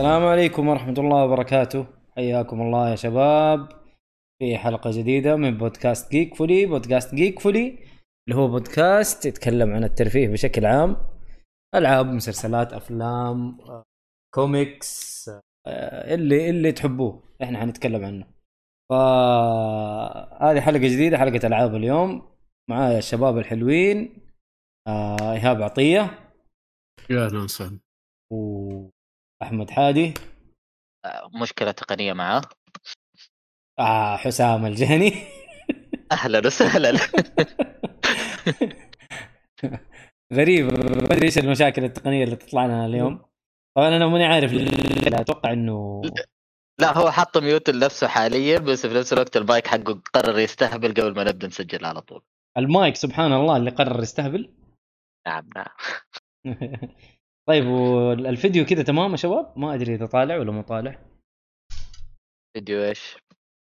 السلام عليكم ورحمة الله وبركاته. حياكم الله يا شباب. في حلقة جديدة من بودكاست Geekfully بودكاست Geekfully اللي هو بودكاست يتكلم عن الترفيه بشكل عام. ألعاب مسلسلات أفلام كوميكس آه، اللي اللي تحبوه إحنا حنتكلم عنه. فهذه حلقة جديدة حلقة ألعاب اليوم. معايا الشباب الحلوين آه، إيهاب عطية. يا أهلا وسهلا. وأحمد حادي. مشكلة تقنية معاه آه حسام الجهني. أهلا وسهلا. غريب ما أدري إيش المشاكل التقنية اللي تطلع لنا اليوم. طبعا أنا ماني عارف لا أتوقع إنه لا هو حط ميوت لنفسه حاليا بس في نفس الوقت المايك حقه قرر يستهبل قبل ما نبدأ نسجل على طول. المايك سبحان الله اللي قرر يستهبل. نعم نعم. طيب والفيديو كذا تمام يا شباب؟ ما أدري إذا طالع ولا مو طالع. فيديو إيش؟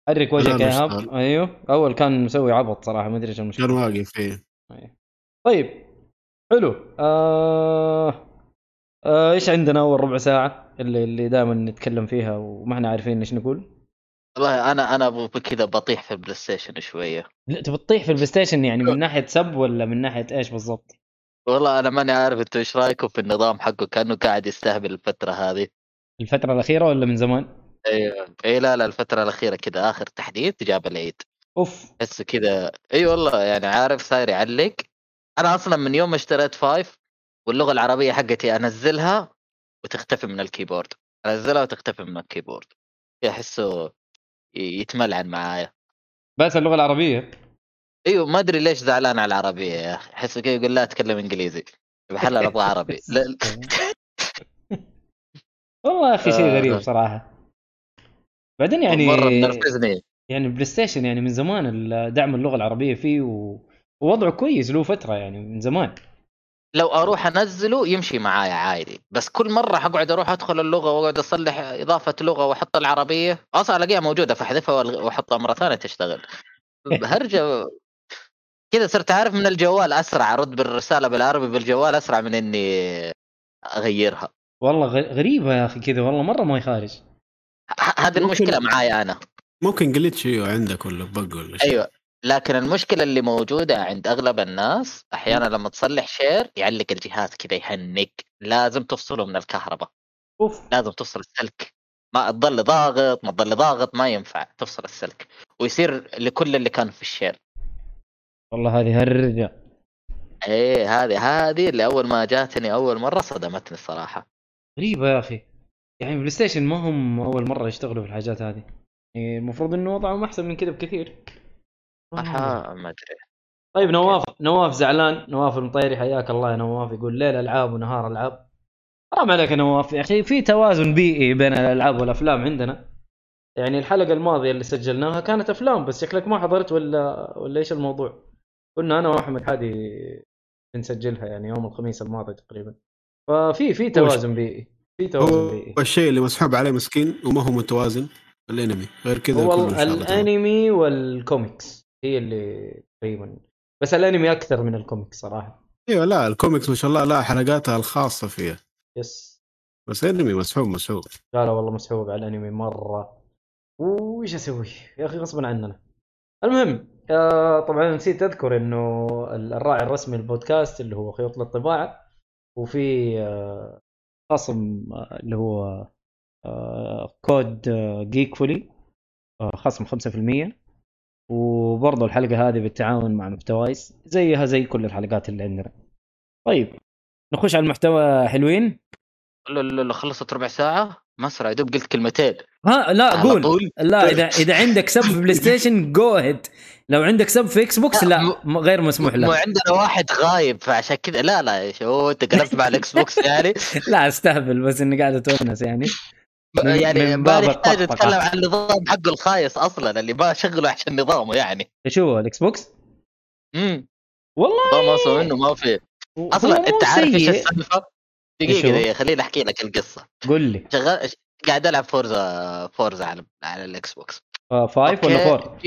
حرك وجهك يا ايهاب طالع. أيوه. أول كان مسوي عبط صراحة ما أدري إيش كان المشكلة واقف فيه طيب. حلو. آه... آه إيش عندنا أول ربع ساعة اللي اللي دائما نتكلم فيها وما إحنا عارفين إيش نقول؟ والله أنا أنا كذا بطيح في البلاي ستيشن شوية. لا تبي تطيح في البلاي ستيشن يعني من ناحية سب ولا من ناحية إيش بالضبط؟ والله أنا ماني عارف أنتوا إيش رأيكم في النظام حقه كأنه قاعد يستهبل الفترة هذه. الفترة الأخيرة ولا من زمان؟ أيوه. اي لا لا الفترة الأخيرة كذا آخر تحديث جاب العيد. أوف. تحس كذا إي والله يعني عارف صاير يعلق. أنا أصلا من يوم ما اشتريت فايف واللغة العربية حقتي أنزلها وتختفي من الكيبورد. أنزلها وتختفي من الكيبورد. احسه يتملعن معايا. بس اللغة العربية. إيوه ما أدري ليش زعلان على العربية يا أخي. احسه كذا يقول لا أتكلم إنجليزي. بحلل أبغى عربي. لا والله يا أخي شيء آه، غريب. صراحة. بعدين يعني مرة منرفزني. يعني بلاي ستيشن يعني من زمان دعم اللغة العربية فيه و... ووضعه كويس له فترة يعني من زمان. لو أروح أنزله يمشي معايا عادي. بس كل مرة حقعد أروح أدخل اللغة وأقعد أصلح إضافة لغة وأحط العربية أصلا ألاقيها موجودة فأحذفها وأحطها مرة ثانية تشتغل. هرجه كذا صرت عارف من الجوال أسرع أرد بالرسالة بالعربي بالجوال أسرع من إني أغيرها. والله غ- غريبة يا أخي كذا والله مرة ما يخارج ه- هذه المشكلة معايا أنا. ممكن جلتش أيوه عندك ولا بق ولا شيء. أيوه لكن المشكلة اللي موجودة عند أغلب الناس أحيانا لما تصلح share يعلق الجهاز كذا يهنق لازم تفصله من الكهرباء. أوف. لازم تفصل السلك. ما تضل ضاغط ما تضل ضاغط ما ينفع تفصل السلك. ويصير لكل اللي كان في ال share والله هذه هرجة. إيه هذه هذه اللي أول ما جاتني أول مرة صدمتني الصراحة. غريبه يا أخي. يعني بلاي ستيشن ما هم أول مرة يشتغلوا في الحاجات هذه. يعني المفروض إنه وضعهم أحسن من كذا بكثير. صراحة ما أدري. طيب نواف نواف زعلان. نواف المطيري حياك الله يا نواف. يقول ليل ألعاب ونهار ألعاب. حرام عليك يا نواف. يا أخي في توازن بيئي بين الألعاب والأفلام عندنا. يعني الحلقة الماضية اللي سجلناها كانت أفلام بس شكلك ما حضرت ولا ولا إيش الموضوع؟ كنا أنا وأحمد حادي بنسجلها يعني يوم الخميس الماضي تقريبا. ففي في توازن بيئي في توازن بيئي. هو الشيء اللي مسحوب عليه مسكين وما هو متوازن الأنمي. غير كذا هو. الأنمي والكوميكس هي اللي تقريبا. بس الأنمي أكثر من الكوميكس صراحة. إيوه لا الكوميكس ما شاء الله لا حلقاتها الخاصة فيها. Yes. بس أنمي مسحوب مسحوب. لا لا والله مسحوب على الأنمي مرة. وش أسوي؟ يا أخي غصبا عننا. المهم آه طبعا نسيت أذكر إنه ال- الراعي الرسمي للبودكاست اللي هو خيوط للطباعة وفي آه خصم آه اللي هو كود آه Geek Fully آه خصم 5% وبرضه الحلقة هذه بالتعاون مع محتوايز زيها زي كل الحلقات اللي عندنا. طيب نخش على المحتوى حلوين. ل- خلصت ربع ساعة. مسرع يا دوب قلت كلمتين. ها لا قول. لا إذا إذا عندك سب في بلاي ستيشن go ahead لو عندك سب في إكس بوكس لا غير مسموح مو لك عندنا واحد غايب فعشان كذا لا لا شو أنت قلبت مع الاكس بوكس يعني. لا أستهبل بس إني قاعد أتونس يعني. يعني ما نحتاج. نتكلم عن النظام حقه الخايس أصلا اللي ما شغله عشان نظامه يعني. إيش هو الإكس بوكس؟ امم والله. نظام أصلا منه ما في. أصلا أنت عارف إيش. السالفة؟ دقيقة؟ دقيقة خليني أحكي لك القصة. قول لي. شغال قاعد ألعب فورزا فورزا على على الإكس بوكس. آه، فايف ولا فور؟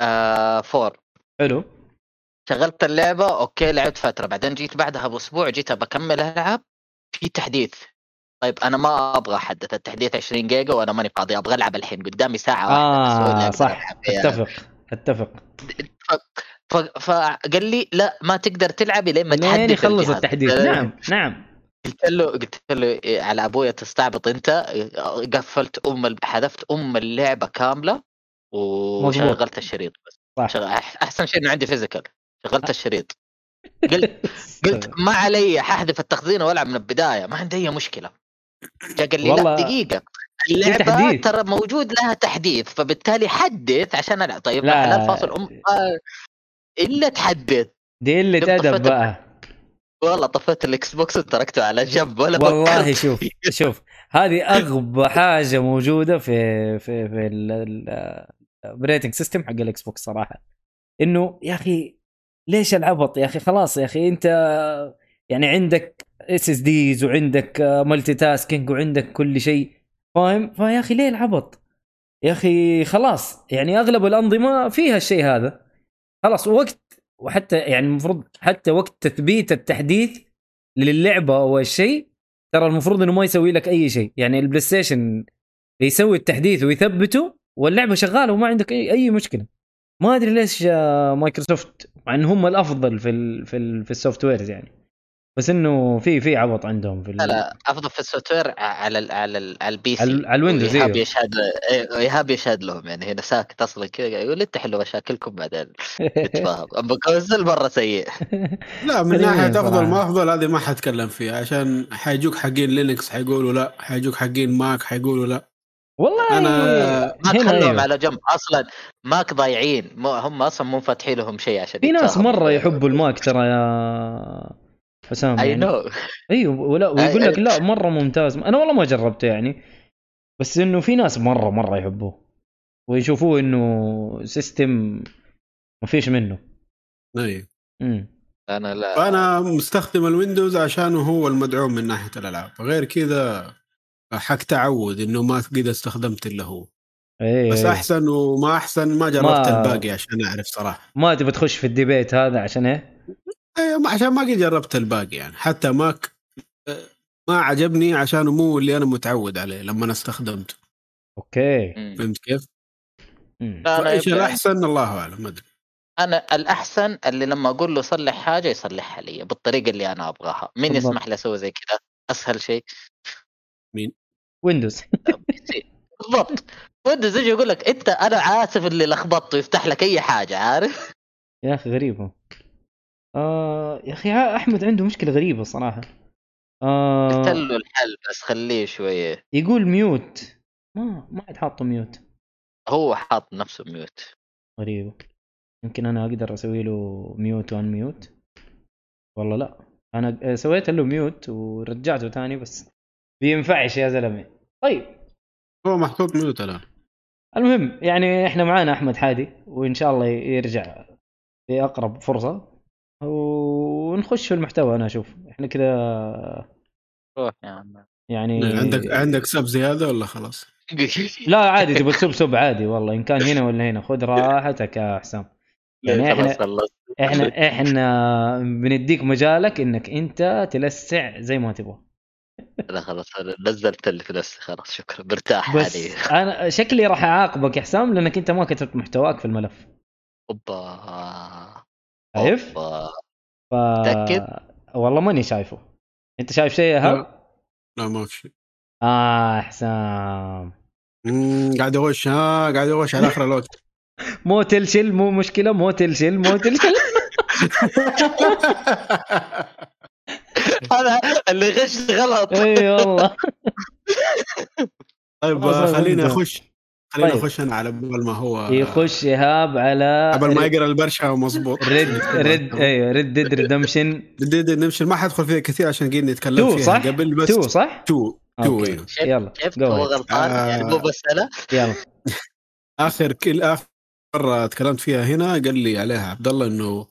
آه فور حلو. شغلت اللعبة أوكي لعبت فترة. بعدين جيت بعدها بأسبوع جيت بكمل ألعب. في تحديث. طيب أنا ما أبغى أحدث. التحديث 20 جيجا وأنا ماني فاضي. أبغى ألعب الحين. قدامي ساعة واحدة آه صح. اتفق اتفق. فقال لي لا ما تقدر تلعب لين ما تحدث يخلص. التحديث. نعم نعم. قلت له قلت له إيه، على أبويا تستعبط أنت قفلت أم ال- حذفت أم اللعبة كاملة وشغلت الشريط بس. صح. أحسن شيء إنه عندي physical شغلت الشريط. قلت قلت ما علي ححذف التخزين وألعب من البداية. ما عندي أي مشكلة. جا قال لي والله دقيقة. تحديث. اللعبة ترى موجود لها تحديث فبالتالي حدث عشان ألعب. طيب لا. حلال فاصل. أم آه، إلا تحدث. دي اللي قلت ادب طفيت- بقى. والله طفيت الإكس بوكس وتركته على جنب ولا والله. شوف شوف هذه أغبى حاجة موجودة في في في ال operating system حق الإكس بوكس صراحة. إنه يا أخي ليش العبط يا أخي؟ خلاص يا أخي أنت يعني عندك SSDs وعندك multitasking وعندك كل شيء فاهم؟ فيا أخي ليه العبط؟ يا أخي خلاص يعني أغلب الأنظمة فيها الشيء هذا. خلاص وقت وحتى يعني المفروض حتى وقت تثبيت التحديث للعبة أو الشيء ترى المفروض إنه ما يسوي لك أي شيء. يعني البلاي ستيشن يسوي التحديث ويثبته واللعبة شغالة وما عندك اي أي مشكلة. ما أدري ليش آه، مايكروسوفت مع إن هم الأفضل في ال في ال في ال softwares يعني. بس إنه في في عبط عندهم في لا لا أفضل في ال software على ال على ال على ال PC على- الويندوز، ايهاب أيوه. يشهد إيه، إيهاب يشهد لهم يعني هنا ساكت أصلا كذا يقول لي تحلوا مشاكلكم بعدين نتفاهم أما console مرة سيء لا من ناحية أفضل. ما أفضل هذه ما حتكلم فيها عشان حيجوك حقين لينكس حيقولوا لا حيجوك حقين ماك حيقولوا لا والله أنا- ما هنا تخلوهم أيوه. على جنب أصلا ماك ضايعين مو هم أصلا مو فاتحين لهم شيء عشان في ناس. مرة يحبوا الماك ترى يا حسام اي يعني. No أيوه ولا ويقول لك لا مرة ممتاز. أنا والله ما جربته يعني. بس إنه في ناس مرة مرة يحبوه. ويشوفوه إنه system ما فيش منه. اي أنا لا. فأنا مستخدم الويندوز عشان هو المدعوم من ناحية الألعاب. غير كذا حق تعود إنه ما قد استخدمت إلا هو. إيه. بس أحسن وما أحسن ما جربت ما- الباقي عشان أعرف صراحة. ما تبي تخش في ال debate هذا عشان إيه؟ إيه، ما- عشان ما قد جربت الباقي يعني. حتى ماك آه، ما عجبني عشان مو اللي أنا متعود عليه لما أنا استخدمته. Okay. فهمت كيف؟ يبقى- الأحسن؟ الله أعلم ما أدري. أنا الأحسن اللي لما أقول له صلح حاجة يصلحها لي بالطريقة اللي أنا أبغاها. مين بالضبط. يسمح لي أسوي زي كذا؟ أسهل شيء. Windows بالضبط. Windows يجي يقول لك أنت أنا آسف اللي لخبطته يفتح لك أي حاجة عارف؟ يا أخي غريبه آه يا أخي أحمد عنده مشكلة غريبة صراحة. قلت آه له الحل بس خليه شوية. يقول mute. ما ما عاد حاطه mute. هو حاط نفسه mute. غريبة. يمكن أنا أقدر أسوي له mute و unmute؟ والله لا. أنا سويت له mute ورجعته تاني بس بينفعش يا زلمة. طيب. هو محطوط ميوت الآن. المهم يعني إحنا معانا أحمد حادي وإن شاء الله يرجع في اقرب فرصة. ونخش في المحتوى أنا أشوف. إحنا كذا روح يا عم. يعني عندك عندك سب زيادة ولا خلاص؟ لا عادي تبغى تسب سب عادي والله. إن كان هنا ولا هنا خذ راحتك يا حسام يعني إحنا خلصت. إحنا إحنا بنديك مجالك إنك أنت تلسع زي ما تبغى. لا خلاص نزلت اللي في نفسي خلاص شكرا برتاح بس علي. أنا شكلي راح أعاقبك يا حسام لأنك أنت ما كتبت محتواك في الملف. أوبا. شايف؟ ف... متأكد؟ والله ماني شايفه. أنت شايف شيء يا هب؟ لا ما في. شيء آه حسام قاعد اغش ها قاعد اغش على آخر الوقت. مو تلشل مو مشكلة مو تلشل مو تلشل هذا اللي غش غلط. إي والله. طيب خليني. أخش. خليني طيب. أخش أنا على بال ما هو يخش إيهاب على قبل ما يقرأ البرشا مظبوط ريد ريد أيوه ريد ديد ريدمشن بدي نمشي ما حدخل فيها كثير عشان قاعد نتكلم 2 فيها صح؟ قبل بس 2 صح؟ تو تو. شفت- يلا شفت هو. غلطان آه. يعني مو بس أنا يلا آخر كل آخر مرة تكلمت فيها هنا قال لي عليها عبد الله إنه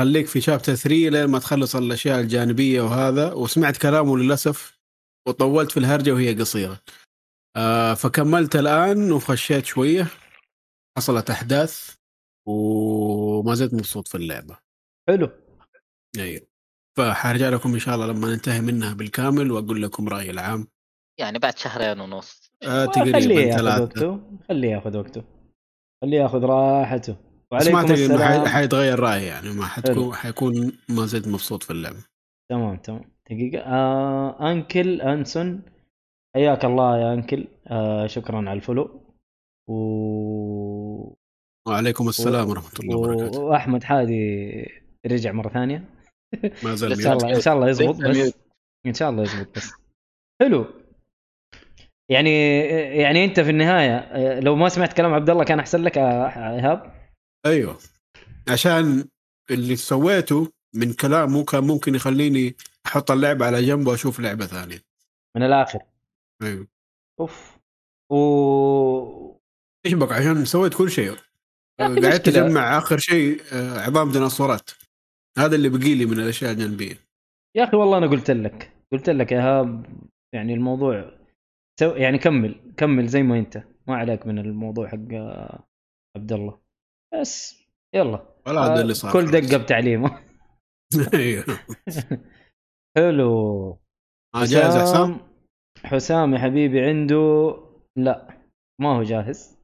خليك في شابتر 3 لين ما تخلص الأشياء الجانبية وهذا وسمعت كلامه للأسف وطولت في الهرجة وهي قصيرة آه فكملت الآن وخشيت شوية. حصلت أحداث وما زلت مبسوط في اللعبة. حلو. أيوه فحرجع لكم إن شاء الله لما ننتهي منها بالكامل وأقول لكم رأيي العام. يعني بعد شهرين ونص. آه خليه تقريبا ياخذ ثلاثة. وقته. خليه ياخذ وقته. خليه ياخذ راحته. بس ما وعليكم اعتقد انه حيتغير رأيي يعني ما. حتكون حيكون ما زلت مبسوط في اللعبة. تمام تمام. دقيقة. آه أنكل أنسون. حياك الله يا أنكل. آه شكرا على الفولو. و... وعليكم السلام ورحمة الله و... وبركاته. وأحمد حادي رجع مرة ثانية. ما زال إن شاء الله إن شاء الله يزبط بس. إن شاء الله يزبط بس. حلو. يعني يعني أنت في النهاية آه، لو ما سمعت كلام عبد الله كان أحسن لك إيهاب؟ أيوه. عشان اللي سويته من كلامه كان ممكن يخليني أحط اللعبة على جنب وأشوف لعبة ثانية. من الآخر. أيوه. أوف. و إيش بك عشان سويت كل شيء. قعدت. أجمع آخر شيء آه، عظام ديناصورات. هذا اللي بقي لي من الأشياء الجانبية. يا أخي والله أنا قلت لك قلت لك يا ايهاب يعني الموضوع سو يعني كمل كمل زي ما أنت. ما عليك من الموضوع حق آه، عبد الله. بس يلا. ولا هذا آه، اللي صار كل. دقة بتعليمه أيوه. حلو. آه، جاهز حسام حسام يا حبيبي عنده لا ما هو جاهز.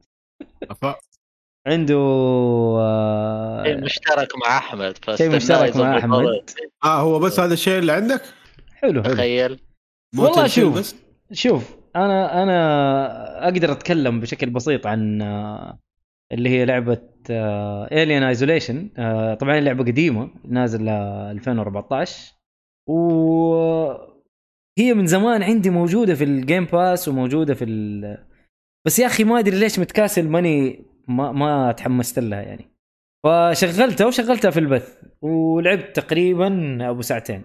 أفا. عنده آه، شيء مشترك مع أحمد شيء مشترك مع أحمد. آه هو بس هذا الشيء اللي عندك؟ حلو حلو. تخيل. والله شوف. بس. شوف أنا أنا أقدر أتكلم بشكل بسيط عن آه، اللي هي لعبة الين ايزوليشن طبعا اللعبه قديمة نازل 2014 وهي من زمان عندي موجودة في ال Game Pass وموجودة في ال... بس يا أخي ما أدري ليش متكاسل ماني ما ما تحمست لها يعني. فشغلتها وشغلتها في البث ولعبت تقريبا أبو ساعتين.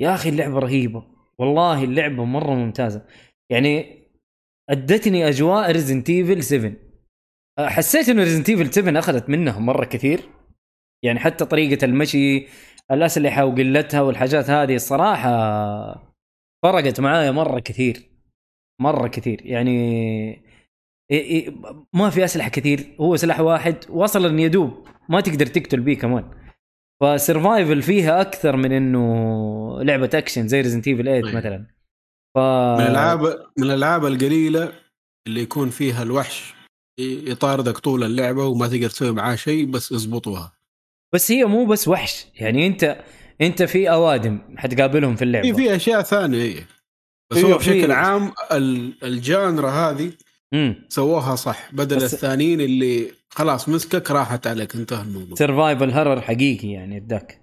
يا أخي اللعبة رهيبة. والله اللعبة مرة ممتازة. يعني أدتني أجواء Resident Evil 7 حسيت انه Resident Evil 7 أخذت منها مرة كثير. يعني حتى طريقة المشي الأسلحة وقلتها والحاجات هذه الصراحة فرقت معايا مرة كثير. مرة كثير. يعني ما في أسلحة كثير. هو سلاح واحد وصل ان يدوب ما تقدر تقتل بيه كمان. ف survival فيها أكثر من إنه لعبة أكشن زي Resident Evil 8 أيوة. مثلا. ف من الالعاب من الألعاب القليلة اللي يكون فيها الوحش يطاردك طول اللعبة وما تقدر تسوي معاه شيء بس اضبطوها. بس هي مو بس وحش. يعني أنت انت في اوادم حتقابلهم في اللعبة. في في أشياء ثانية هي بس أيوة، هو بشكل عام ال- ال genre هذه سووها صح بدل الثانيين اللي خلاص مسكك راحت عليك انتهى الموضوع. survival horror حقيقي يعني اداك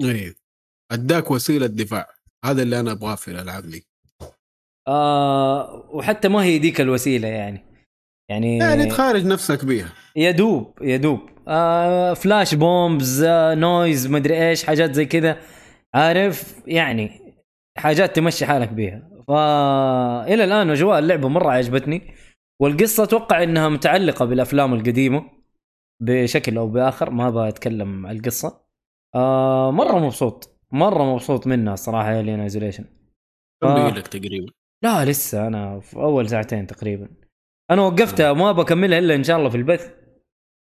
إيه. اداك وسيلة دفاع هذا اللي أنا أبغاه في الألعاب دي. آه وحتى ما هي ديك الوسيلة يعني. يعني يعني تخارج نفسك بيها. يدوب يدوب. آه flash bombs آه noise مدري إيش حاجات زي كذا. عارف؟ يعني حاجات تمشي حالك بيها. فالى الآن أجواء اللعبة مرة عجبتني. والقصة أتوقع إنها متعلقة بالأفلام القديمة بشكل أو بآخر. ما أبغى أتكلم عن القصة. آه مرة مبسوط. مرة مبسوط منها الصراحه Alien Isolation كم. بقي لك تقريبا. لا لسه أنا في أول ساعتين تقريبا. أنا وقفتها ما بكملها إلا إن شاء الله في البث.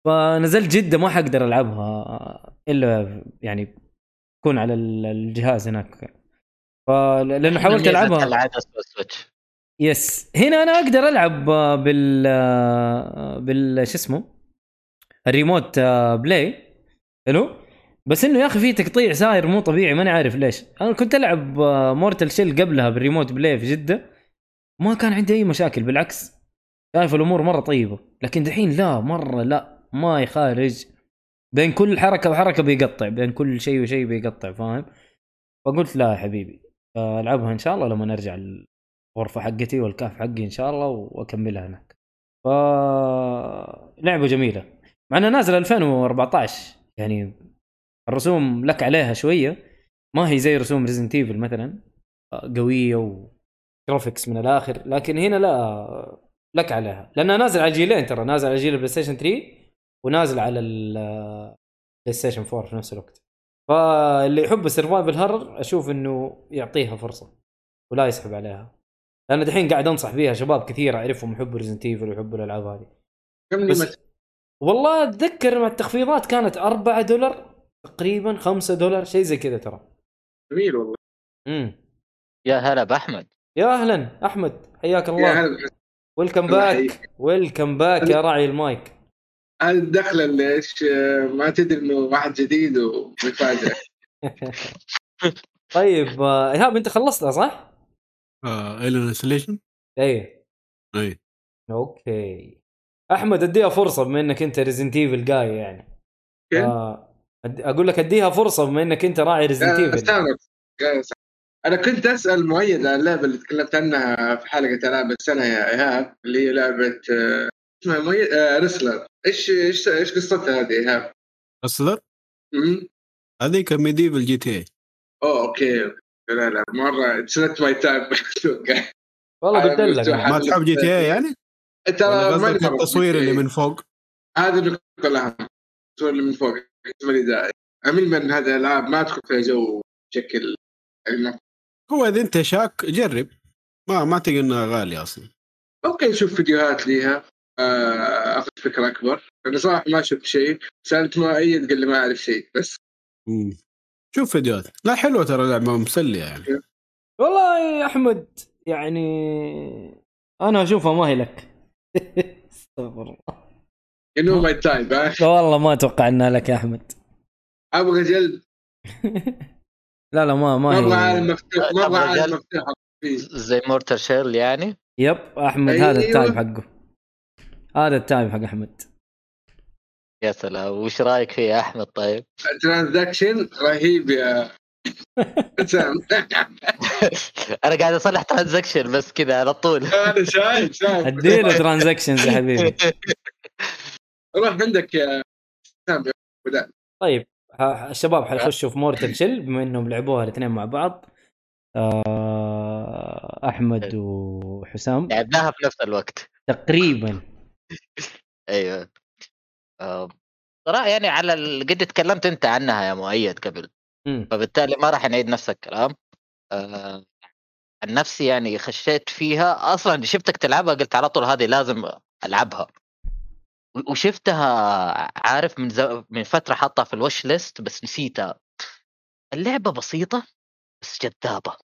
فنزلت جدة ما حقدر ألعبها إلا يعني تكون على ال- الجهاز هناك. فلانه حاولت ألعبها. بس هنا أنا أقدر ألعب آه، بال آه، بال شو اسمه؟ الريموت آه، play. حلو؟ بس إنه يا أخي في تقطيع صاير مو طبيعي ماني عارف ليش. أنا كنت ألعب Mortal Shell قبلها بال remote play في جدة. ما كان عندي أي مشاكل بالعكس. شايف الأمور مرة طيبة لكن دحين لا مرة لا ما يخارج. بين كل حركة وحركة بيقطع بين كل شيء وشيء بيقطع فاهم؟ فقلت لا يا حبيبي العبها إن شاء الله لما نرجع ال- الغرفة حقتي والكهف حقي إن شاء الله وأكملها هناك. ف لعبة جميلة مع إنها نازلة 2014 يعني الرسوم لك عليها شوية ما هي زي رسوم Resident Evil مثلا آه، قوية و graphics من الآخر لكن هنا لا لك عليها. لانها نازل على الجيلين ترى نازل على جيل ال PlayStation 3 ونازل على ال PlayStation 4 في نفس الوقت. فاللي يحب ال survival horror أشوف إنه يعطيها فرصة ولا يسحب عليها. لأن دحين قاعد أنصح فيها شباب كثير أعرفهم يحبوا Resident Evil ويحبوا الألعاب هذه. كم بس والله أتذكر مع التخفيضات كانت 4 دولار تقريبا 5 دولار شيء زي كذا ترى. جميل والله. امم يا هلا بأحمد. يا أهلا أحمد حياك يا الله هلا welcome back. welcome back يا راعي المايك. هذه الدخله اللي إيش آه، ما تدري إنه واحد جديد ومفاجئ طيب آه، إيهاب أنت خلصتها صح؟ آه Alien Isolation إيه. إي. Okay. أحمد أديها فرصة بما إنك أنت Resident Evil جاي يعني. كيف؟ آه أقول لك أديها فرصة بما إنك أنت راعي Resident آه، Evil جالس. أنا كنت أسأل مؤيد عن اللعبه اللي تكلمت عنها في حلقة العاب السنة يا إيهاب اللي هي لعبة آه، اسمها مؤيد آه، Wrestler إيش إيش إيش قصتها هذه إيهاب؟ أمم. هذيك medieval GTA أوه okay لا لا مرة it's not my type أتوقع والله قلت لك. ما تحب GTA يعني؟ ترى ماني قصدك مرة التصوير اللي. من فوق؟ هذا النقطه الاهم التصوير اللي من فوق مالي داعي أميل من هذه الألعاب ما أدخل فيها جو بشكل يعني هو إذا أنت شاك جرب. ما ما تلقى إنها غالية أصلا. okay نشوف فيديوهات ليها. آه، أخذ فكرة أكبر. أنا صراحة ما شفت شيء. سألت مؤيد قال لي ما أعرف شيء بس. مم. شوف فيديوهات. لا حلوة ترى لعبة مسلية يعني. والله يا أحمد يعني أنا أشوفها ما هي لك. استغفر الله. انه my type ها؟ والله ما أتوقع إنها لك يا أحمد. أبغى جلد. لا لا ما ما مره عالم هي مفتوح مره رجال. عالم مفتوح. زي Mortal Shell يعني yep أحمد أيوة. هذا ال type حقه هذا ال type حق أحمد يا سلام وش رأيك فيه يا أحمد طيب؟ transition رهيب يا أنا قاعد أصلح transition بس كذا على طول أنا شايف شايف أديله transitions يا حبيبي روح عندك يا. طيب الشباب حيخشوا في Mortal Shell بما إنهم لعبوها الاثنين مع بعض. آه، أحمد وحسام. لعبناها في نفس الوقت. تقريبا. أيوه. صراحة يعني على قد تكلمت أنت عنها يا مؤيد قبل. فبالتالي ما راح نعيد نفس الكلام. آه، عن نفسي يعني خشيت فيها. أصلا شفتك تلعبها قلت على طول هذه لازم ألعبها. وشفتها عارف من زو... من فترة حاطها في الوش ليست بس نسيتها. اللعبة بسيطة بس جذابة.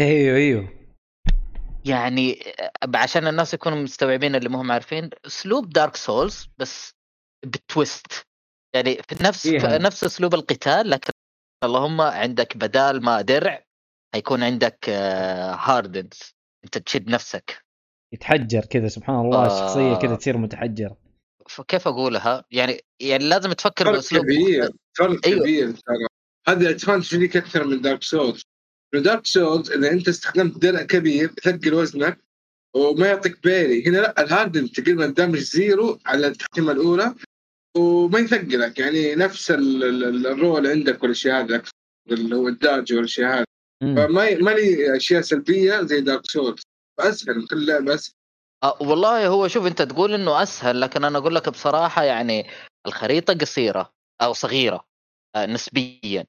أيوه أيوه. يعني آه، عشان الناس يكونوا مستوعبين اللي ما هم عارفين؟ أسلوب Dark Souls بس بال twist يعني في نفس فيها. في نفس أسلوب القتال لكن اللهم عندك بدال ما درع هيكون عندك hardens أنت تشد نفسك. يتحجر كذا سبحان الله. آه. الشخصيه كذا تصير متحجرة. فكيف أقولها؟ يعني يعني لازم تفكر فرق بأسلوب كبير. فرق أيوة. كبير ترى. هذا ال advantage ليك أكثر من Dark Souls Dark Souls إذا أنت استخدمت درع كبير يثقل وزنك وما يعطيك parry. هنا لا ال harden تقريبا damage zero على التختيمه الأولى وما يثقلك. يعني نفس ال- ال- ال- ال roll عندك والاشياء هذا اللي هو ال dodge والاشياء هذه. فما ما لي أشياء سلبية زي Dark Souls فاسهل كل لعبه اسهل آه والله هو شوف أنت تقول إنه أسهل لكن أنا أقول لك بصراحة يعني الخريطة قصيرة أو صغيرة آه نسبيا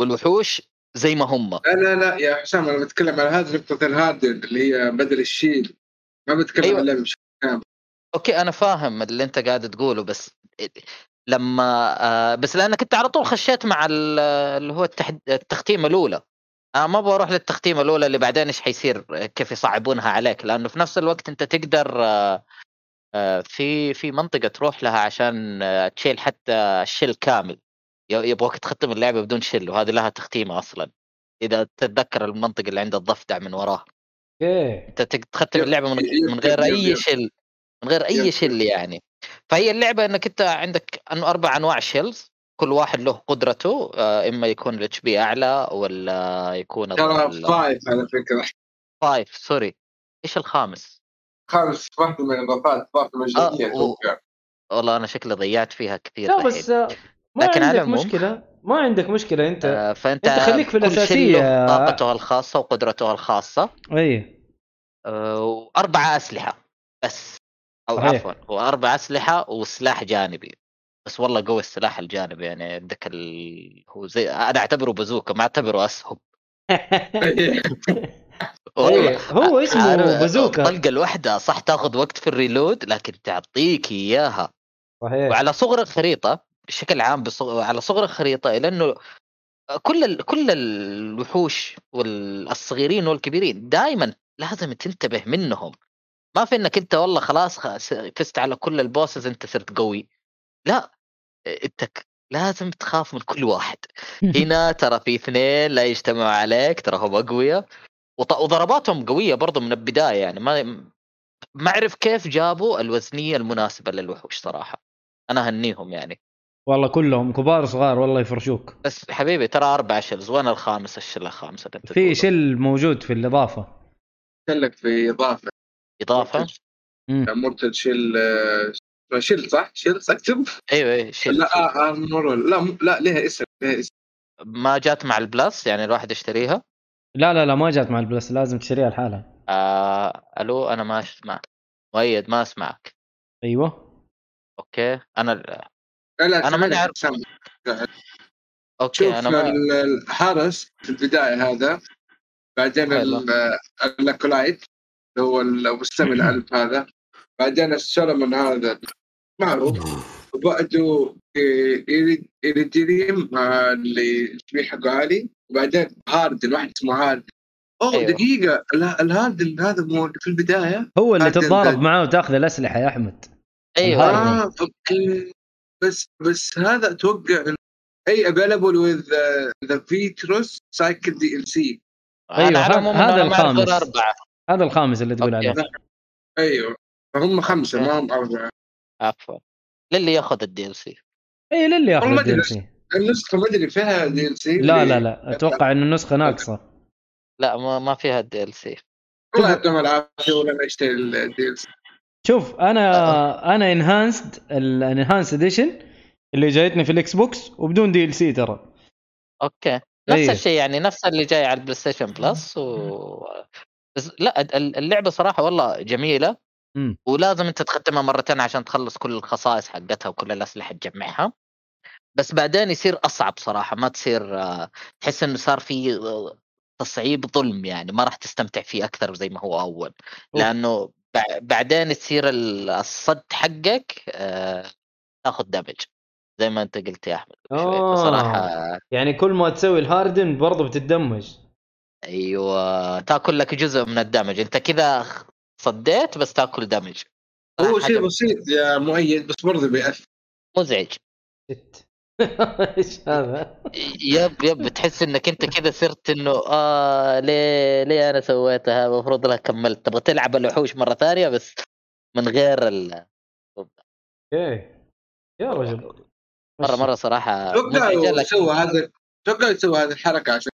والوحوش زي ما هم. لا لا لا يا حسام أنا بتكلم على هذه نقطة ال harden اللي هي بدل ال shield. ما بتكلم اللعبه بشكل okay أنا فاهم اللي أنت قاعد تقوله بس لما آه بس لأنك أنت على طول خشيت مع ال- اللي هو التحد... التختيمه الأولى. أنا ما بروح للتختيمه الأولى اللي بعدين إيش حيصير آه، كيف يصعبونها عليك؟ لأنه في نفس الوقت أنت تقدر آه آه في في منطقة تروح لها عشان آه تشيل حتى ال shell كامل. يبغوك تختم اللعبة بدون shell وهذه لها تختيمه أصلا. إذا تتذكر المنطقة اللي عند الضفدع من وراه okay أنت تختم اللعبة من من غير أي. shell من غير أي. shell يعني. فهي اللعبة إنك أنت عندك انه أربع أنواع shells. كل واحد له قدرته آه، إما يكون ال HP أعلى ولا يكون ترى five على فكرة five sorry إيش الخامس؟ خامس واحدة من الإضافات اضافه مجانيه آه، و- والله أنا شكلي ضيعت فيها كثير لا. بس آه، ما لكن عندك مشكلة ما عندك مشكلة أنت آه، فأنت أنت خليك في. له طاقته الخاصة وقدرته الخاصة أي آه، وأربع أسلحة بس أو صحيح. عفوا هو أربع أسلحة وسلاح جانبي بس والله قوي السلاح الجانبي يعني عندك ال... هو زي أنا أعتبره بازوكا ما أعتبره أسهم. والله إيه، هو اسمه بازوكا. الطلقة الواحدة صح تاخذ وقت في الريلود لكن تعطيك إياها. صحيح. وعلى صغر الخريطة بشكل عام بصغ... على صغر الخريطة لأنه كل ال... كل الوحوش والصغيرين والكبيرين دائما لازم تنتبه منهم. ما في إنك أنت والله خلاص فزت على كل البوسز أنت صرت قوي. لا انت لازم تخاف من كل واحد. هنا ترى في اثنين لا يجتمعوا عليك ترى هم أقوياء. وط- وضرباتهم قوية برضو من البداية يعني. ما ما أعرف كيف جابوا الوزنية المناسبة للوحوش صراحة. أنا هنيهم يعني. والله كلهم كبار وصغار والله يفرشوك. بس حبيبي ترى أربع شلز وين الخامس الشلة الخامسة في؟ شل موجود في الإضافة. لك في إضافة. إضافة؟ مرتد شيل آه، shell صح؟ shell اكتب أيوه أيوه shell لا آه آه. لا م- لا لها اسم لها اسم. ما جات مع ال Plus؟ يعني الواحد يشتريها؟ لا لا لا ما جات مع ال Plus لازم تشتريها لحالها. آه ألو أنا ما أسمع. مؤيد ما أسمعك. أيوه. okay. أنا لا لا أنا ماني عارف. okay شوف أنا ما ال- ال Harros في البداية هذا بعدين. ال- ال acolyte اللي هو ال- ابو السم الالف هذا. بعدين السولomon هذا. معروف. وبعده إيري- ايريديريم آه، اللي الشبيه حقه عالي وبعدين هاردن واحد اسمه هاردن أوه أيوه. دقيقة. لا الهاردن هذا مو في البداية؟ هو اللي تتضارب معاه وتاخذ الأسلحة يا أحمد. أيوه. أيوة. أوكي. بس بس هذا أتوقع أي افيلبل وذ ذا فيتروس سايكل دي ال سي على هذا- الخامس. هذا الخامس اللي تقول. عليه. أيوه. فهم خمسة. ما هم أربعة. عفوا. للي ياخذ ال DLC إي للي ياخذ ال DLC النسخة ما أدري فيها DLC لا لا لا. أتوقع انه النسخة ناقصة. لا ما, ما فيها ال DLC والله يعطيهم العافية ولا أنا اشتري ال DLC شوف أنا أنا enhanced ال enhanced edition اللي جايتني في ال Xbox وبدون DLC ترى. okay. نفس أيوه. الشيء يعني نفس اللي جاي على ال PlayStation Plus و... بس لا ال- اللعبة صراحة والله جميلة. مم. ولازم انت تختمها مرتين عشان تخلص كل الخصائص حقتها وكل الأسلحة تجمعها. بس بعدين يصير أصعب صراحة ما تصير آه، تحس إنه صار في آه، تصعيب ظلم يعني ما راح تستمتع فيه أكثر زي ما هو أول. لأنه بع- بعدين تصير ال- الصد حقك آه، تاخذ damage زي ما أنت قلت يا أحمد. فصراحة يعني كل ما تسوي ال harden برضه بتتدمج. أيوه تاكل لك جزء من ال damage أنت كذا صديت بس تاكل damage. هو شيء بسيط يا مؤيد بس برضه بيأثر. مزعج. إيش هذا؟ يب يب بتحس إنك أنت كذا صرت إنه آه ليه ليه أنا سويتها؟ المفروض إنها كملت. تبغى تلعب الوحوش مرة ثانية بس من غير ال... okay. يا رجل. مرة مرة صراحة لك سوى هذا أتوقع يسوي هذه الحركة عشان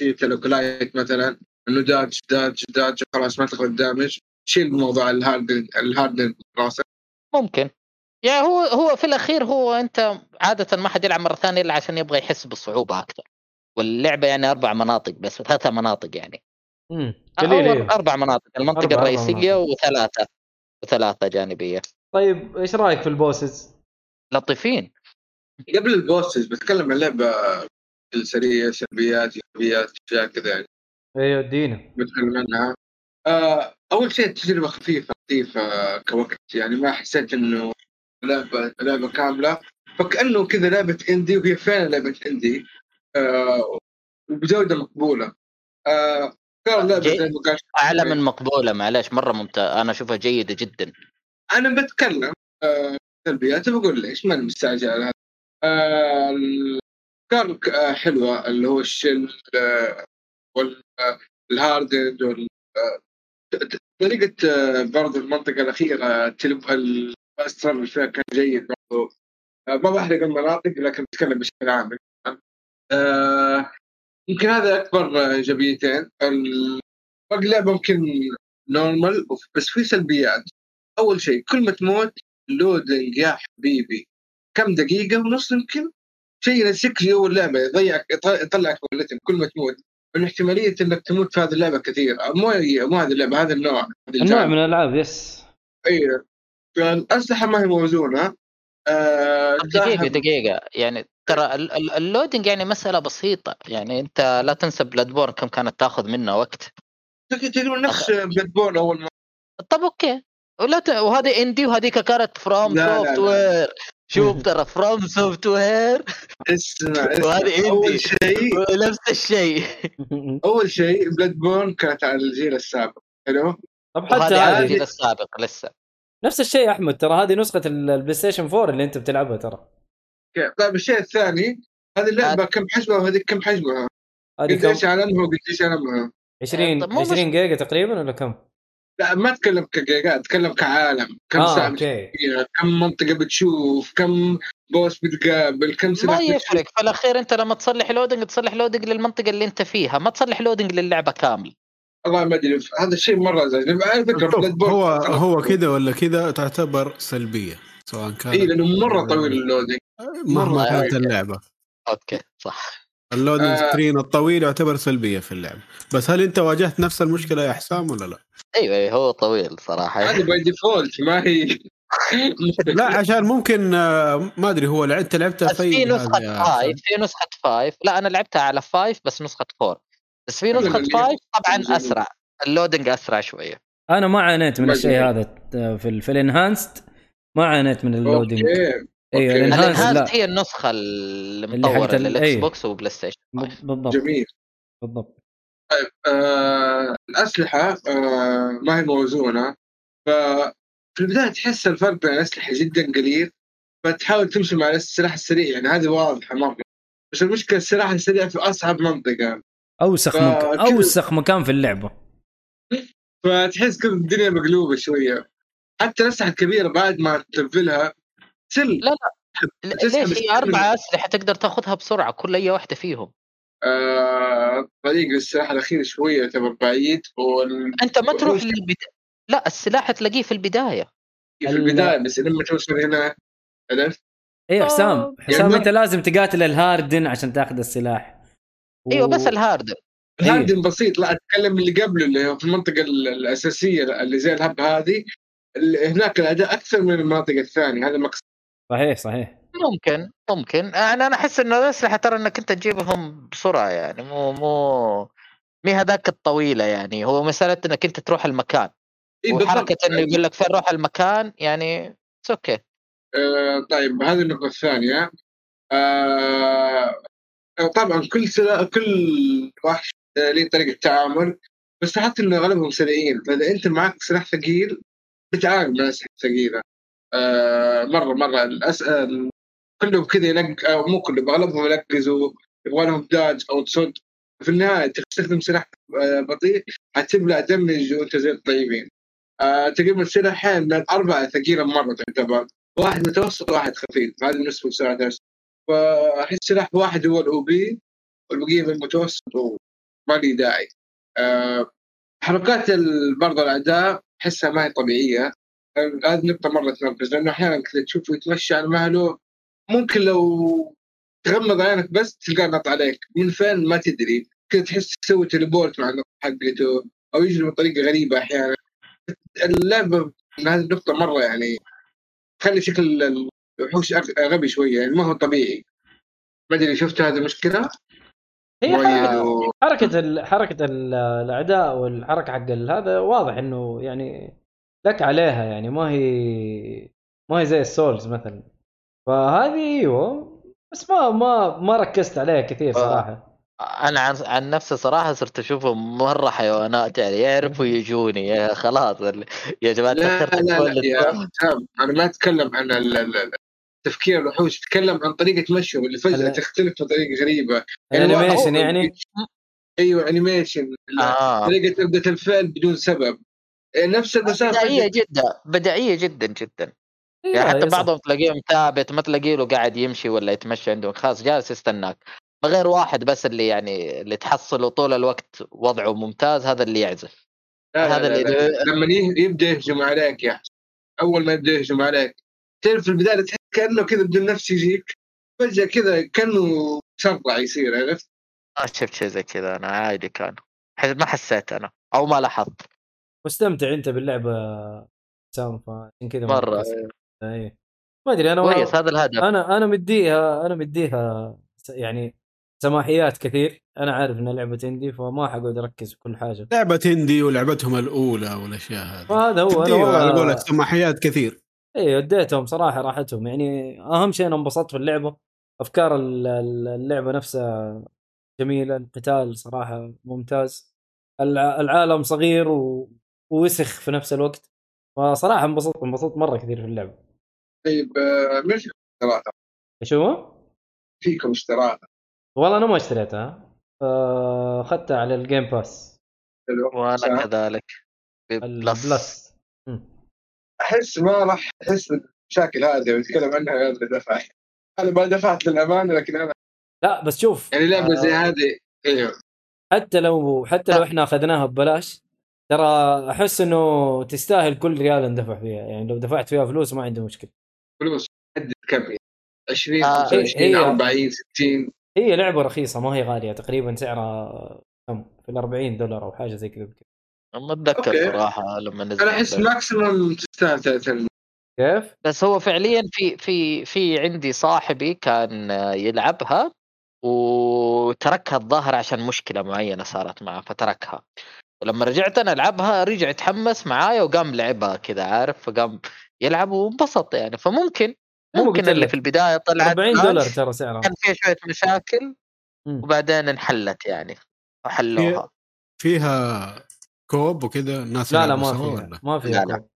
في roguelite مثلا. إنه dodge dodge dodge خلاص ما تاخذ damage شيل موضوع ال harden ال harden راسك ممكن. يعني هو هو في الأخير هو أنت عادة ما حد يلعب مرة ثانية إلا عشان يبغى يحس بالصعوبه أكثر. واللعبة يعني أربع مناطق بس ثلاثة مناطق يعني. امم أربع مناطق المنطقة أربع- أربع الرئيسية مناطق. وثلاثة وثلاثة جانبية. طيب إيش رأيك في البوسز؟ لطيفين. قبل البوسز بتكلم عن لعبة سريه سلبيات إيجابيات أشياء كذا يعني. أيوه ادينا بتكلم عنها. آه أول شيء التجربه خفيفة لطيفه كوقت. يعني ما حسيت إنه لعبة لعبة كاملة. فكأنه كذا لعبة اندي وهي فعلا لعبة اندي آه وبجودة مقبولة. آه كان لعبة أعلى من مقبولة معلش مرة ممتاز أنا أشوفها جيدة جدا. أنا بتكلم آه سلبيات. بقول ليش؟ ماني مستعجل على هذا. آه الافكار ك- آه، حلوة. اللي هو الشل آه والهاردد وال آه، طريقة آه، برضه المنطقة الأخيرة تلف ترافل فيها كان جيد برضه آه، ما بحرق المناطق لكن بتكلم بشكل عام. آه، يمكن هذا أكبر إيجابيتين ال- باقي اللعبة ممكن normal بس في سلبيات. أول شيء كل ما تموت loading يا حبيبي. كم دقيقة؟ ونص يمكن. شيء ينسيك جو اللعبة يضيعك يط- يطلعك من كل ما تموت. من احتمالية إنك تموت في هذه اللعبة كثير. مو مو هذه اللعبة هذا النوع هذا النوع. من الألعاب يس أيوه فالاسلحه ما هي موزونة. آه ساحب- دقيقة. يعني ترى ال- ال- ال loading يعني مسألة بسيطة. يعني أنت لا تنسى Bloodborne كم كانت تاخذ منا وقت. تقريبا نفس Bloodborne أول ما طب okay. ولا ت... وهذه indie وهذيك كانت From Soft. ware شوف ترى FromSoftware اسمع اسمع وهذه أول. شيء نفس الشيء أول شيء Bloodborne كانت على الجيل السابق حلو طب حتى هذه الجيل السابق لسه نفس الشيء يا أحمد ترى هذه نسخة ال- البلاي ستيشن 4 اللي أنت بتلعبها ترى. طيب الشيء الثاني هذه اللعبة كم حجمها وهذيك كم حجمها؟ هذه قديش كم عالمها وقديش عالمها؟ 20 طب مو مش- 20 جيجا تقريبا ولا كم؟ لا ما أتكلم كجيجات أتكلم كعالم. كم آه ساعة فيها؟ كم منطقة بتشوف؟ كم boss بتقابل؟ كم ما سلاح بتشوف؟ يفرق. في الأخير أنت لما تصلح loading تصلح loading للمنطقة اللي أنت فيها ما تصلح loading للعبة كامل. والله ما أدري. هذا الشيء مرة زعجني على فكره هو هو كذا ولا كذا تعتبر سلبية؟ سواء كان اي لأنه مرة طويل ال loading مهما مرة كانت. اللعبة. okay صح. ال loading آه. screen الطويل يعتبر سلبية في اللعبه بس هل انت واجهت نفس المشكلة يا حسام ولا لا؟ أيوه أيوة، هو طويل صراحة. هذه by default ما هي لا عشان ممكن آه، ما أدري هو لعبت لعبتها في نسخة يا five في نسخة five لا أنا لعبتها على five بس نسخة four بس في نسخة اللي- five طبعا. أسرع. ال loading أسرع شوية. أنا ما عانيت من الشيء. هذا في ال في ال enhanced ما عانيت من ال loading. okay أيوه ال enhanced هي النسخة اللي المطورة حقت ال- للاكس أي. بوكس وبلاي ستيشن بالضبط. جميل. بالضبط. آه الأسلحة آه ما هي موزونة. ففي البداية تحس الفرق بين الأسلحة جدا قليل فتحاول تمشي مع السلاح السريع. يعني هذه واضحة مرة. بس المشكلة السلاح السريع في أصعب منطقة. أوسخ مكان أوسخ مكان في اللعبة. فتحس كذا الدنيا مقلوبة شوية. حتى الأسلحة الكبيرة بعد ما تلفلها سل لا ل- تسحب ليش. هي أربع أسلحة تقدر تاخذها بسرعة كل أي واحدة فيهم. آه طريق السلاح الأخير شوية يعتبر بعيد وال... أنت ما تروح للبداية لا السلاح تلاقيه في البداية. في ال- البداية بس لما توصل هنا عرفت؟ إيه حسام. حسام يعني- أنت لازم تقاتل ال harden عشان تاخذ السلاح. و- أيوه بس ال harden إيه. هذا بسيط. لا أتكلم اللي قبله اللي هو في المنطقة ال- الأساسية اللي زي ال hub هذه. هناك الاداء أكثر من المناطق الثانية. هذا مقصد صحيح صحيح. ممكن ممكن. يعني أنا أحس إنه الأسلحة ترى إنك أنت تجيبهم بسرعة يعني مو مو مي هذاك الطويلة يعني. هو مسألة إنك أنت تروح المكان. إيه وحركة بالضبط. انه يقول لك فين روح المكان يعني أوكي آه طيب هذه النقطة الثانية. آه طبعا كل سلا... كل وحش له طريقة تعامل بس لاحظت انه أغلبهم سريعين. فإذا أنت معك سلاح ثقيل بتعامل مع الاسلحه الثقيله آه مره مرة الاسئله كلهم كذا ينق أو مو كلهم أغلبهم ينقزوا يبغى لهم داج أو تصد في النهاية تستخدم سلاح آه، بطيء حتبلع دمج وأنت زي الطيبين. آه تقريبا السلاحين من الأربعة ثقيلة مرة تعتبر. واحد متوسط وواحد خفيف. هذه بالنسبة لسرعه. فأحس سلاح واحد هو الاو بي والبقيه من المتوسط وما لي داعي. آه حركات برضه الاعداء أحسها ما هي طبيعية. هذه نقطة مرة تنرفز لأنه أحيانا كذا تشوفه يتمشى على مهله ممكن لو تغمض عينك بس تلقاه نط عليك من فين ما تدري كذا تحس تسوي تليبورت مع النقطة حقته أو يجري بطريقه غريبة أحيانا. اللعبة من هذه النقطة مرة يعني تخلي شكل الوحوش غبي شوية يعني ما هو طبيعي. ما أدري شفت هذه المشكلة؟ هي ال... حركة ال- الأعداء والحركة حق هذا واضح إنه يعني لك عليها يعني ما هي ما هي زي ال Souls مثلا. فهذه إيوه بس ما ما ما ركزت عليها كثير صراحة. أنا عن, عن نفسي صراحة صرت أشوفهم مرة حيوانات يعني يعرفوا يجوني يا خلاص ال- يا جماعة لا لا كل لا يا أنا ما أتكلم عن ال- ال- ال- تفكير الوحوش أتكلم عن طريقة مشيهم اللي فجأة تختلف بطريقه غريبة. ال animation واحد- يعني؟ أيوه animation آه. طريقة ردة الفعل بدون سبب. نفس المسافة بدائية جدا بدائية جدا جدا. إيه، يعني حتى. بعضهم تلاقيهم ثابت ما تلاقي له قاعد يمشي ولا يتمشى عندهم. خلاص جالس يستناك. غير واحد بس اللي يعني اللي تحصله طول الوقت وضعه ممتاز هذا اللي يعزف. لا لا هذا لا اللي لا. لما ي- يبدأ يهجم عليك يا حسن. أول ما يبدأ يهجم عليك. تعرف في البداية تحس كأنه كذا بدون نفس يجيك. فجأة كذا كأنه مسرع يصير عرفت؟ ما شفت شيء زي كذا أنا عادي كان. ما حسيت أنا أو ما لاحظت. مستمتع أنت باللعبة سام فعشان كذا مرة ركزت. إيه. ما أدري أنا كويس هذا الهدف. أنا أنا مديها أنا مديها يعني سماحيات كثير. أنا عارف إنها لعبة اندي فما حقعد أركز في كل حاجة. لعبة هندي ولعبتهم الأولى والأشياء هذه. فهذا هو أنا قولك والله سماحيات كثير. اي اديتهم صراحة راحتهم. يعني أهم شيء أنا انبسطت في اللعبه أفكار ال- ال- اللعبة نفسها جميلة القتال صراحة ممتاز. الع- العالم صغير و... ووسخ في نفس الوقت فصراحة انبسطت انبسطت مرة كثير في اللعبه طيب آه، من؟ إيش هو؟ فيكم اشتراها والله أنا ما اشتريتها اخذتها على ال Game Pass حلو. وأنا؟ كذلك Plus ال Plus. أحس ما راح أحس بالمشاكل هذه ويتكلم عنها غير اللي دفع أنا ما دفعت للأمانة لكن أنا لا بس شوف يعني لعبة زي آه. هذه أيوه حتى لو حتى لو إحنا أخذناها ببلاش ترى احس انه تستاهل كل ريال ندفع فيها. يعني لو دفعت فيها فلوس ما عندي مشكلة. فلوس. حد كم؟ يعني 20 آه، 25 هي- 40 60 هي لعبة رخيصة ما هي غالية. تقريبا سعرها كم؟ في ال 40 دولار أو حاجة زي كذا. يمكن. ما أتذكر. صراحة لما نزل أنا أحس ماكسيموم تستاهل 30 كيف؟ بس هو فعليا في في في عندي صاحبي كان يلعبها وتركها الظاهر عشان مشكلة معينة صارت معه فتركها. ولما رجعت أنا ألعبها رجع يتحمس معايا وقام لعبها كذا عارف فقام يلعب وانبسط يعني فممكن ممكن اللي. في البداية طلعت 40 بلاش، دولار ترى سعرها كان فيها شوية مشاكل. وبعدين انحلت يعني وحلوها فيها كوب وكذا الناس لا لا ما فيها ولا؟ ما لا، فيها لا. كوب.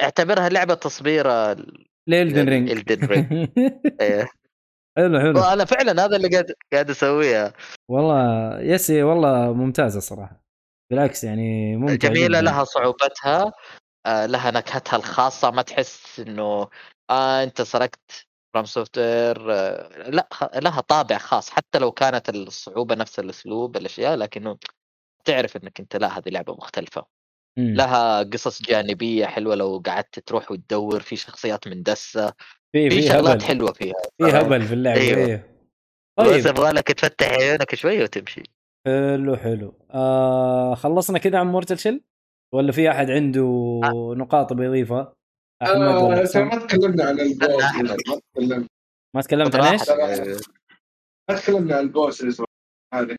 اعتبرها لعبة تصوير ليلدن رينج Ring. إيه. حلو حلو أنا فعلا هذا اللي قاعد قاعد اسويها والله يسي والله ممتازة صراحة بالعكس يعني ممتع جميلة جداً. لها صعوبتها آه، لها نكهتها الخاصة ما تحس إنه آه أنت سرقت FromSoftware لا لها طابع خاص. حتى لو كانت الصعوبة نفس الأسلوب الأشياء لكنه تعرف إنك أنت لا هذه لعبة مختلفة. مم. لها قصص جانبية حلوة لو قعدت تروح وتدور في شخصيات مندسة في في شغلات هبل. حلوة فيها في هبل في اللعبة أيوه. أيوه بس طيب. يبغى لك تفتح عيونك شوية وتمشي. حلو حلو. آه خلصنا كده عن Mortal Shell؟ ولا في أحد عنده نقاط بيضيفها أحمد آه، ما تكلمنا عن ال boss. ما تكلمنا. ما تكلمت عن إيش؟ ما تكلمنا عن ال boss اللي هذه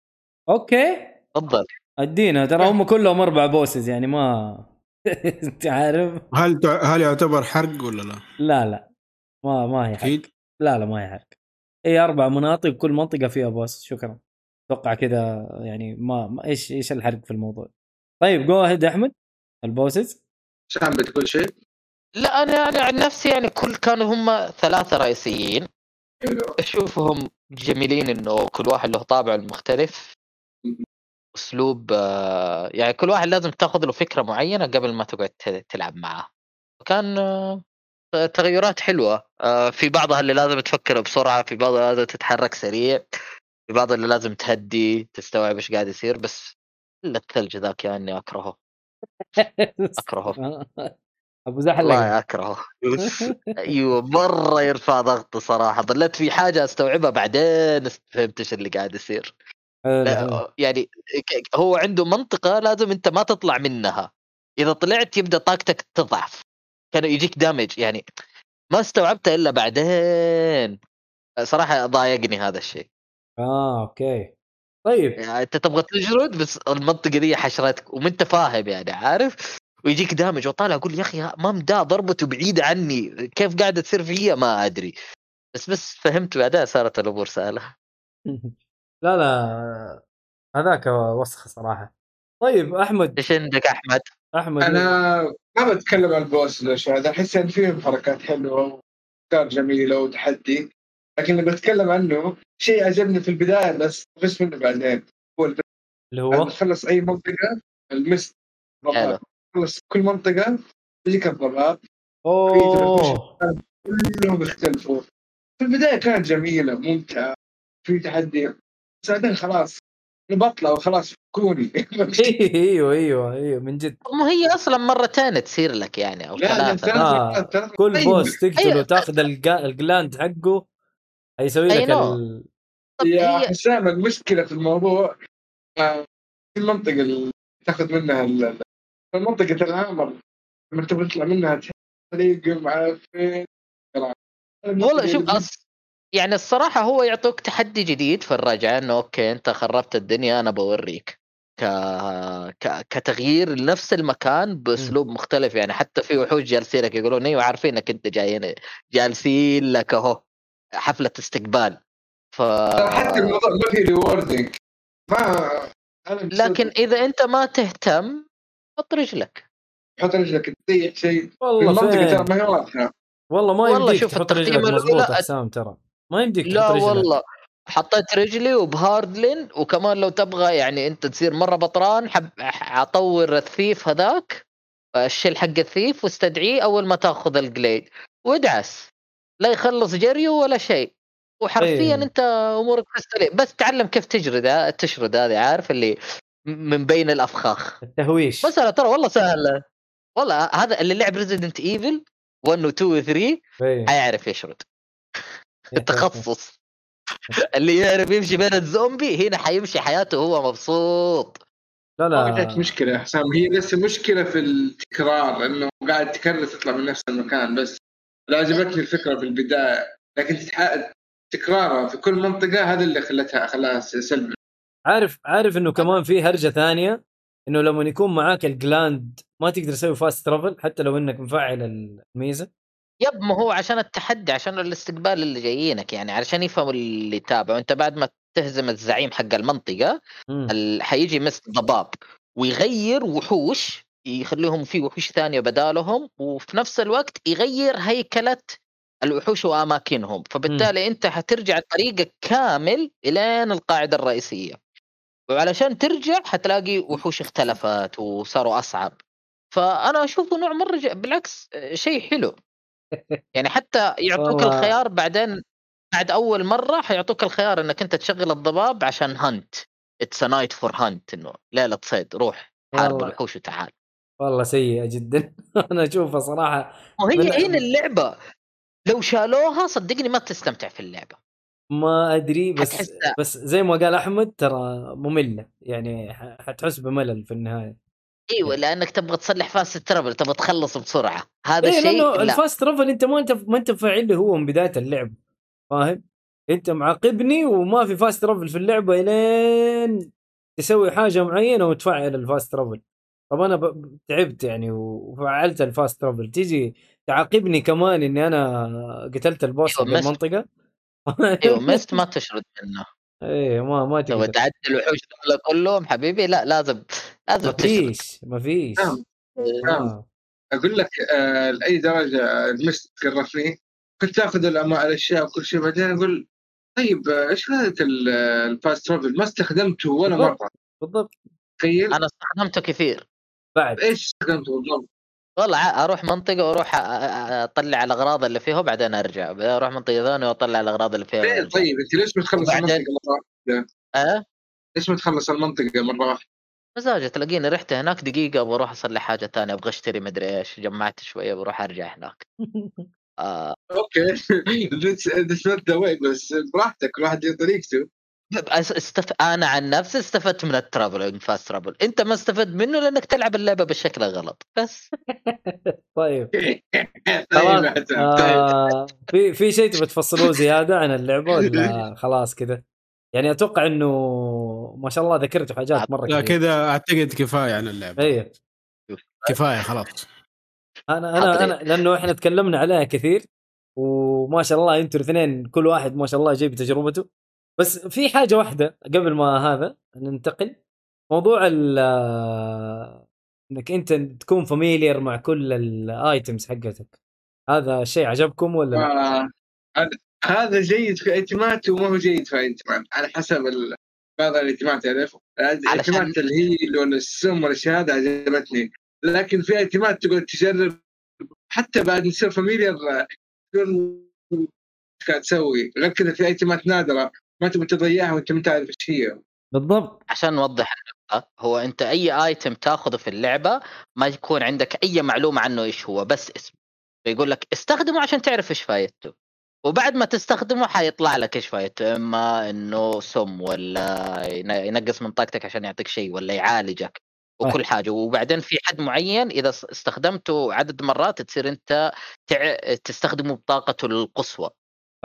okay. تفضل. أدينا ترى هم كلهم أربع bosses يعني ما أنت عارف؟ هل تع- هل يعتبر حرق ولا لا؟ لا لا. ما ما هي حرق. أكيد. لا لا ما هي حرق. هي أربع مناطق كل منطقة فيها boss شكرا. أتوقع كذا يعني ما, ما إيش إيش الحرق في الموضوع؟ طيب جو اهيد أحمد البوسز. سام بتقول شيء؟ لا أنا يعني عن نفسي يعني كل كانوا هم ثلاثة رئيسيين. أشوفهم جميلين إنه كل واحد له طابعه المختلف أسلوب آه، يعني كل واحد لازم تاخذ له فكرة معينة قبل ما تقعد تلعب معاه. وكان آه، تغيرات حلوة. آه، في بعضها اللي لازم تفكر بسرعة في بعضها لازم تتحرك سريع. في بعضها اللي لازم تهدي تستوعب إيش قاعد يصير بس إلا الثلج ذاك يا إني أكرهه. أكرهه. أبو زحل والله أكرهه. بس أيوه مرة يرفع ضغطي صراحة. ظليت في حاجة أستوعبها بعدين فهمت إيش اللي قاعد يصير. يعني هو عنده منطقة لازم أنت ما تطلع منها. إذا طلعت يبدأ طاقتك تضعف. كان يجيك دامج يعني ما استوعبتها إلا بعدين. صراحة ضايقني هذا الشيء. آه أوكي. طيب. يعني أنت تبغى تجرد بس المنطقة دي حشرتك وما أنت فاهم يعني عارف؟ ويجيك دامج وطالع أقول يا أخي ما مدى ضربته بعيده عني كيف قاعدة تصير فيا ما أدري. بس بس فهمت بعدين صارت الأمور سهلة. لا لا هذاك وسخ صراحة. طيب أحمد. إيش عندك أحمد؟ أحمد أنا ما بتكلم عن البوس هذا احس ان فيهم حركات حلوة وأفكار جميلة وتحدي. لكن اللي بتكلم عنه شيء عجبني في البداية بس بس منه بعدين. هو اللي هو؟ تخلص أي منطقة المست تخلص كل منطقة تجيك الضباب أوه. كلهم يختلفوا في البداية كانت جميلة ممتعة. في تحدي. بس بعدين خلاص بطلع وخلاص فكوني. أيوه أيوه أيوه من جد. ما هي أصلا مرتين تصير لك يعني أو لا لا ثلاثة. ثلاث آه. كل أيوة. بوس تقتله أيوة. تاخذ الجلاند حقه حيسوي أي لك. ال... يا حسام المشكلة في الموضوع آه، في المنطقة اللي تاخذ منها ال- ال- منطقه الهامر لما تبغى تطلع منها طريق مع فين والله شوف أص... يعني الصراحة هو يعطوك تحدي جديد في الرجعة إنه okay أنت خربت الدنيا أنا بوريك. ك... ك... كتغيير لنفس المكان بأسلوب مختلف يعني حتى في وحوش جالسين لك يقولون أيوه عارفينك أنت جاي هنا جالسين لك أهو. حفلة استقبال. ف حتى الموضوع ما في rewarding ما أنا لكن إذا أنت ما تهتم حط رجلك. حط رجلك تضيع شيء والله المنطقة ترى ما هي واضحة. والله ما والله يمديك شوف تحط التقديم رجلك مضبوط حسام ترى. ما يمديك لا تحط رجلك. والله. حطيت رجلي وبهاردلين وكمان لو تبغى يعني أنت تصير مرة بطران حب أطور الثيف هذاك الشيل حق الثيف واستدعيه أول ما تأخذ الجليد. وادعس. لا يخلص جريو ولا شيء. وحرفيا إيه. أنت أمورك تستلم بس تعلم كيف تجرد تشرد هذه عارف اللي من بين الأفخاخ. التهويش. مسألة ترى والله سهلة. والله هذا اللي لعب Resident Evil 1 و 2 و 3 إيه. حيعرف يشرد. التخصص. اللي يعرف يمشي بين الزومبي هنا حيمشي حياته وهو مبسوط. لا لا. مشكلة يا حسام. هي بس مشكلة في التكرار إنه قاعد تكرر تطلع من نفس المكان بس. لا عجبتني الفكرة في البدايه لكن تتح- تكرارها في كل منطقة هذا اللي خلتها خلاها سلبي. عارف عارف إنه كمان في هرجة ثانية إنه لما يكون معاك ال gland ما تقدر تسوي fast travel حتى لو إنك مفعل الميزة؟ yep ما هو عشان التحدي عشان الاستقبال اللي جايينك يعني علشان يفهموا اللي يتابعوا أنت بعد ما تهزم الزعيم حق المنطقة. ال- حيجي مثل ضباب ويغير وحوش يخليهم في وحوش ثانية بدالهم وفي نفس الوقت يغير هيكلة الوحوش وأماكنهم. فبالتالي أنت حترجع طريقك كامل إلين القاعدة الرئيسية. وعلشان ترجع حتلاقي وحوش اختلفت وصاروا أصعب. فأنا أشوفه نوع مرة ج- بالعكس شيء حلو. يعني حتى يعطوك. الخيار بعدين بعد أول مرة حيعطوك الخيار إنك أنت تشغل الضباب عشان hunt it's night for hunt إنه ليلة صيد روح حارب. الوحوش وتعال. والله سيئة جدا. أنا أشوفها صراحة وهي هنا اللعبه لو شالوها صدقني ما تستمتع في اللعبة. ما أدري بس حتحسها. بس زي ما قال أحمد ترى مملة. يعني حتحس بملل في النهاية. إيوه لأنك تبغى تصلح fast travel تبغى تخلص بسرعة. هذا إيه الشيء ال fast travel أنت ما أنت ما أنت له هو من بداية اللعب. فاهم؟ أنت معاقبني وما في fast travel في اللعبة إلين تسوي حاجة معينة وتفعل ال fast travel طب أنا ب- تعبت يعني وفعلت ال fast travel. تيجي تعاقبني كمان إني أنا قتلت البوس حق أيوة،. المنطقة؟ أيوه مست ما تشرد منه. إيه ما ما تقدر. تعدي الوحوش دول كلهم حبيبي لا لازم لازم ما تشرد. فيش ما فيش. نعم. آه. أقول لك آه لأي درجة المست قرفني كنت آخذ الأشياء وكل شيء بعدين أقول طيب إيش فائدة ال- الفاست ترافل؟ ما استخدمته ولا بالضبط. مرة. بالضبط. تخيل؟ أنا استخدمته كثير. بعد إيش بالضبط والله أروح منطقة وأروح أطلع الأغراض اللي فيها وبعدين أرجع أروح منطقة ثانية وأطلع الأغراض اللي فيها ليه وأرجع. طيب أنت ليش ما تخلص وبعدين- المنطقة مرة واحدة؟ أه؟ ليش ما تخلص المنطقة مرة واحدة؟ مزاجي تلاقيني رحت هناك دقيقة بروح أصلح حاجة ثانية أبغى أشتري مدري إيش جمعت شوية بروح أرجع هناك آه okay the way بس براحتك كل واحد له طريقته استف... أنا عن نفسي استفدت من ال travel fast travel أنت ما استفدت منه لأنك تلعب اللعبة بالشكل الغلط بس. طيب. طيب خلاص طيب. آه في في شيء تبي تفصلوه زيادة عن اللعبة ولا خلاص كذا؟ يعني أتوقع إنه ما شاء الله ذكرتوا حاجات مرة لا كثير. كذا أعتقد كفاية عن اللعبة. إيه. كفاية خلاص. أنا أنا. أنا لأنه إحنا تكلمنا عليها كثير وما شاء الله أنتوا الاثنين كل واحد ما شاء الله جايب تجربته. بس في حاجة واحدة قبل ما هذا ننتقل. موضوع ال إنك أنت تكون familiar مع كل ال items حقتك. هذا الشيء عجبكم ولا لا؟ آه، هذا- هذا جيد في ايتمات وما هو جيد في ايتمات على حسب ال- بعض الايتمات تعرف الايتمات ال heal ولا السم والأشياء هذا عجبتني. لكن في ايتمات تقعد تجرب حتى بعد نصير familiar تقول قاعد تسوي. غير كذا في ايتمات نادرة. ما تبغى تضيعها وانت ما تعرف إيش هي. بالضبط. عشان نوضح النقطة هو أنت أي ايتم تاخذه في اللعبة ما يكون عندك أي معلومة عنه إيش هو بس اسم فيقول لك استخدمه عشان تعرف إيش فايدته. وبعد ما تستخدمه حيطلع لك إيش فايدته إما إنه سم ولا ين- ينقص من طاقتك عشان يعطيك شيء ولا يعالجك وكل حاجة. وبعدين في حد معين إذا استخدمته عدد مرات تصير أنت تع... تستخدمه بطاقته القصوى.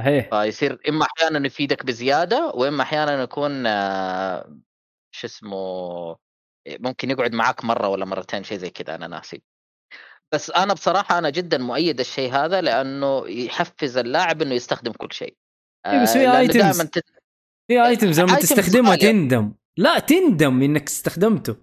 صحيح. فيصير إما أحيانا يفيدك بزيادة وإما أحيانا يكون آه، شو اسمه ممكن يقعد معاك مرة ولا مرتين شيء زي كذا أنا ناسي. بس أنا بصراحة أنا جدا مؤيد الشيء هذا لأنه يحفز اللاعب إنه يستخدم كل شيء. إيه، بس آه، في. دائما تت... في items لما تستخدمها. تندم. لا تندم إنك استخدمته.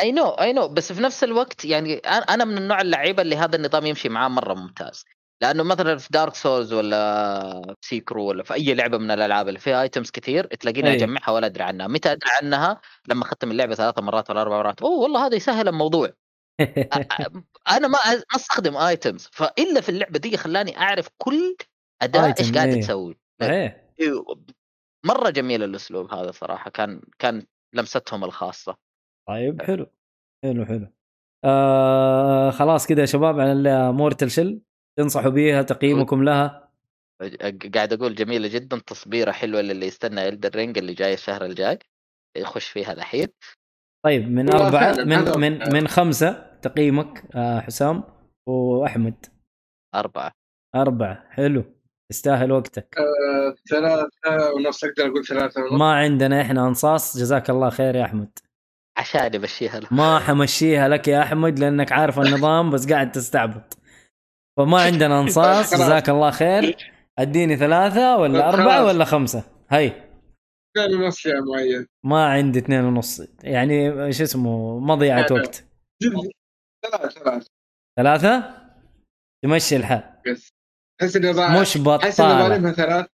اي نو اي نو بس في نفس الوقت يعني أنا من النوع اللعيبة اللي هذا النظام يمشي معاه مرة ممتاز. لأنه مثلا في Dark Souls ولا Sekiro ولا في أي لعبة من الألعاب اللي فيها items كثير تلاقيني. أجمعها ولا أدري عنها. متى أدري عنها؟ لما ختم اللعبة ثلاث مرات ولا أربع مرات. أوه والله هذا يسهل الموضوع. أنا ما أستخدم items فإلا في اللعبة دي خلاني أعرف كل أداة إيش قاعد إيه. تسوي. صحيح إيه، مرة جميل الأسلوب هذا صراحة. كان كان لمستهم الخاصة. طيب حلو. حلو حلو. آه خلاص كده يا شباب على مورتل شل تنصحوا بيها تقييمكم لها؟ قاعد أقول جميلة جدا تصبيرة حلوة للي يستنى الدر رينج اللي جاي الشهر الجاي يخش فيها الحين. طيب من أربعة من من من خمسة تقييمك آه حسام وأحمد. أربعة. أربعة. حلو. تستاهل وقتك. آه، ثلاثة ونص أقدر أقول ثلاثة ونص. ما عندنا إحنا أنصاص. جزاك الله خير يا أحمد. عشان يمشيها له ما حمشيها لك يا أحمد لأنك عارف النظام بس قاعد تستعبط. فما عندنا خلاص. جزاك الله خير. اديني ثلاثة ولا أربعة. ولا خمسة؟ هاي. اثنين ونص يا معين ما عندي اثنين ونص. يعني شو اسمه مضيعة. وقت ثلاثة. ثلاثة ثلاثة. تمشي الحال. بس. أحس إني مش أحس إني بطالة. ظالمها ثلاث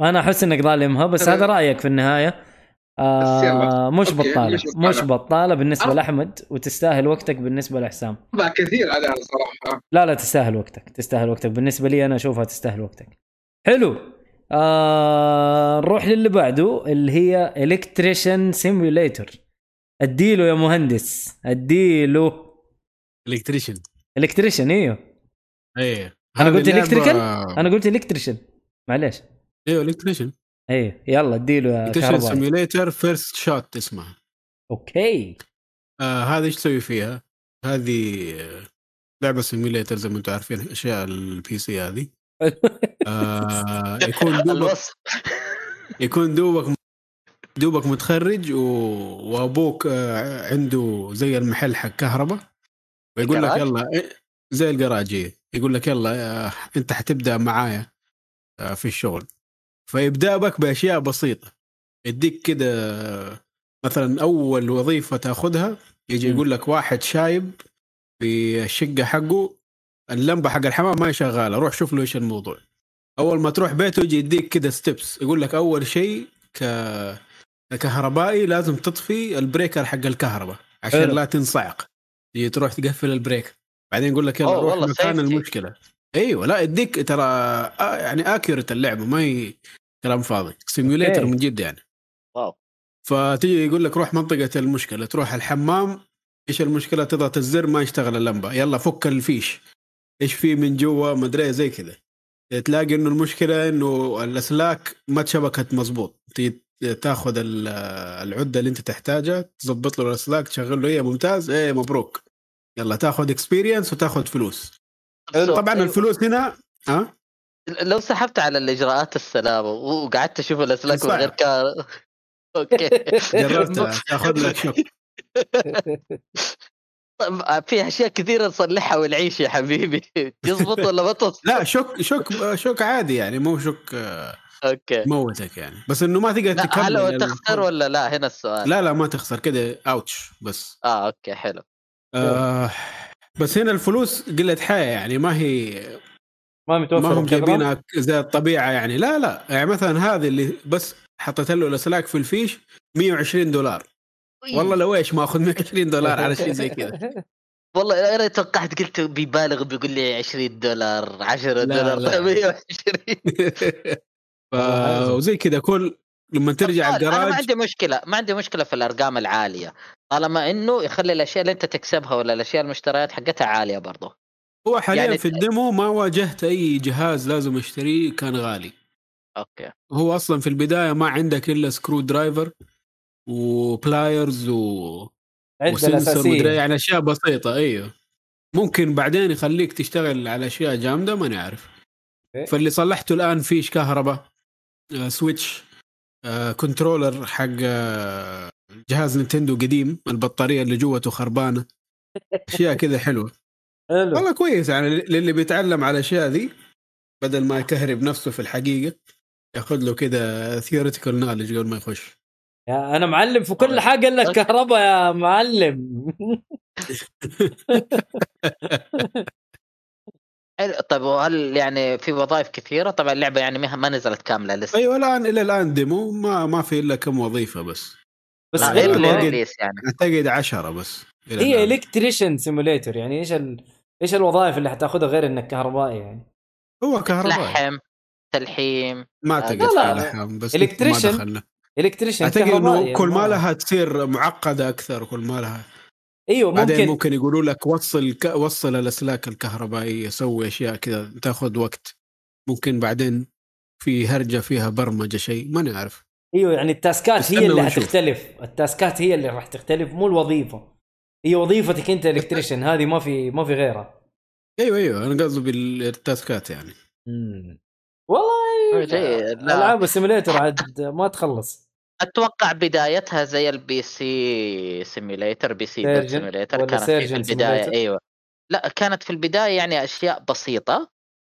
أنا أحس إنك ظالمها بس. هذا رأيك في النهاية. آه. مش okay، بطالة مش بطالة بالنسبة أربعة. لأحمد وتستاهل وقتك بالنسبة لحسام. ضاع كثير عليها صراحة. لا لا تستاهل وقتك تستاهل وقتك. بالنسبة لي أنا أشوفها تستاهل وقتك. حلو. آه نروح للي بعده اللي هي Electrician Simulator أديله يا مهندس أديله. electrician electrician إيوه. إيه. أنا هذه قلت electrical؟ أنا قلت electrician معليش. إيوه electrician إيه يلا اديله يا Simulator First Shock اسمها okay. آه هذه إيش تسوي فيها؟ هذه آه، لعبة simulator زي ما أنتم عارفين أشياء ال PC هذه. آه يكون دوبك يكون دوبك دوبك متخرج و... وأبوك آه، عنده زي المحل حق كهرباء. ويقول لك؟ يلا إيه، زي الجراج إيه. يقول لك يلا آه، أنت حتبدأ معايا آه، في الشغل. فيبدا بك بأشياء بسيطة يديك كده مثلا أول وظيفة تأخذها يجي. يقول لك واحد شايب في الشقة حقه اللمبة حق الحمام ما هي شغالة روح شوف له إيش الموضوع أول ما تروح بيته يجي يديك كده ستيبس يقول لك أول شيء ك ككهربائي لازم تطفي ال breaker حق الكهرباء عشان حلو. لا تنصعق تجي تروح تقفل ال break بعدين يقول لك يلا روح مكان. المشكلة أيوه لا يديك ترى آه، يعني accurate اللعبة ما هي كلام فاضي. Simulator. من جد يعني. Wow. فتيجي يقول لك روح منطقة المشكلة تروح الحمام إيش المشكلة؟ تضغط الزر ما يشتغل اللمبة. يلا فك الفيش. إيش في من جوا؟ مدري زي كذا. تلاقي إنه المشكلة إنه الأسلاك ما تشبكت مزبوط تيجي تاخذ ال- العدة اللي أنت تحتاجها تظبط له الأسلاك تشغل له هي ممتاز إيه مبروك. يلا تاخذ experience وتاخذ فلوس. طبعا. الفلوس هنا ها؟ لو سحبت على الإجراءات السلامه وقعدت أشوف الأسلاك من. غير care. Okay. جربت. تاخذ لك شوك. طيب في أشياء كثيرة نصلحها ونعيش يا حبيبي. يزبط ولا ما تزبط؟ لا شوك شوك شوك عادي يعني مو شوك آه، okay. يموتك يعني. بس إنه ما تقدر تكمل هل ال- تخسر ولا لا؟ هنا السؤال. لا لا ما تخسر كده ouch بس. آه okay حلو. آه بس هنا الفلوس قلة حياة يعني ما هي ما ما متوفر هم بكثرة؟ جايبينها زي الطبيعة يعني. لا لا. يعني مثلا هذه اللي بس حطيت له الأسلاك في الفيش 120 دولار. والله لو إيش ما أخذ 120 دولار على شيء زي كذا. والله أنا توقعت قلت بيبالغ بيقول لي 20 دولار 10 لا، دولار لا. 120 ف... وزي كذا كل لما ترجع طب أنا ما الجراج عندي مشكلة ما عندي مشكلة في الأرقام العالية. طالما إنه يخلي الأشياء اللي أنت تكسبها ولا الأشياء المشتريات حقتها عالية برضه هو حاليا يعني- في ال demo ما واجهت أي جهاز لازم أشتريه كان غالي. Okay. هو أصلا في البداية ما عندك الا screwdriver و pliers و... عدة و sensor مدري يعني أشياء بسيطة أيوه ممكن بعدين يخليك تشتغل على أشياء جامدة ماني عارف okay. فاللي صلحته الآن فيش كهرباء آه switch آه controller حق آه جهاز نينتندو قديم البطارية اللي جوته خربانة. أشياء كذا حلوة. حلو. والله كويس يعني للي بيتعلم على الأشياء ذي بدل ما يكهرب نفسه في الحقيقة ياخذ له كذا theoretical knowledge قبل ما يخش. يا أنا معلم في كل حاجة إلا الكهرباء يا معلم. طيب وهل يعني في وظائف كثيرة؟ طبعا اللعبة يعني ما ما نزلت كاملة لسه. أيوه الآن إلى الآن demo ما ما في إلا كم وظيفة بس. بس غير ال release يعني. أعتقد عشرة بس إلى هي. Electrician Simulator يعني إيش ال... إيش الوظائف اللي حتاخذها غير إنك كهربائي يعني؟ هو كهرباء لحم تلحيم ما لا، تقعد لا. في لحم بس Electrician. ما دخلنا. Electrician أعتقد كهربائي انه كل ما ما- لها تصير معقدة أكثر كل ما لها. إيوه بعدين ممكن. ممكن يقولوا لك وصل ك... وصل الأسلاك الكهربائية سوي أشياء كذا تاخذ وقت. ممكن بعدين في هرجة فيها برمجة شيء ماني عارف إيوه يعني ال task ات هي اللي ونشوف. حتختلف. ال task ات هي اللي راح تختلف مو الوظيفة. هي وظيفتك انت Electrician هذه ما في ما في غيرها أيوه أيوه أنا قصدي بال task ات يعني. والله العاب ال simulator عاد ما تخلص أتوقع بدايتها زي ال PC Simulator PC Simulator كانت في البداية Simulator؟ أيوه لا كانت في البداية يعني أشياء بسيطة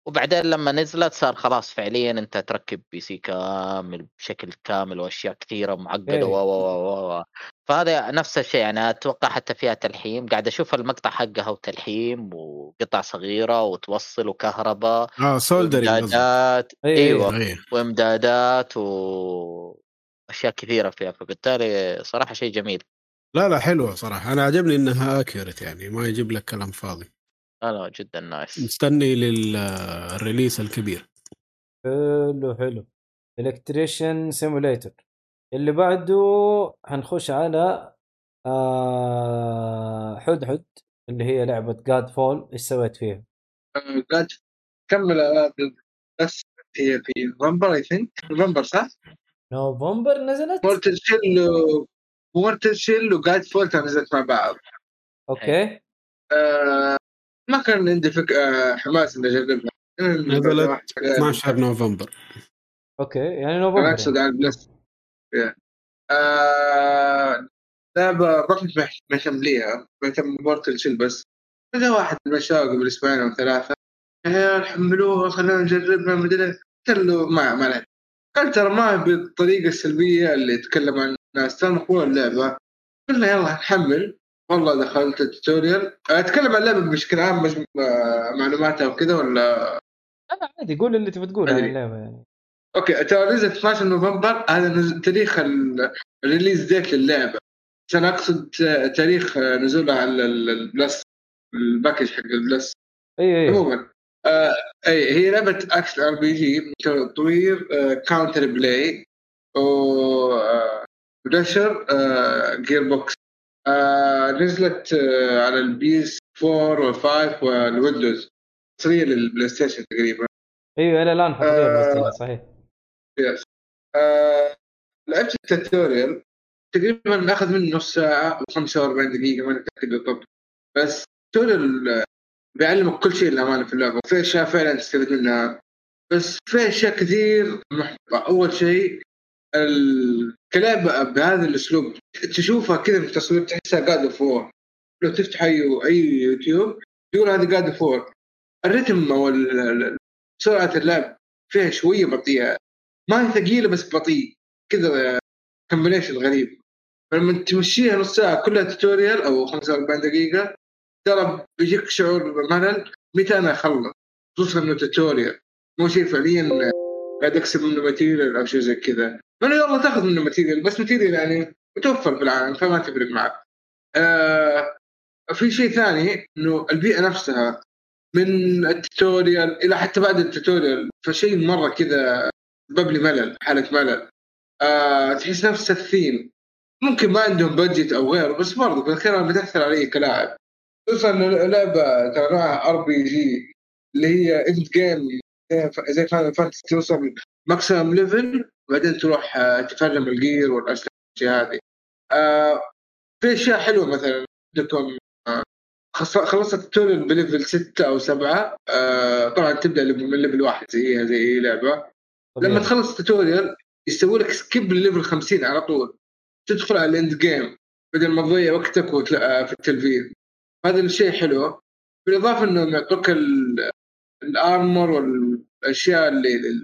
وبعدين لما نزلت صار خلاص فعليا أنت تركب PC كامل بشكل كامل وأشياء كثيرة إيه. معقده و و و و فهذا نفس الشيء يعني أتوقع حتى فيها تلحيم. قاعد أشوف المقطع حقها وتلحيم وقطع صغيرة وتوصل وكهرباء آه soldering وإمدادات. أي- أيوه أيوه وإمدادات واشياء كثيرة فيها. فبالتالي صراحة شيء جميل. لا لا حلوة صراحة. أنا عجبني إنها accurate يعني ما يجيب لك كلام فاضي. لا لا جدا nice مستني لل release الكبير. حلو حلو. Electrician Simulator اللي بعده حنخش على آه حدحد اللي هي لعبة Godfall إيش سويت فيها؟ آه، قاعد كمل آه، بس هي في نوفمبر I think نوفمبر صح؟ نوفمبر نزلت؟ مورتل شيل و- مورتل شيل و Godfall نزلت مع بعض okay آه ما كان عندي فك... آه حماس إني اجربها نزلت 12 نوفمبر okay يعني أنا نوفمبر اقصد يعني. على ال Plus آه لعبة ما مح- مهتم ليها مهتم بمورتل شيل بس. فجاء واحد من الشباب قبل أسبوعين أو ثلاثة يا عيال حملوها خلينا نجربها مدري قلت له ما ما لعب. قال ترى ما بالطريقة السلبية اللي يتكلم عن الناس ترى مقبولة اللعبة. قلنا يلا نحمل. والله دخلت التوتوريال. أتكلم عن اللعبة بشكل عام مش آه، معلوماتها وكذا ولا؟ أنا عادي قول اللي تبي تقوله عن. اللعبة يعني. Okay ترى نزلت 12 نوفمبر هذا تاريخ ال- ال release date للعبة. عشان اقصد ت- تاريخ نزولها على ال- ال Plus ال package حق ال Plus. اي اي عموما آه اي هي لعبة action RPG تطوير آه Counterplay و آه نشر آه Gearbox آه نزلت آه على ال PS 4 و5 وال Windows حصريه لل PlayStation تقريبا. أيوه إلى الآن حصريه آه. صحيح. Yes آه لعبت التوتوريال تقريبا آخذ مني نص ساعة و45 دقيقة ما متأكد بالضبط. بس ال tutorial آه، بيعلمك كل شيء للأمانة في اللعبة. وفي أشياء فعلا تستفيد منها. بس في أشياء كثير محبطه أول شيء الكلام بهذا الأسلوب. تشوفها كذا في التصوير تحسها قاعدة four لو تفتح أي أي يوتيوب تقول هذه قاعدة فور الرتم أو سرعة اللعب فيها شوية بطيئة. ما هي ثقيلة بس بطيء. كذا combination غريب. فلما تمشيها نص ساعة كلها tutorial أو 45 دقيقة ترى بيجيك شعور بملل. متى أنا أخلص؟ خصوصا إنه tutorial مو شيء فعليا قاعد اكسب منه material أو شيء زي كذا. ما يلا تاخذ منه material بس material يعني متوفر في العالم فما تفرق معك. آه في شيء ثاني إنه البيئة نفسها من ال tutorial إلى حتى بعد ال tutorial فشيء مرة كذا سبب لي ملل حاله ملل. آه تحس نفس الثيم. ممكن ما عندهم budget أو غيره بس برضه بالاخير أنا بتأثر علي كلاعب. خصوصا لعبه ترى نوعها RPG اللي هي end game زي Final Fantasy توصل maximum level بعدين تروح آه، تفرم ال gear والاشياء هذه. آه في أشياء حلوة مثلا عندكم آه خلص- خلصت ال tutorial ب level 6 أو 7 آه طبعا تبدأ من level واحد زيها زي أي لعبة. لما. تخلص ال tutorial يسوي لك skip لل level 50 على طول. تدخل على ال end game بدل ما تضيع وقتك في التلفيل هذا الشيء حلو. بالإضافة انهم يعطوك ال- ال armor والأشياء اللي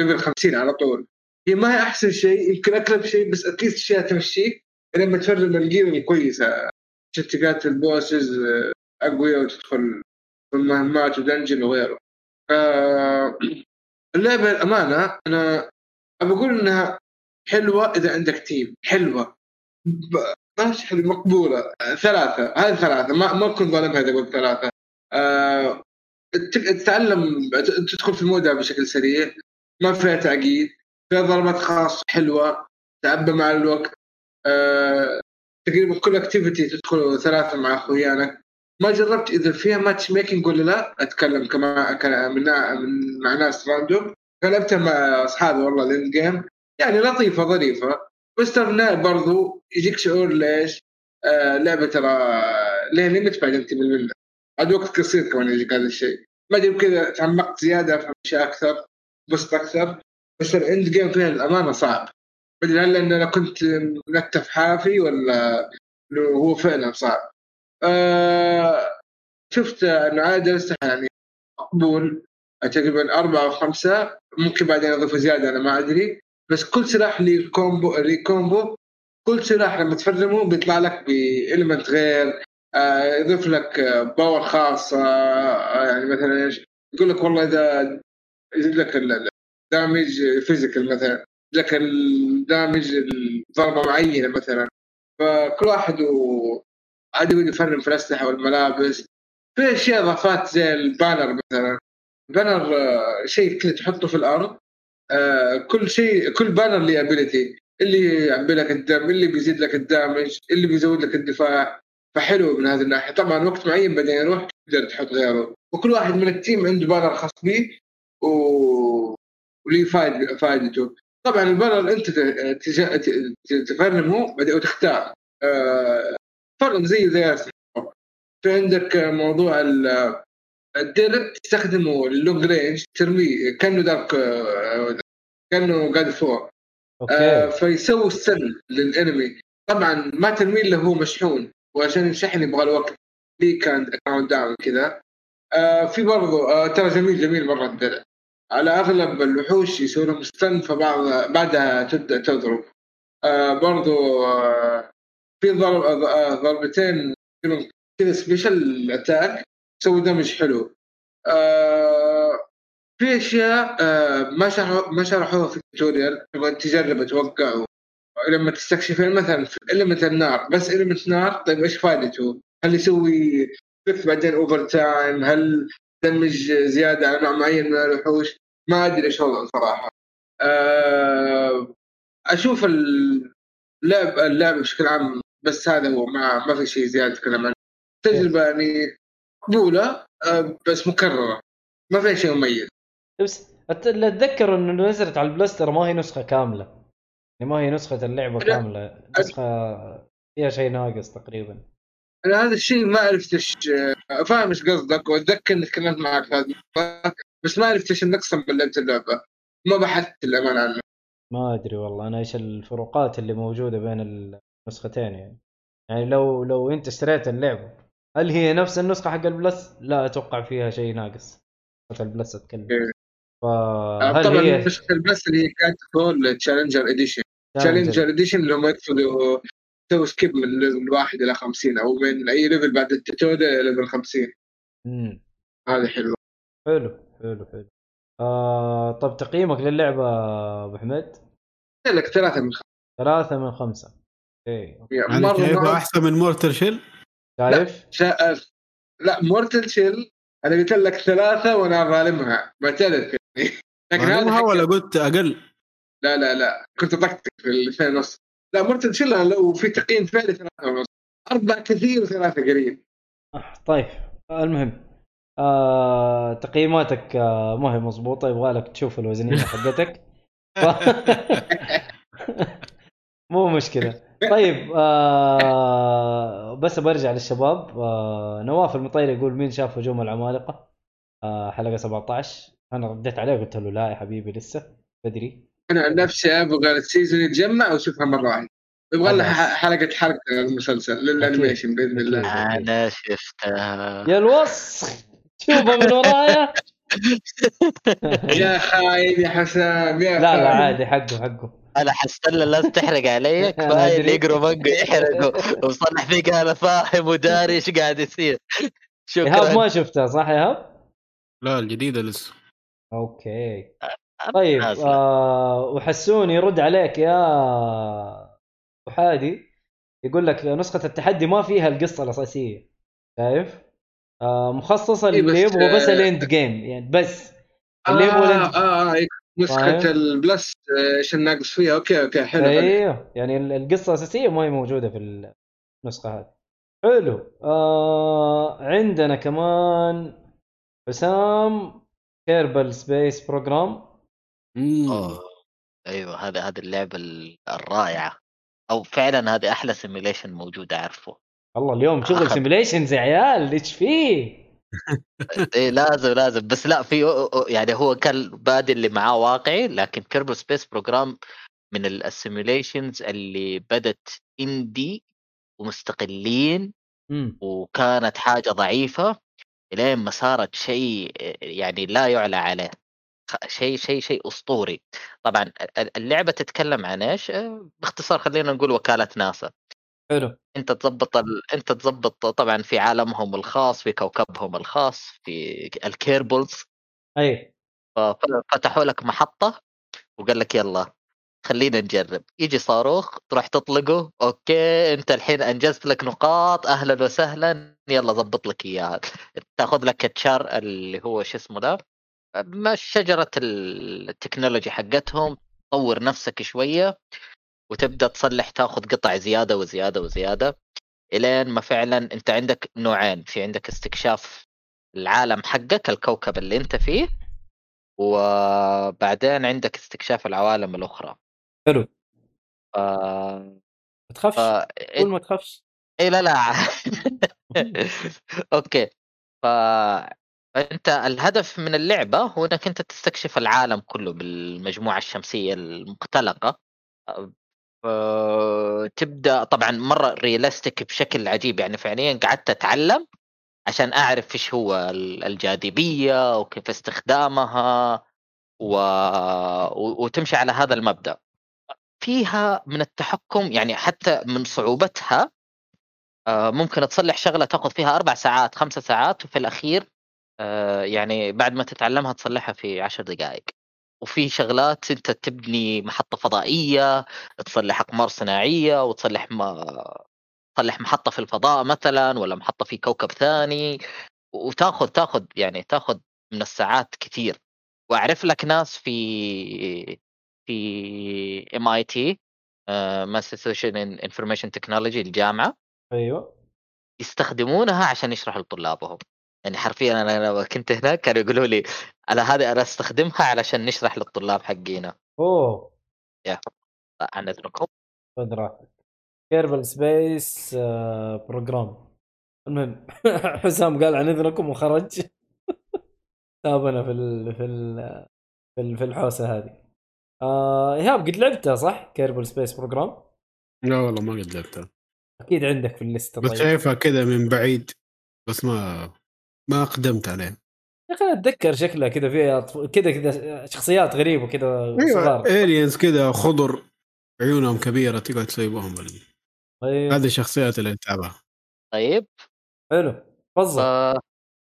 level 50 على طول. هي ما هي أحسن شيء يمكن أقرب شيء بس at least اشياء تمشيك لما تفرم ال gear الكويسة. عشان تقاتل bosses أقوياء وتدخل في المهمات و dungeon وغيره. اللعبة الأمانة أنا أبى أقول إنها حلوة إذا عندك team حلوة. ماشي حلوة مقبولة. ثلاثة هذه ثلاثة. ما ما كنت ظالمها إذا قلت ثلاثة. ت- تتعلم تدخل في ال mood بشكل سريع. ما فيها تعقيد. فيها ضربات خاصة حلوة. تعبى مع الوقت. آه، تقريبا كل activity تدخل ثلاثة مع اخويانك ما جربت إذا فيها matchmaking ولا لا؟ أتكلم كما من, مع ناس random لعبتها مع أصحابي والله ال end game يعني لطيفة ظريفة. بس ترى برضو. يجيك شعور ليش؟ آه لعبة ترى ليه limit بعدين تمل منها بعد وقت قصير كمان يجيك هذا الشيء. ما أدري كذا تعمقت زيادة افهم أشياء أكثر بس أكثر. بس ال end game فيها الأمانة صعب. ما أدري هل لأن أنا كنت ملفل حافي ولا هو فعلا صعب؟ آه شفت انه عادل يعني مقبول تقريبا أربعة أو خمسة ممكن بعدين أضيف زيادة أنا ما أدري. بس كل سلاح لي combo لي combo كل سلاح لما تفرمه بيطلع لك ب element غير آه، يضيف لك آه، power خاص آه، يعني مثلا إيش؟ يقول لك والله إذا يزيد لك ال damage physical مثلا لك ال damage ضربة معينة مثلا. فكل واحد و- عاد يقعد يفرم في الأسلحة والملابس. في أشياء إضافات زي ال banner مثلا. ال banner آه، شيء كذا تحطه في الأرض. آه، كل شيء كل banner له ability اللي يعبي لك الدم اللي بيزيد لك ال damage اللي بيزود لك الدفاع. فحلو من هذه الناحية. طبعا وقت معين بعدين يروح تقدر تحط غيره. وكل واحد من ال team عنده banner خاص به و... وليه فايد فائدته طبعا ال banner أنت تفرمه بعدين وتختار. فرم زي أرسنال. في عندك موضوع ال- الديرت تستخدمه للونج رينج ترميه كأنه دارك كأنه قاعد فوق. آه، فيسوي السن للانمي. طبعا ما ترميه إلا هو مشحون وعشان ينشحن يبغى له وقت لي كان كاونت داون كذا. آه في برضو آه ترى جميل جميل مرة الدرع على أغلب الوحوش يسوي لهم ستن فبعض بعدها تبدأ تضرب. آه برضو آه في ضرب آه ضربتين فيهم كذا special attack تسوي damage حلو آه في أشياء آه ما شرحوا ما شرحوها في ال tutorial تبغى تجرب توقع لما تستكشفين مثلا في element النار بس element نار طيب إيش فائدته؟ هل يسوي effect بعدين over time؟ هل damage زيادة على نوع معين من الوحوش؟ ما أدري إيش هو صراحة. آه، أشوف اللعب اللعبه بشكل عام بس هذا هو ما ما في شيء زيادة اتكلم عنه. تجربة يعني مقبولة آه، بس مكررة. ما فيها شيء مميز. بس اللي أتذكر إنه نزلت على البلاستر ما هي نسخة كاملة. يعني ما هي نسخة اللعبة لا. كاملة نسخة فيها شيء ناقص تقريبا. أنا هذا الشيء ما عرفت إيش فاهم إيش قصدك؟ وأتذكر إني تكلمت معك في هذه النقطة، بس ما عرفت إيش النقص من لعبة اللعبة. ما بحثت الامانه عنه. ما أدري والله أنا إيش الفروقات اللي موجودة بين النسختين يعني يعني لو لو أنت اشتريت اللعبة هل هي نفس النسخة حق ال Plus؟ لا أتوقع فيها شيء ناقص. نسخه ال Plus اتكلم إيه. فهل طبعا هي؟ نسخة ال Plus اللي هي كانت تكون Challenger Edition Challenger Edition اللي هم يقصدوا تسوي skip من level واحد إلى 50 أو من أي level بعد ال tutorial إلى level 50 مم. هذا حلو حلو حلو حلو. آه طب تقييمك للعبة أبو حميد؟ لك ثلاثة من خمسة. ثلاثة من خمسة. okay يعني شايفها مرة أحسن من Mortal Shell؟ شايف؟ شا... لا Mortal Shell أنا قلت لك ثلاثة وأنا ظالمها بعترف يعني لكن هذا ظالمها ولا قلت أقل؟ لا لا لا. كنت أطقطق في الاثنين ونص. لا Mortal Shell ها لو في تقييم فعلي ثلاثة ونص. أربعة كثير وثلاثة قليل. آه، طيب. المهم. آه تقييماتك آه ما هي مضبوطة. يبغى لك تشوف الوزنية حقتك. مو مشكلة. طيب آه بس برجع للشباب. آه نواف المطير يقول مين شاف هجوم العمالقة؟ آه حلقة 17 أنا رديت عليه قلت له لا يا حبيبي لسه. بدري. أنا عن نفسي أبغى السيزون يتجمع وأشوفها مرة واحدة. يبغى لنا ح- حلقة حلقة المسلسل للأنيميشن بإذن الله. أنا شفتها يا الوسخ. شوفها من ورايا. يا خاين يا حسام يا لا لا. عادي حقه حقه. أنا حستنى الناس تحرق علي كفايه اللي. يقروا مانجا يحرقوا. وصلح فيك أنا فاهم وداري إيش قاعد يصير؟ إيهاب شكرا ما شفتها صح يا إيهاب؟ لا الجديدة لسه. أوكي. طيب. آه وحسون يرد عليك يا أبو حادي. يقول لك نسخة التحدي ما فيها القصة الأساسية. شايف؟ آه مخصصة اللي بس، يبغوا بس آه، ال end game. يعني بس. اللي يبغوا ال end آه آه آه نسخة فاهم؟ ال plus آه، إيش الناقص فيها أوكي أوكي حلو. أيوه يعني ال- القصة الأساسية ما هي موجودة في النسخة هذه حلو آه عندنا كمان حسام Kerbal Space Program. أيوه هذا هذه اللعبة ال- الرائعة أو فعلا هذه أحلى simulation موجودة أعرفه الله اليوم شغل. simulations يا عيال إيش فيه؟ إيه لازم لازم. بس لا في يعني هو كان بادي اللي معاه واقعي لكن Kerbal Space Program من ال simulations اللي بدت indie ومستقلين وكانت حاجة ضعيفة إلين ما صارت شيء يعني لا يعلى عليه. شيء شيء شيء أسطوري. طبعا ال- اللعبة تتكلم عن إيش؟ أه، باختصار خلينا نقول وكالة ناسا. حلو. أنت تضبط ال... أنت تضبط طبعا في عالمهم الخاص في كوكبهم الخاص في ال Kerbals. أي. ففتحوا لك محطة وقال لك يلا خلينا نجرب. يجي صاروخ تروح تطلقه أوكي أنت الحين أنجزت لك نقاط أهلا وسهلا يلا ضبط لك إياها. تأخذ لك ال char اللي هو شو اسمه ده ما شجرة التكنولوجي حقتهم طور نفسك شوية. وتبدأ تصلح تاخذ قطع زيادة وزيادة وزيادة إلين ما فعلا أنت عندك نوعين. في عندك استكشاف العالم حقك الكوكب اللي أنت فيه وبعدين عندك استكشاف العوالم الأخرى. حلو. ف... ما تخافش. ف... قول ما تخافش. اي لا لا. أوكي. ف فانت الهدف من اللعبة هو إنك أنت تستكشف العالم كله بالمجموعة الشمسية المختلقة. تبدأ طبعا مرة realistic بشكل عجيب يعني فعليا قعدت أتعلم عشان أعرف إيش هو ال- الجاذبية وكيف استخدامها. و- وتمشي على هذا المبدأ فيها من التحكم يعني حتى من صعوبتها آه، ممكن تصلح شغلة تاخذ فيها أربع ساعات خمسة ساعات وفي الأخير آه، يعني بعد ما تتعلمها تصلحها في عشر دقائق وفي شغلات أنت تبني محطة فضائية تصلح أقمار صناعية وتصلح ما تصلح محطة في الفضاء مثلا ولا محطة في كوكب ثاني. وتاخذ تاخذ يعني تاخذ من الساعات كثير وأعرف لك ناس في في ام اي تي Massachusetts information technology الجامعة. أيوه. يستخدمونها عشان يشرحوا لطلابهم. يعني حرفيا أنا لما كنت هناك كانوا يقولوا لي أنا هذه أنا أستخدمها علشان نشرح للطلاب حقينا. أوه. عن اذنكم خذ راحتك. Kerbal Space Program المهم حسام قال عن إذنكم وخرج. تابنا في ال في ال في, ال في الحوسة هذه. آه إيهاب قد لعبتها صح؟ Kerbal Space Program لا والله ما قد لعبتها. أكيد عندك في الليستة بس طيب. شايفها كذا من بعيد بس ما ما أقدمت عليه يا أخي أتذكر شكلها كذا فيها كذا كذا شخصيات غريبة كذا أيوه صغار. aliens كذا خضر عيونهم كبيرة تقعد تسيبهم. أيوه. هذه الشخصيات اللي تلعبها طيب. حلو. ف... تفضل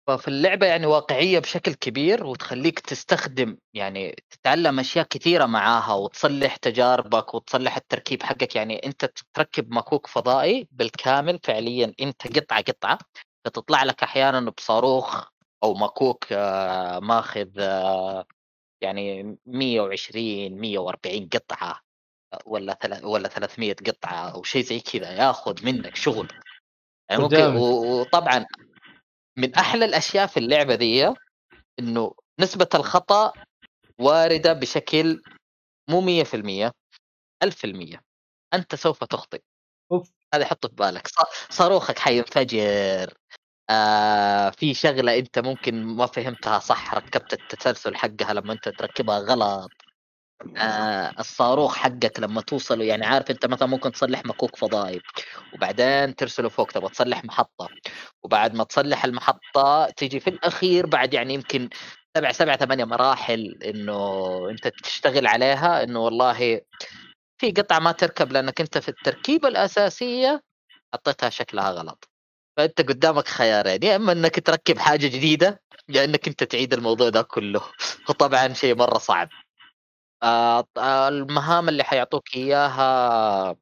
ففي اللعبة يعني واقعية بشكل كبير وتخليك تستخدم يعني تتعلم أشياء كثيرة معاها وتصلح تجاربك وتصلح التركيب حقك. يعني أنت تركب مكوك فضائي بالكامل فعليا أنت قطعة قطعة. فتطلع لك أحيانا بصاروخ أو مكوك آه، ماخذ آه، يعني 120 140 قطعة ولا ثلا- ولا 300 قطعة أو شيء زي كذا ياخذ منك شغل. يعني ممكن وطبعا من أحلى الأشياء في اللعبة دي إنه نسبة الخطأ واردة بشكل مو 100% 1000% أنت سوف تخطئ. أوف. هذا حطه في بالك. صاروخك حينفجر. آه في شغلة أنت ممكن ما فهمتها صح ركبت التسلسل حقها لما أنت تركبها غلط. آه الصاروخ حقك لما توصله يعني عارف أنت مثلا ممكن تصلح مكوك فضائي وبعدين ترسله فوق تبغى تصلح محطة وبعد ما تصلح المحطة تيجي في الأخير بعد يعني يمكن سبع سبع ثمانية مراحل إنه أنت تشتغل عليها إنه والله في قطعة ما تركب لأنك أنت في التركيبة الأساسية حطيتها شكلها غلط. فأنت قدامك خيارين يا إما إنك تركب حاجة جديدة يا إنك أنت تعيد الموضوع ده كله. وطبعا شيء مرة صعب. آه، المهام اللي حيعطوك إياها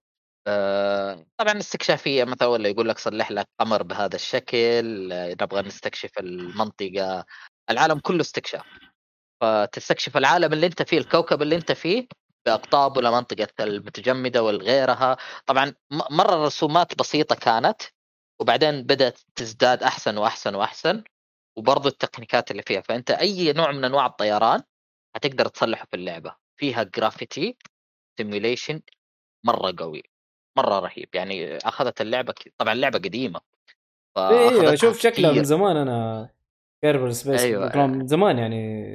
آه، طبعا استكشافية مثلا ولا يقول لك صلح لك قمر بهذا الشكل نبغى نستكشف المنطقة. العالم كله استكشاف. فتستكشف العالم اللي أنت فيه الكوكب اللي أنت فيه باقطابه لمنطقه المتجمدة والغيرها. طبعا مرة رسومات بسيطة كانت. وبعدين بدأت تزداد أحسن وأحسن وأحسن وبرضه التكنيكات اللي فيها فأنت أي نوع من أنواع الطيران حتقدر تصلحه في اللعبة فيها gravity simulation مرة قوي مرة رهيب يعني أخذت اللعبة طبعا اللعبة قديمة فأخذتها أشوف شكلها من. زمان أنا Kerbal Space أيوة. أيوة. من زمان يعني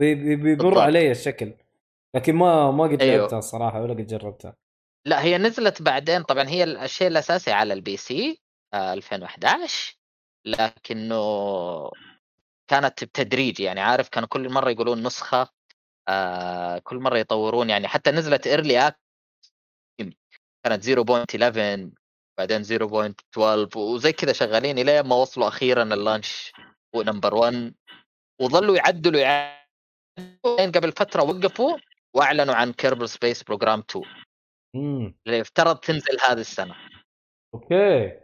بي- بي- بيمر. علي الشكل لكن ما ما قد أيوة. لعبتها الصراحة ولا قد جربتها لا هي نزلت بعدين طبعا هي الشيء الاساسي على ال PC 2011 لكنه كانت بتدريج يعني عارف كانوا كل مرة يقولون نسخة آه كل مرة يطورون يعني حتى نزلت early كانت 0.11 بعدين 0.12 وزي كذا شغالين إلين ما وصلوا أخيرا ال launch number 1 وظلوا يعدلوا يعدلوا لين قبل فترة وقفوا وأعلنوا عن Kerbal Space Program 2 امم اللي يفترض تنزل هذه السنة. أوكي.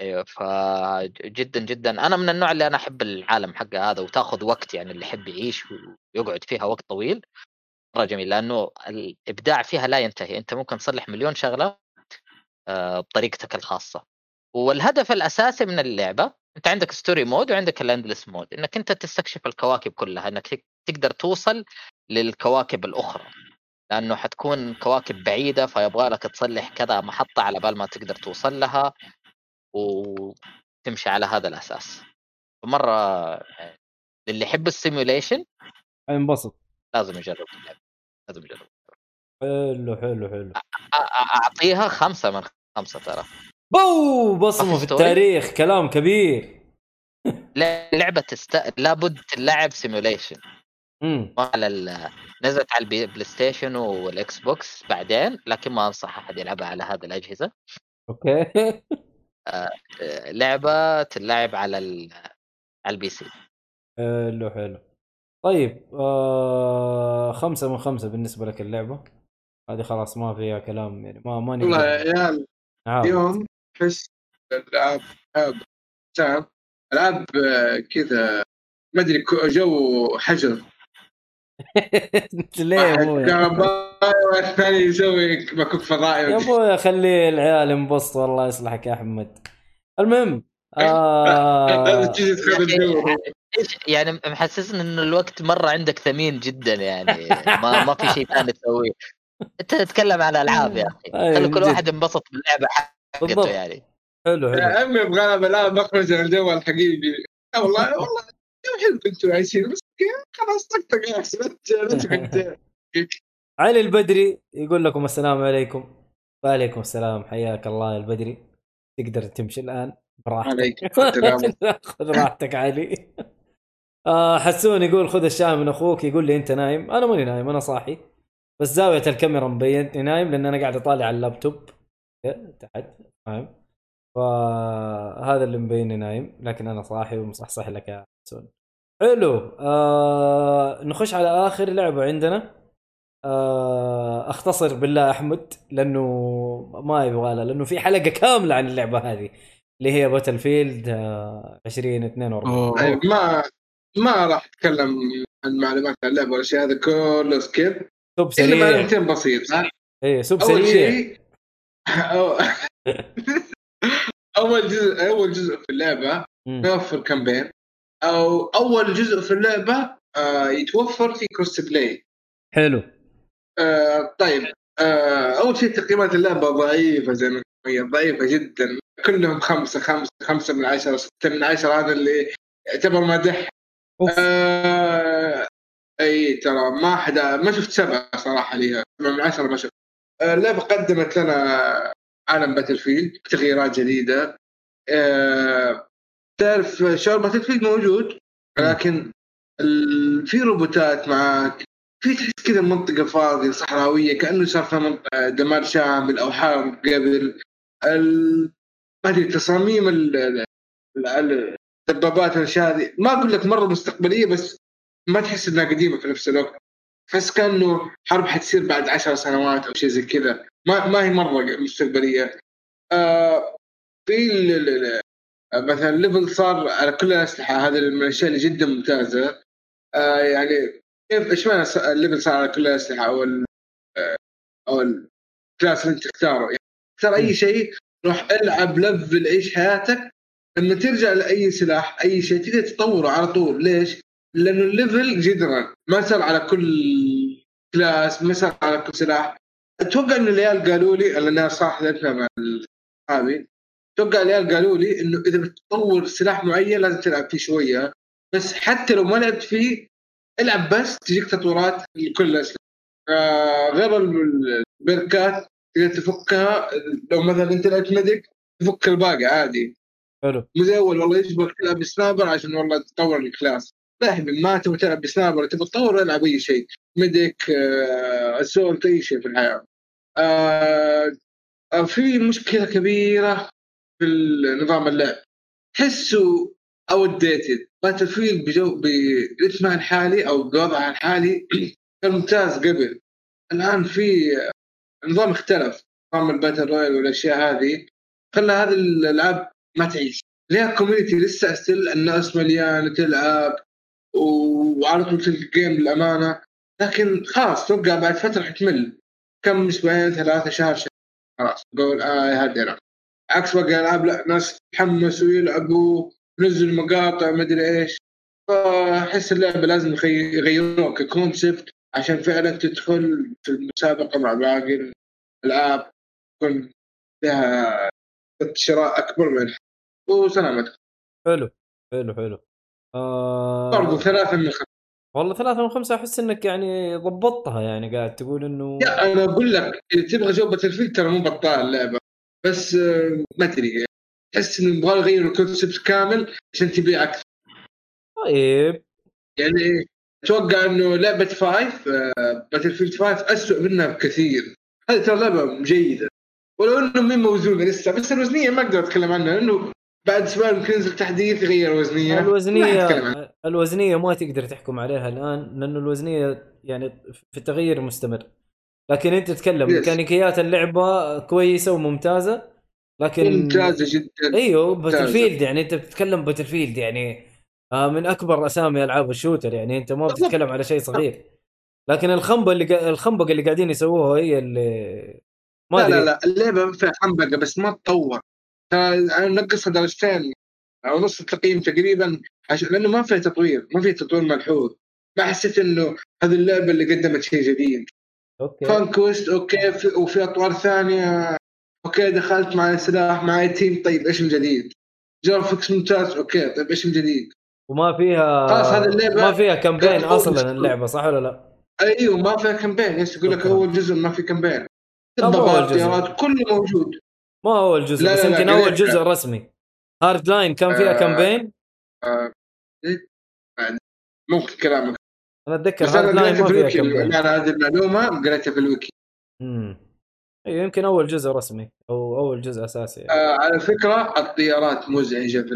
أيوه فجدا جدا أنا من النوع اللي أنا أحب العالم حقه هذا وتأخذ وقت يعني اللي يحب يعيش ويقعد فيها وقت طويل. مرة جميل لأنه الإبداع فيها لا ينتهي. أنت ممكن تصلح مليون شغلة آه، بطريقتك الخاصة. والهدف الأساسي من اللعبة أنت عندك story mode وعندك ال endless mode إنك أنت تستكشف الكواكب كلها إنك تقدر توصل للكواكب الأخرى. لأنه حتكون كواكب بعيدة فيبغى لك تصلح كذا محطة على بال ما تقدر توصل لها. وتمشي على هذا الأساس. فمرة آه، للي يحب ال simulation انبسط. لازم يجرب اللعبة لازم يجرب حلو حلو حلو. أعطيها خمسة من خمسة ترى. Boo! بصمة في؟ التاريخ كلام كبير. لعبة تست... لابد تلعب simulation على ال... نزلت على ال PlayStation وال Xbox بعدين لكن ما أنصح أحد يلعبها على هذه الأجهزة. أوكي. لعبة تلعب على ال... على ال PC. حلو حلو. طيب آه خمسة من خمسة بالنسبة لك اللعبة. هذه خلاص ما فيها كلام يعني ما ما والله يا عيال نعاود. اليوم احس الألعاب ألعاب ألعاب آه، كذا ما أدري جو حجر. ليه يا واحد أبويا؟ كهربائي والثاني يسوي مكوك يا فضائي أبويا خلي العيال ينبسطوا الله يصلحك يا أحمد. المهم آه إيش يعني محسسني انه الوقت مرة عندك ثمين جدا يعني ما ما في شيء ثاني تسويه. أنت تتكلم على ألعاب يا أخي. خلي كل. واحد ينبسط باللعبة حقته. يعني. حلو حلو. يا عمي أبغى ألعب العاب اخرج عن الجو الحقيقي والله والله حلو أنتم عايشين بس خلاص طقطق تشغل علي البدري يقول لكم السلام عليكم. وعليكم السلام حياك الله يا البدري. تقدر تمشي الآن؟ براحتك. خذ راحتك علي. آه حسون يقول خذ الشاي من أخوك يقول لي أنت نايم. أنا ماني نايم أنا صاحي. بس زاوية الكاميرا مبينتني نايم لأن أنا قاعد أطالع على اللابتوب. تحت فاهم؟ فهذا اللي مبيني نايم لكن أنا صاحي ومصحصح لك يا حسون. حلو. آه نخش على آخر لعبة عندنا. آه أختصر بالله أحمد لأنه ما يبغى لها لأنه في حلقة كاملة عن اللعبة هذه اللي هي باتل فيلد آه 2042 أوه. طيب ما ما راح أتكلم عن معلومات عن اللعبة والاشياء هذا كله skip. سوب إلا سريع. معلومتين بسيطه إيه سوب أول سريع. أول جزء أول جزء في اللعبة مم. توفر campaign أو أول جزء في اللعبة آه يتوفر في cross play حلو. آه طيب آه أول شيء تقييمات اللعبة ضعيفة زي ما هي ضعيفة جدا. كلهم خمسة خمسة خمسة من عشرة ستة من عشرة هذا اللي يعتبر مدح. آه أي ترى ما حدا ما شفت سبعة صراحة ليها سبعة من عشرة ما شفت. آه، اللعبة قدمت لنا عالم باتل فيلد بتغييرات جديدة. آه، تعرف شعور باتل فيلد موجود لكن في روبوتات معك في تحس كذا منطقة فاضية صحراوية كأنه صار فيها دمار شامل أو حرب قبل. ما أدري تصاميم ال- ال- ال- الدبابات والأشياء هذه. ما أقول لك مرة مستقبلية بس ما تحس إنها قديمة في نفس الوقت. تحس كأنه حرب حتصير بعد عشر سنوات أو شيء زي كذا. ما ما هي مرة مستقبلية. آه في مثلا ال level صار على كل الأسلحة هذه من الأشياء اللي جدا ممتازة. آه يعني كيف إيش معنى س- ال level صار على كل الأسلحة؟ أو ال آه، أو ال class اللي أنت تختاره. يعني تختار أي شيء روح ألعب level عيش حياتك. لما ترجع لأي سلاح أي شيء تقدر تطوره على طول. ليش؟ لأنه ال level جدرا ما صار على كل class ما صار على كل سلاح. أتوقع إن العيال قالوا لي أنا صح لعبتها مع اصحابي أتوقع العيال قالوا لي إنه إذا بتطور سلاح معين لازم تلعب فيه شوية. بس حتى لو ما لعبت فيه العب بس تجيك تطورات لكل الأسلحة. آه غير ال- ال perks ات تقدر تفكها. لو مثلا أنت لعبت medic تفك الباقي عادي. حلو. مو زي أول والله يجبرك تلعب ب sniper عشان والله تطور ال class. لا يا حبيبي ما تبغى تلعب ب sniper تبغى تطور العب أي شيء. medic آه assault أي شيء في الحياة. آه آه، في مشكلة كبيرة. في نظام اللعب. تحسه outdated باتل فيلد بجو برتمها الحالي أو بوضعها الحالي كان ممتاز قبل. الآن في نظام اختلف. نظام ال battle royale والأشياء هذه. خلى هذه الألعاب ما تعيش. ليها community لسه still الناس مليانة تلعب وعلى طول تلقى game للأمانة. لكن خلاص توقع بعد فترة حتمل كم أسبوعين ثلاثة شهر شهر. خلاص. قول آه عندنا عكس باقي الالعاب لا ناس تحمسوا يلعبوا ينزلوا مقاطع مدري إيش. فأحس اللعبه لازم يغيروها ك concept عشان فعلا تدخل في المسابقة مع باقي الألعاب تكون لها شراء أكبر من وسلامتك. حلو حلو حلو. آه. برضو ثلاثة من خمسة. والله ثلاثة من خمسة أحس إنك يعني ضبطتها يعني قاعد تقول إنه يا أنا أقول لك إذا تبغى جو باتل فيلد ترى مو بطال اللعبة. بس آه، ما أدري. تحس إنه يبغى يغيروا ال concept كامل عشان تبيع أكثر. طيب. يعني أتوقع إنه لعبة فايف باتل فيلد فايف اسوء منها بكثير. هذه ترى لعبة جيدة. ولو إنه مين موزونه لسه بس الوزنية ما أقدر أتكلم عنها لأنه بعد أسبوع يمكن ينزل تحديث يغير الوزنية ما عنها. الوزنية ما تقدر تحكم عليها الآن لأنه الوزنية يعني في تغيير مستمر. لكن أنت تتكلم Yes. ميكانيكيات اللعبة كويسة وممتازة لكن ممتازة جدا أيوه باتل. فيلد يعني انت بتتكلم باتل فيلد يعني آه، من أكبر أسامي ألعاب ال shooter يعني انت ما. بتتكلم على شيء صغير لكن الخنبقه اللي قا... الخنبقه اللي قاعدين يسووها هي اللي ما لا لا لا اللعبة فيها خنبقه بس ما تطور نقصها درجتين أو نص التقييم تقريبا عشان لأنه ما فيها تطوير ما فيها تطوير ملحوظ ما حسيت إنه هذه اللعبة اللي قدمت شيء جديد okay conquest okay في وفي أطوار ثانية okay دخلت مع سلاح مع team طيب إيش الجديد؟ graphics ممتاز okay طيب إيش الجديد؟ وما فيها خلاص هذه اللعبة ما فيها campaign أصلا اللعبة صح ولا لا؟ أيوه ما فيها campaign إيش يقول لك. أول جزء ما في campaign الضباب جزء. كله موجود ما أول جزء لا، بس يمكن. أول جزء رسمي هارد لاين كان فيها آه. campaign آه،؟ يعني ممكن كلامك أنا أتذكر بس أنا قريتها ما في الويكي أنا هذه المعلومة قريتها في الويكي. امم أيوه يمكن أول جزء رسمي أو أول جزء أساسي يعني. آه على فكرة الطيارات مزعجة في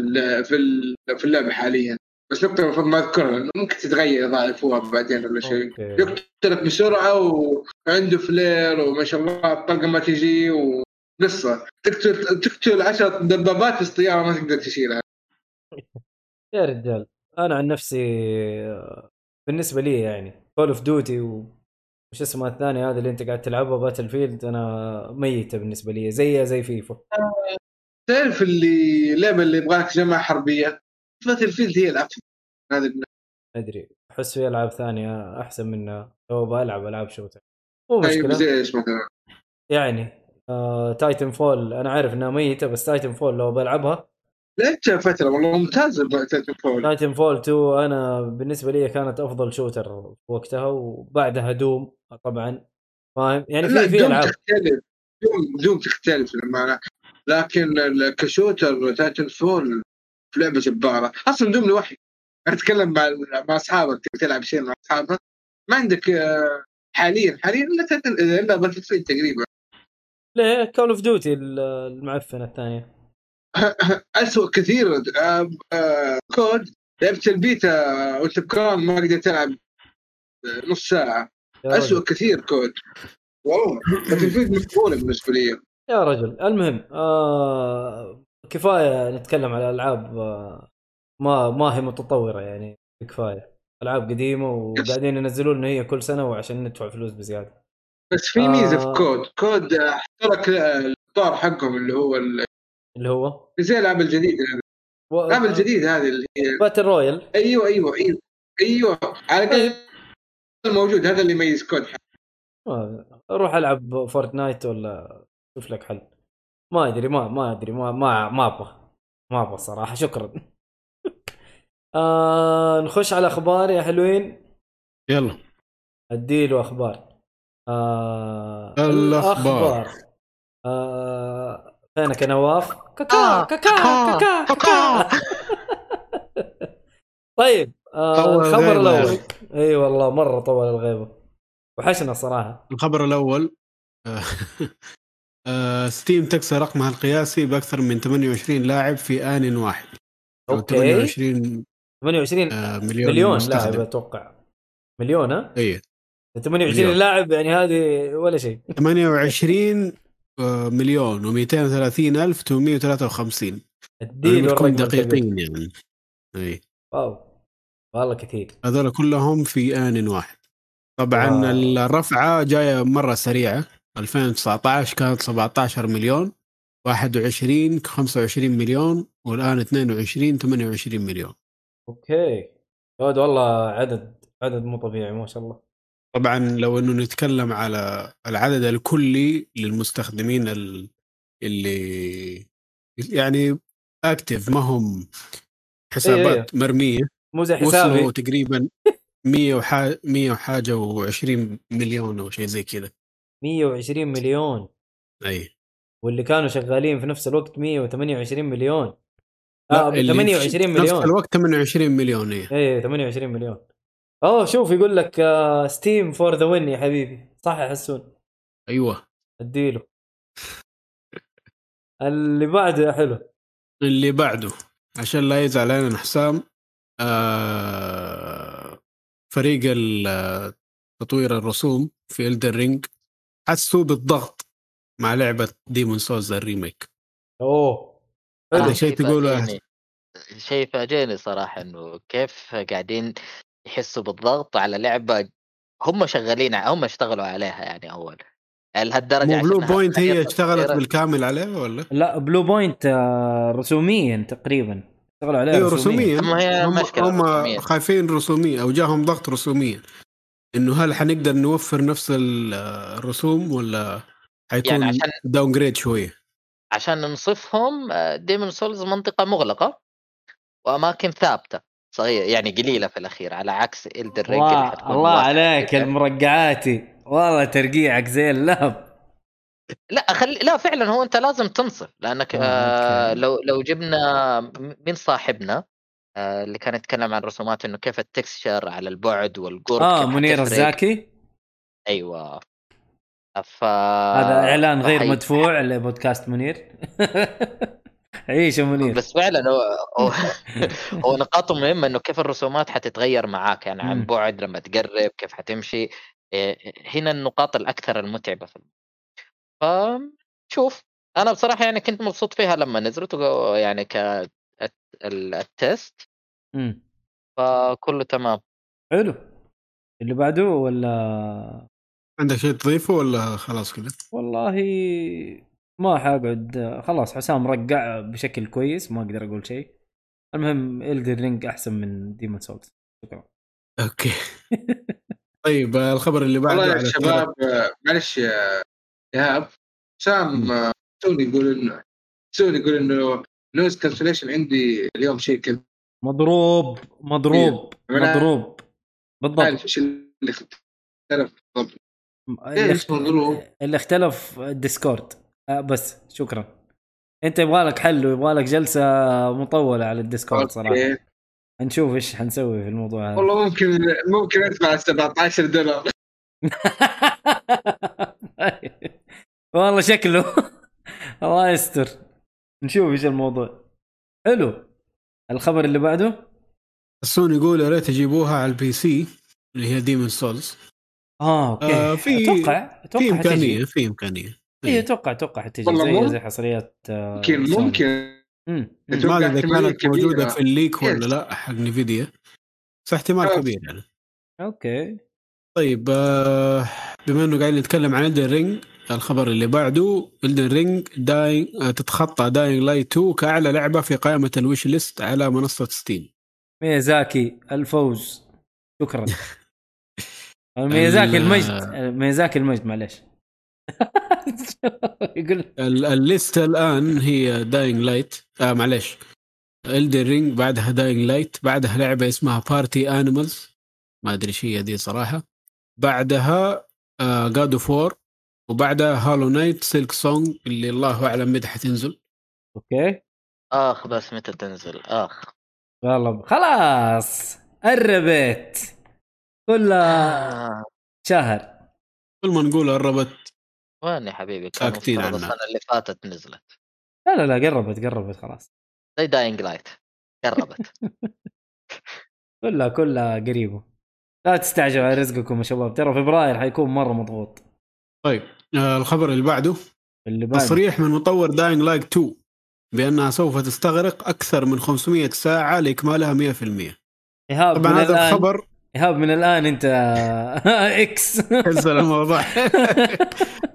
في في اللعبة حاليا. بس نقطه المفروض ما أذكرها ممكن تتغير يضعفوها بعدين ولا شيء. يقتلك بسرعة وعنده flare وما شاء الله الطلقه ما تجي وقصه تقتل تقتل 10 دبابات بس طيارة ما تقدر تشيلها. يا رجال أنا عن نفسي آه، بالنسبة لي يعني كول اوف ديوتي وش اسمها الثانية هذه اللي انت قاعد تلعبها باتل فيلد أنا ميتة بالنسبة لي زيها زي فيفا تعرف اللي اللعبه اللي يبغى لك جماعة حربية؟ Battlefield هي الافضل هذا بالنسبة أدري أحس في ألعاب ثانية أحسن منها لو بلعب ألعاب shooter مو. طيب مشكلة. زي إيش مثلا؟ يعني آه Titanfall أنا عارف إنها ميتة بس Titanfall لو بلعبها لعبتها فترة؟ والله ممتازه Titanfall Titanfall 2 أنا بالنسبة لي كانت أفضل shooter في وقتها وبعدها Doom طبعا. فاهم؟ يعني في في Doom ألعاب. تختلف. Doom, Doom تختلف للامانه لكن ك shooter Titanfall لعبة جبارة. أصلا Doom لوحدك أنا أتكلم مع مع أصحابك. تلعب شيء مع أصحابك؟ ما عندك آه، حاليا حاليا إلا Titan إلا تقريبا. ليه؟ Call of Duty المعفنة الثانية. اسوء كثير. آه، COD لعبت البيتا وانت بكرام ما قدرت تلعب آه، نص ساعة. اسوء كثير COD. والله Battlefield مقبوله بالنسبة لي. يا رجل. المهم آه كفاية نتكلم على ألعاب آه ما ما هي متطورة يعني. كفاية. ألعاب قديمة وقاعدين ينزلون لنا هي كل سنة وعشان ندفع فلوس بزيادة. بس في ميزة آه. في COD COD حط لك الاطار حقهم اللي هو ال- اللي هو؟ زي الالعاب الجديده هذه و... الالعاب الجديده هذه اللي هي battle royale أيوه أيوه أيوه أيوه. على طيب. الأقل موجود هذا اللي يميز COD آه، أروح ألعب Fortnite ولا شوف لك حل؟ ما أدري ما ما أدري ما ما ما أبغى ما أبغى الصراحه شكرا. آه نخش على أخبار يا حلوين. يلا. اديله أخبار. آه الأخبار. الأخبار. آه فينك يا نواف؟ كاكا آه، كاكا كاكا كاكا. كاكا. طيب آه الخبر الأول. أي والله مرة طول الغيبة. وحشنا صراحة. الخبر الأول آه، Steam تكسر رقمها القياسي بأكثر من 28 لاعب في آن واحد. أوكي. 28 28 آه، مليون, مليون لاعب أتوقع. مليون ها؟ اي 28 مليون. لاعب يعني هذه ولا شيء. 28 آه، مليون و230 ألف 853 اديله نكون الكبير. دقيقين يعني. اي واو. والله كثير. هذول كلهم في آن واحد. طبعا واو. الرفعة جاية مرة سريعة. 2019 كانت 17 مليون. 21 25 مليون. والآن 22 28 مليون. أوكي. عود والله عدد عدد مو طبيعي ما شاء الله. طبعا لو إنه نتكلم على العدد الكلي للمستخدمين ال- اللي يعني active ما هم حسابات مرمية. مو زي وصلوا حسابي. تقريبا 100 وحاجه 100 وحاجة و20 مليون أو شيء زي كذا. 120 مليون. أي. واللي كانوا شغالين في نفس الوقت 128 مليون. لا، آه اللي 28 في مليون نفس الوقت 28 مليون إيه. 28 مليون. أوه شوف يقول لك آه Steam for the win يا حبيبي. صح يا حسون؟ أيوه. أديله. اللي بعده يا حلو. اللي بعده عشان لا يزعل علينا حسام آه فريق ال- تطوير الرسوم في Elden Ring حسوا بالضغط مع لعبة Demon's Souls ال remake أوه. هذا. شيء تقوله. شيء فاجئني صراحة إنه كيف قاعدين يحسوا بالضغط على لعبة هم شغالين هم اشتغلوا عليها يعني أول. لهالدرجه Bluepoint هي اشتغلت. بالكامل عليه ولا؟ لا Bluepoint آه رسوميا تقريبا. اشتغلوا عليها أيوه رسوميا. هم, هم رسومية. خايفين رسوميا أو جاهم ضغط رسوميا. إنه هل حنقدر نوفر نفس ال- الرسوم ولا حيكون يعني عشان downgrade شوية؟ عشان ننصفهم Demon's Souls منطقة مغلقة وأماكن ثابتة. صغيره يعني قليلة في الأخير على عكس Elden Ring الله, عليك. المرقعاتي والله ترقيعك زي اللهب لا خلي لا فعلا هو أنت لازم تنصف لأنك آه،. لو لو جبنا م- مين صاحبنا؟ آه اللي كان يتكلم عن رسومات إنه كيف التكستشر على البعد والقرب آه منير. الزاكي؟ أيوه. ف هذا إعلان غير مدفوع لبودكاست منير. عيش يا منير؟ بس فعلا هو هو, هو نقاطه مهمة إنه كيف الرسومات حتتغير معاك. يعني عن. بعد لما تقرب كيف حتمشي. إيه، هنا النقاط الأكثر المتعبة في الم- فشوف أنا بصراحة يعني كنت مبسوط فيها لما نزلت يعني ك الت- ال- ال test. مم. فكله تمام. حلو. اللي بعده ولا؟ عندك شيء تضيفه ولا خلاص كذا؟ والله ما حقعد خلاص حسام رقع بشكل كويس ما أقدر أقول شيء. المهم Elden Ring أحسن من Demon's Souls شكرا. أوكي. طيب الخبر اللي بعده والله يا شباب معلش يا إيهاب. سام سوني يقول إنه سوني يقول إنه noise cancellation عندي اليوم شيء كذا. مضروب مضروب أنا مضروب. بالضبط. عارف إيش اللي اختلف بالضبط؟ اللي اختلف ال Discord. آه بس شكرا. أنت يبغى لك حل ويبغى لك جلسة مطولة على ال Discord صراحة. أوكي. نشوف إيش حنسوي في الموضوع هذا. والله ممكن ممكن أدفع 17 دولار. والله شكله. الله يستر. نشوف إيش الموضوع. حلو. الخبر اللي بعده؟ سوني يقول يا ريت يجيبوها على ال PC اللي هي Demon's Souls آه أوكي. آه، في- أتوقع أتوقع في. إمكانية في إمكانية. اي أتوقع أتوقع حتجي والله زي. زي حصريات آه، ممكن سوني. ممكن مم. ما ادري إذا كانت موجودة. في ال leak ولا yes. لا حق Nvidia بس احتمال آه. كبير يعني أوكي طيب آه، بما إنه قاعدين نتكلم عن Elden Ring الخبر اللي بعده Elden Ring داين آه، تتخطى Dying Light 2 كأعلى لعبة في قائمة ال wishlist على منصة Steam ميازاكي الفوز شكرا ميازاكي ال- المجد ميازاكي المجد معلش يقول ال- ال list الآن هي Dying Light آه معلش Elden Ring بعدها Dying Light بعدها لعبة اسمها Party Animals ما أدري إيش هي دي صراحة. بعدها God of War وبعدها Hollow Knight Silksong اللي الله أعلم متى حتنزل. أوكي. آخ بس متى تنزل؟ آخ. والله خلاص. قربت كلها آه. شهر. كل ما نقول قربت وين يا حبيبي؟ كان ساكتين عنها. السنة اللي فاتت نزلت. لا لا لا قربت قربت خلاص. زي Dying Light قربت. كلها كلها قريبة. لا تستعجلوا على رزقكم يا شباب. ترى فبراير حيكون مرة مضغوط. طيب آه الخبر اللي بعده. اللي بعد تصريح من مطور Dying Light 2 بأنها سوف تستغرق أكثر من 500 ساعة لإكمالها 100% إيهاب طبعا من هذا الان الخبر إيهاب من الآن أنت إكس كنسل الموضوع.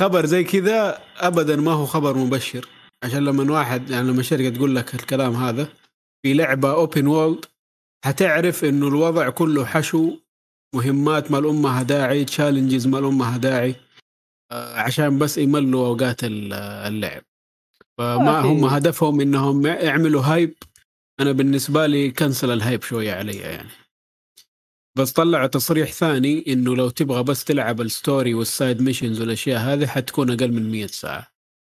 خبر زي كذا ابدا ما هو خبر مبشر. عشان لما واحد يعني لما شركة تقول لك الكلام هذا في لعبة open world حتعرف إنه الوضع كله حشو مهمات ما لها داعي challenges ما لها داعي آه، عشان بس يملوا أوقات ال- اللعب. فما هم هدفهم إنهم يعملوا hype أنا بالنسبة لي كنسل ال hype شوية علي يعني. بس طلعوا تصريح ثاني إنه لو تبغى بس تلعب ال story وال side missions والأشياء هذه حتكون أقل من 100 ساعة.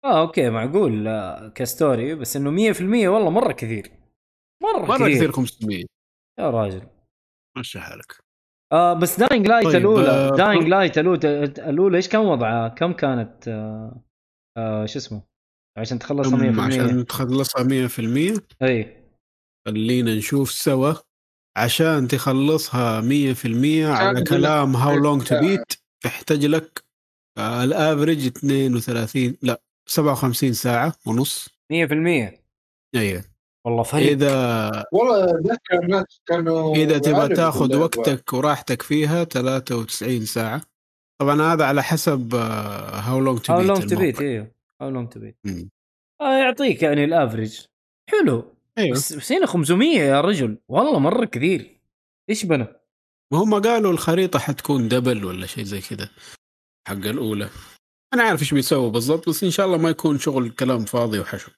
آه okay معقول ك story بس إنه 100% والله مرة كثير. مرة, مرة كثير, كثير 500 يا راجل. مشي حالك. آه بس Dying Light طيب، الأولى آه، Dying Light الأولى إيش كان وضعها؟ كم كانت؟ آه آه شو اسمه؟ عشان تخلصها 100% أم عشان تخلصها 100% إي. خلينا نشوف سوا. عشان تخلصها 100% على كلام HowLongTo. Beat تحتاج لك آه، ال average 32 لا 57 ساعة ونص. 100% أيوه. والله فرق. إذا والله اتذكر الناس كانوا إذا تبغى تاخذ. وقتك وراحتك فيها 93 ساعة. طبعا هذا على حسب HowLongTo how Beat Long To Beat إيوه. HowLongToBeat يعطيك يعني ال average حلو. أيوه. بس بس هنا 500 يا رجل. والله مرة كثير. إيش بنا؟ وهم قالوا الخريطة حتكون double ولا شيء زي كذا حق الأولى. أنا عارف إيش بيسووا بالضبط بس إن شاء الله ما يكون شغل كلام فاضي وحشو.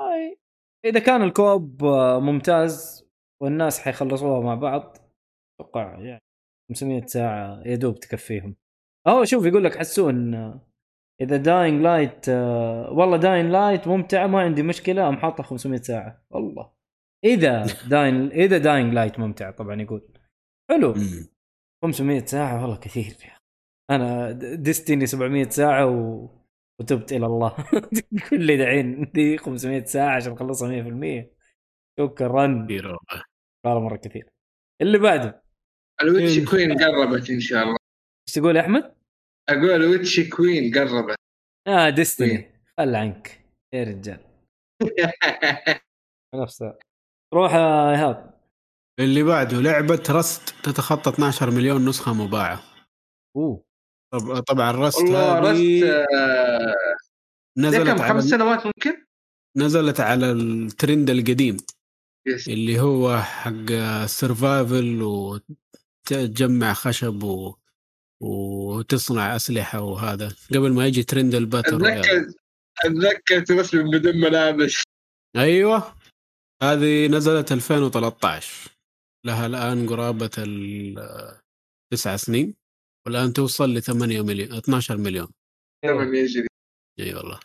هاي إذا كان ال co-op آه، ممتاز والناس حيخلصوها مع بعض أتوقع يعني 500 ساعة يا دوب تكفيهم. أهو شوف يقول لك حسون آه، إذا Dying Light والله Dying Light ممتعه ما عندي مشكلة أم حاطه 500 ساعة والله إذا Dying إذا Dying Light ممتع طبعا يقول حلو مم. 500 ساعة والله كثير يا أخي. أنا Destiny 700 ساعة و... وتبت إلى الله كل لي دحين دي 500 ساعة عشان أخلصها 100% شكرا كثير والله. والله مرة كثير اللي بعده ال Witch. Queen قربت إن شاء الله إيش تقول يا أحمد؟ أقول ال Witch Queen قربت. آه Destiny خل عنك. يا رجال. نفسها روح يا إيهاب. اللي بعده لعبة Rust تتخطى 12 مليون نسخة مباعة. أوه. طب طبعا Rust والله Rust هذه آه، نزلت كم؟ خمس سنوات ممكن؟ نزلت على الترند القديم. yes. اللي هو حق ال survival وتجمع خشب و... وتصنع أسلحة وهذا قبل ما يجي trend ال battle اتذكر أتذكر ترسم بدون ملابس. أيوه. هذه نزلت 2013 لها الآن قرابة ال تسع سنين والآن توصل ل 8 مليون 12 مليون. إي والله.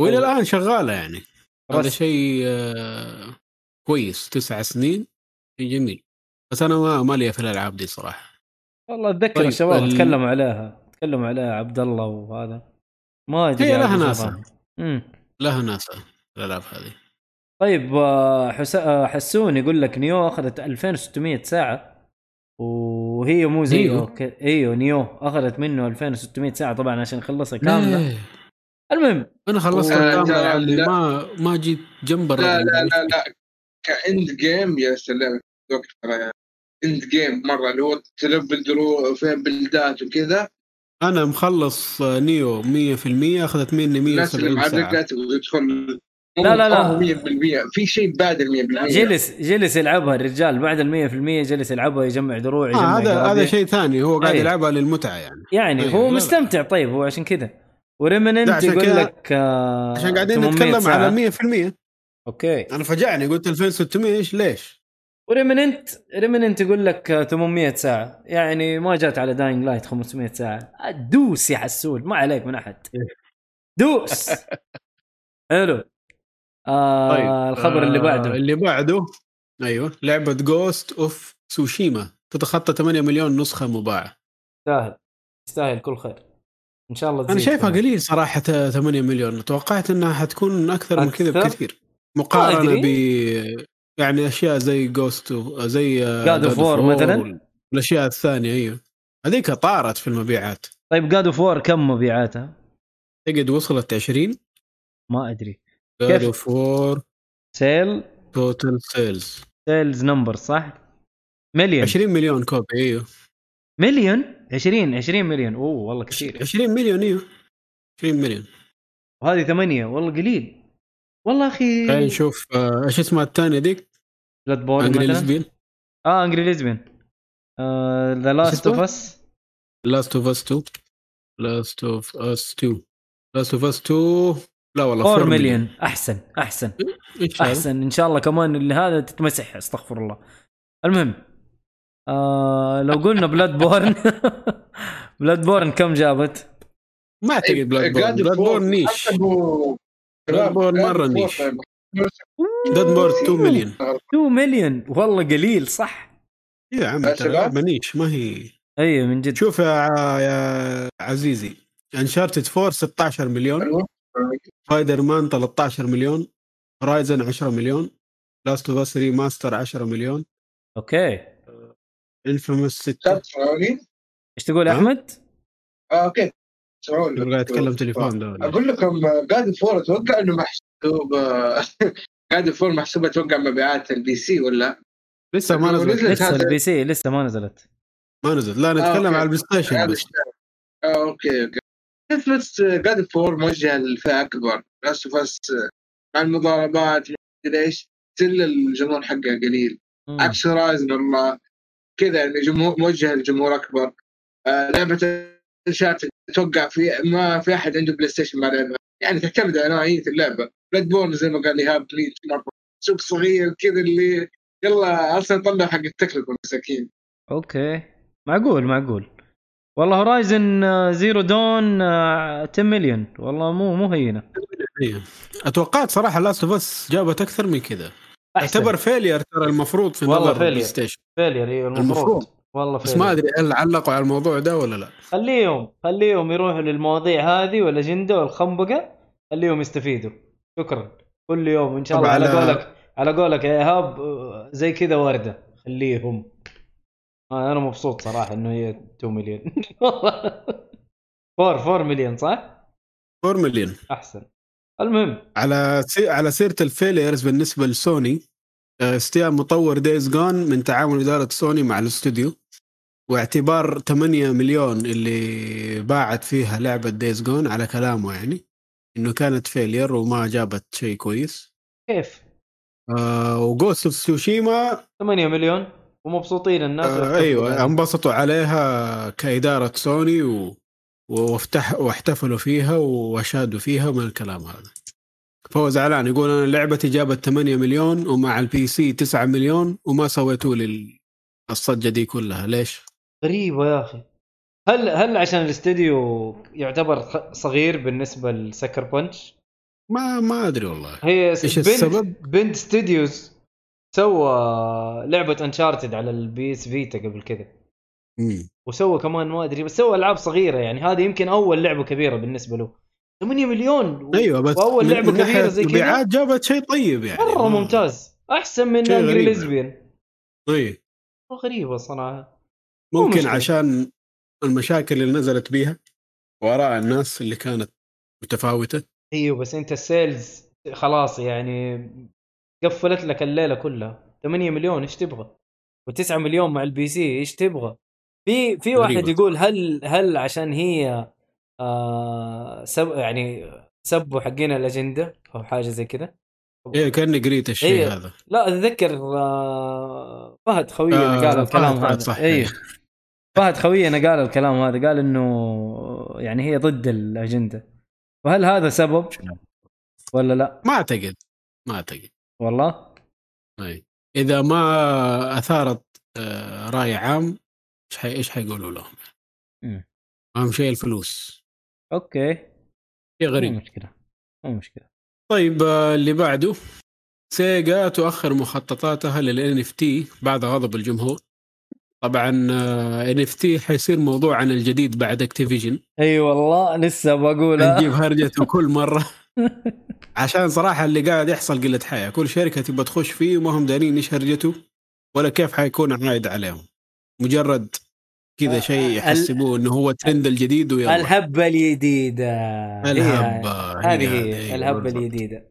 وإلى. الآن شغالة يعني. هذا. شيء آه، كويس. تسع سنين شيء جميل. بس أنا ما مالي في الألعاب دي صراحة. والله أتذكر طيب، الشباب ال- تكلموا عليها تكلموا عليها عبد الله وهذا ما أدري هي لها ناسها. لها ناس الألعاب هذه طيب آه، حس... آه، حسون يقول لك نيو أخذت 2600 ساعة وهي مو زي Nioh؟ okay. إيوه Nioh أخذت منه 2600 ساعة طبعا عشان يخلصها كاملة ليه؟ المهم أنا خلصت الكاميرا ترى اللي لا. ما ما جيت جنب لا الرقم لا. لا لا ك end game يا سلام وقت يعني end game مرة اللي هو تلبل درو فيها بلدات وكذا أنا مخلص آه، Nioh 100% أخذت مني الناس اللي 170 ساعة ويدخل لا، لا، لا. 100% في شيء بعد ال 100% جلس جلس يلعبها الرجال بعد ال 100% جلس يلعبها يجمع دروع آه يجمع هذا قرابيع. هذا شيء ثاني هو قاعد أي. يلعبها للمتعة يعني يعني أيوة، هو لا، لا. مستمتع طيب هو عشان كذا و Remnant لا، عشان يقول كذا- لك آه عشان قاعدين 800 نتكلم ساعة. على 100% okay أنا فجعني قلت 2600 إيش ليش؟ و Remnant Remnant يقول لك آه، 800 ساعة. يعني ما جات على Dying Light 500 ساعة. دوس يا حسول ما عليك من أحد. دوس. حلو. آه طيب الخبر اللي آه، بعده. اللي بعده. أيوه. لعبة Ghost of Tsushima تتخطى 8 مليون نسخة مباعة. يستاهل. يستاهل كل خير. إن شاء الله أنا شايفها كمان. قليل صراحة 8 مليون. توقعت إنها حتكون أكثر من كذا أكثر؟ بكثير. مقارنة ب يعني أشياء زي Ghost زي God of War مثلاً؟ والأشياء الثانية أيوه. هذيك طارت في المبيعات. طيب God of War كم مبيعاتها؟ تجد وصلت 20 ما أدري. God of War sale total sales sales number صح؟ مليون 20 مليون copy أيوه. مليون 20 20 مليون. أوه والله كثير. 20 مليون أيوه. 20 مليون. وهذه ثمانية والله قليل. والله أخي خلينا نشوف آه، إيش اسمها الثانية ديك Bloodborne angry مثلا؟ lesbian آه angry lesbian The Last of Us Last of Us 2 Last of Us 2 Last of Us 2 لا والله 4 مليون أحسن أحسن؟ أحسن. إن شاء الله كمان اللي هذا تتمسح أستغفر الله. المهم آه لو قلنا Bloodborne Bloodborne كم جابت؟ ما أعتقد Bloodborne Bloodborne niche. Bloodborne مرة قاعد niche. Borne 2 مليون 2 مليون والله قليل صح يا عم يا ترى شباب. لعبة niche ما هي أيوه من جد شوف يا, يا عزيزي Uncharted 4 16 مليون. سبايدر مان 13 مليون Horizon 10 مليون Last of Us remaster 10 مليون okay Infamous 6 طب تسمعوني؟ إيش تقول؟ أحمد؟ آه okay تسمعوني قاعد يتكلم تليفون ده؟ أقول لكم آه، God of War أتوقع إنه محسوب آه، God of War محسوب أتوقع مبيعات ال PC ولا؟ لسه ما نزلت. لسه هذا- ال PC لسه ما نزلت. ما نزلت. لا آه، نتكلم okay. على ال PlayStation بس. آه okay okay. نفس God of War موجهه للفئه أكبر. Last of Us مع المضاربات ما أدري إيش. still الجمهور حقها قليل. عكس Horizon والله. كذا يعني جمهور موجه لجمهور أكبر. آه لعبة Uncharted أتوقع في ما في أحد عنده PlayStation ما لعبها يعني تعتمد على نوعية اللعبة. Bloodborne زي ما قال ايهاب 100 مره سوق صغير كذا اللي يلا أصلا طلع حق التكلفه مساكين. okay. معقول معقول. والله Horizon Zero Dawn آه، 10 مليون والله مو مو هينة. أتوقعت صراحة Last of Us جابت أكثر من كذا. يعتبر failure ترى المفروض في والله نظر ال Play failure. Station failure أيوه المفروض. المفروض. والله بس ما أدري هل علقوا على الموضوع ده ولا لا. خليهم خليهم يروحوا للمواضيع هذه والاجنده والخنبقه خليهم يستفيدوا. شكرا. كل يوم إن شاء الله على قولك على قولك يا إيهاب آه، زي كذا وردة. خليهم. آه، أنا مبسوط صراحة إنه هي 2 مليون 4 4 مليون صح؟ 4 مليون أحسن. المهم. على سي... على سيرة ال failures بالنسبة لسوني آه، استياء مطور Days Gone من تعاون إدارة سوني مع الاستوديو واعتبار 8 مليون اللي باعت فيها لعبة Days Gone على كلامه يعني إنه كانت failure وما جابت شيء كويس كيف؟ آه و Ghost of Tsushima 8 مليون ومبسوطين الناس آه أيوه. انبسطوا عليها كإدارة سوني و... وافتح واحتفلوا فيها وأشادوا فيها من الكلام هذا فهو زعلان يقول أنا لعبتي جابت 8 مليون ومع ال PC 9 مليون وما سويتوا لي الصجة دي كلها ليش؟ غريبة يا أخي. هل هل عشان الاستديو يعتبر صغير بالنسبة ل Sucker Punch؟ ما ما أدري والله. هي Bend السبب؟ Bend Studios سوى لعبة Uncharted على ال PS Vita قبل كذا. وسوى كمان ما أدري بس سوى ألعاب صغيرة يعني. هذه يمكن أول لعبة كبيرة بالنسبة له. 8 مليون. و... أيوه بس وأول لعبة كبيرة زي كذا. مبيعات جابت شيء طيب يعني. مرة ممتاز. أحسن من angry. lesbian طيب. غريبة صراحة. ممكن مشكلة. عشان المشاكل اللي نزلت بيها وراء الناس اللي كانت متفاوتة إيوه بس أنت ال sales خلاص يعني قفلت لك الليلة كلها 8 مليون إيش تبغى؟ و9 مليون مع ال PC إيش تبغى؟ في في واحد. يقول هل هل عشان هي آه سب يعني سبوا حقين الأجندة أو حاجة زي كذا؟ إيه كأني قريت الشيء إيه. هذا لا أتذكر آه فهد خوينا آه، قال الكلام هذا صح. اي فهد خوينا قال الكلام هذا قال إنه يعني هي ضد الأجندة. فهل هذا سبب؟ ولا لا؟ ما أعتقد ما أعتقد. والله؟ طيب إذا ما أثارت آه، رأي عام إيش حي... إيش حيقولوا لهم؟ اهم شيء الفلوس. okay. شيء مو غريب. مشكلة مو مشكلة. طيب آه، اللي بعده سيجا تؤخر مخططاتها لل NFT بعد غضب الجمهور. طبعا NFT حيصير موضوع عن الجديد بعد Activision أي والله لسه بقولها نجيب هرجته كل مرة. عشان صراحة اللي قاعد يحصل قلة حياة. كل شركة تبغى تخش فيه وما هم دارين إيش هرجته ولا كيف حيكون عايد عليهم. مجرد كذا شيء ال- يحسبوه إنه هو الترند الجديد ويلا. الهبة الجديده الهبة هذه هي هذه، الهبة. الجديده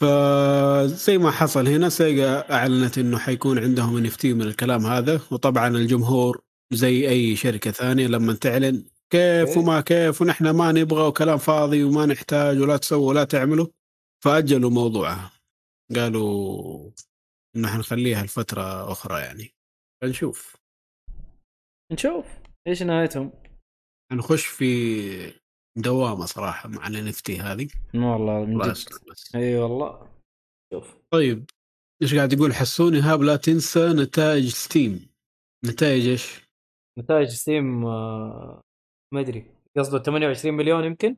فزي ما حصل هنا سيجا أعلنت إنه حيكون عندهم NFT من الكلام هذا. وطبعا الجمهور زي أي شركة ثانية لما تعلن كيف okay. وما كيف ونحن ما نبغى وكلام فاضي وما نحتاج ولا تسووا ولا تعملوا. فأجلوا موضوعها قالوا إنه حنخليها لفترة أخرى يعني. فنشوف. نشوف. إيش نهايتهم؟ حنخش في دوامة صراحة مع ال NFT هذه. والله من الله جد. يستر بس إي والله. شوف. طيب إيش قاعد يقول حسون ايهاب لا تنسى نتائج Steam نتائج إيش؟ نتائج Steam آه، ما أدري. قصده 28 مليون يمكن؟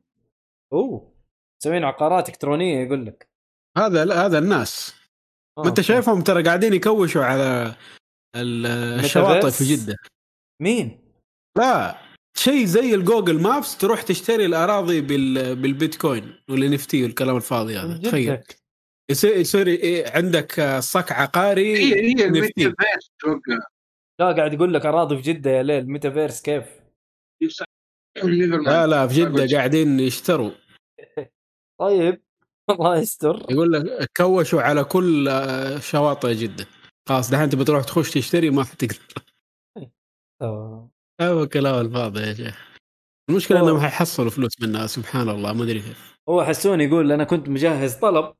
أوه. مسوين عقارات إلكترونية يقول لك. هذا لا هذا الناس. آه، ما انت okay. شايفهم ترى قاعدين يكوشوا على ال- الشواطئ في جدة. مين؟ لا. شيء زي ال Google Maps تروح تشتري الأراضي بال بالبيتكوين وال NFT والكلام الفاضي هذا. تخيل. يصير يصير إيه، عندك صك عقاري هي. الميتافيرس لا قاعد يقول لك أراضي في جدة يا ليل. ميتافيرس كيف؟ لا لا في جدة قاعدين يشتروا. طيب الله يستر. يقول لك كوشوا على كل آه، شواطئ جدة. خلاص دحين تبي تروح تخش تشتري ما حتقدر. هو كلام الفاضي يا شيخ. المشكلة هو- انهم حيحصلوا فلوس منها سبحان الله ما أدري كيف. هو حسون يقول أنا كنت مجهز طلب.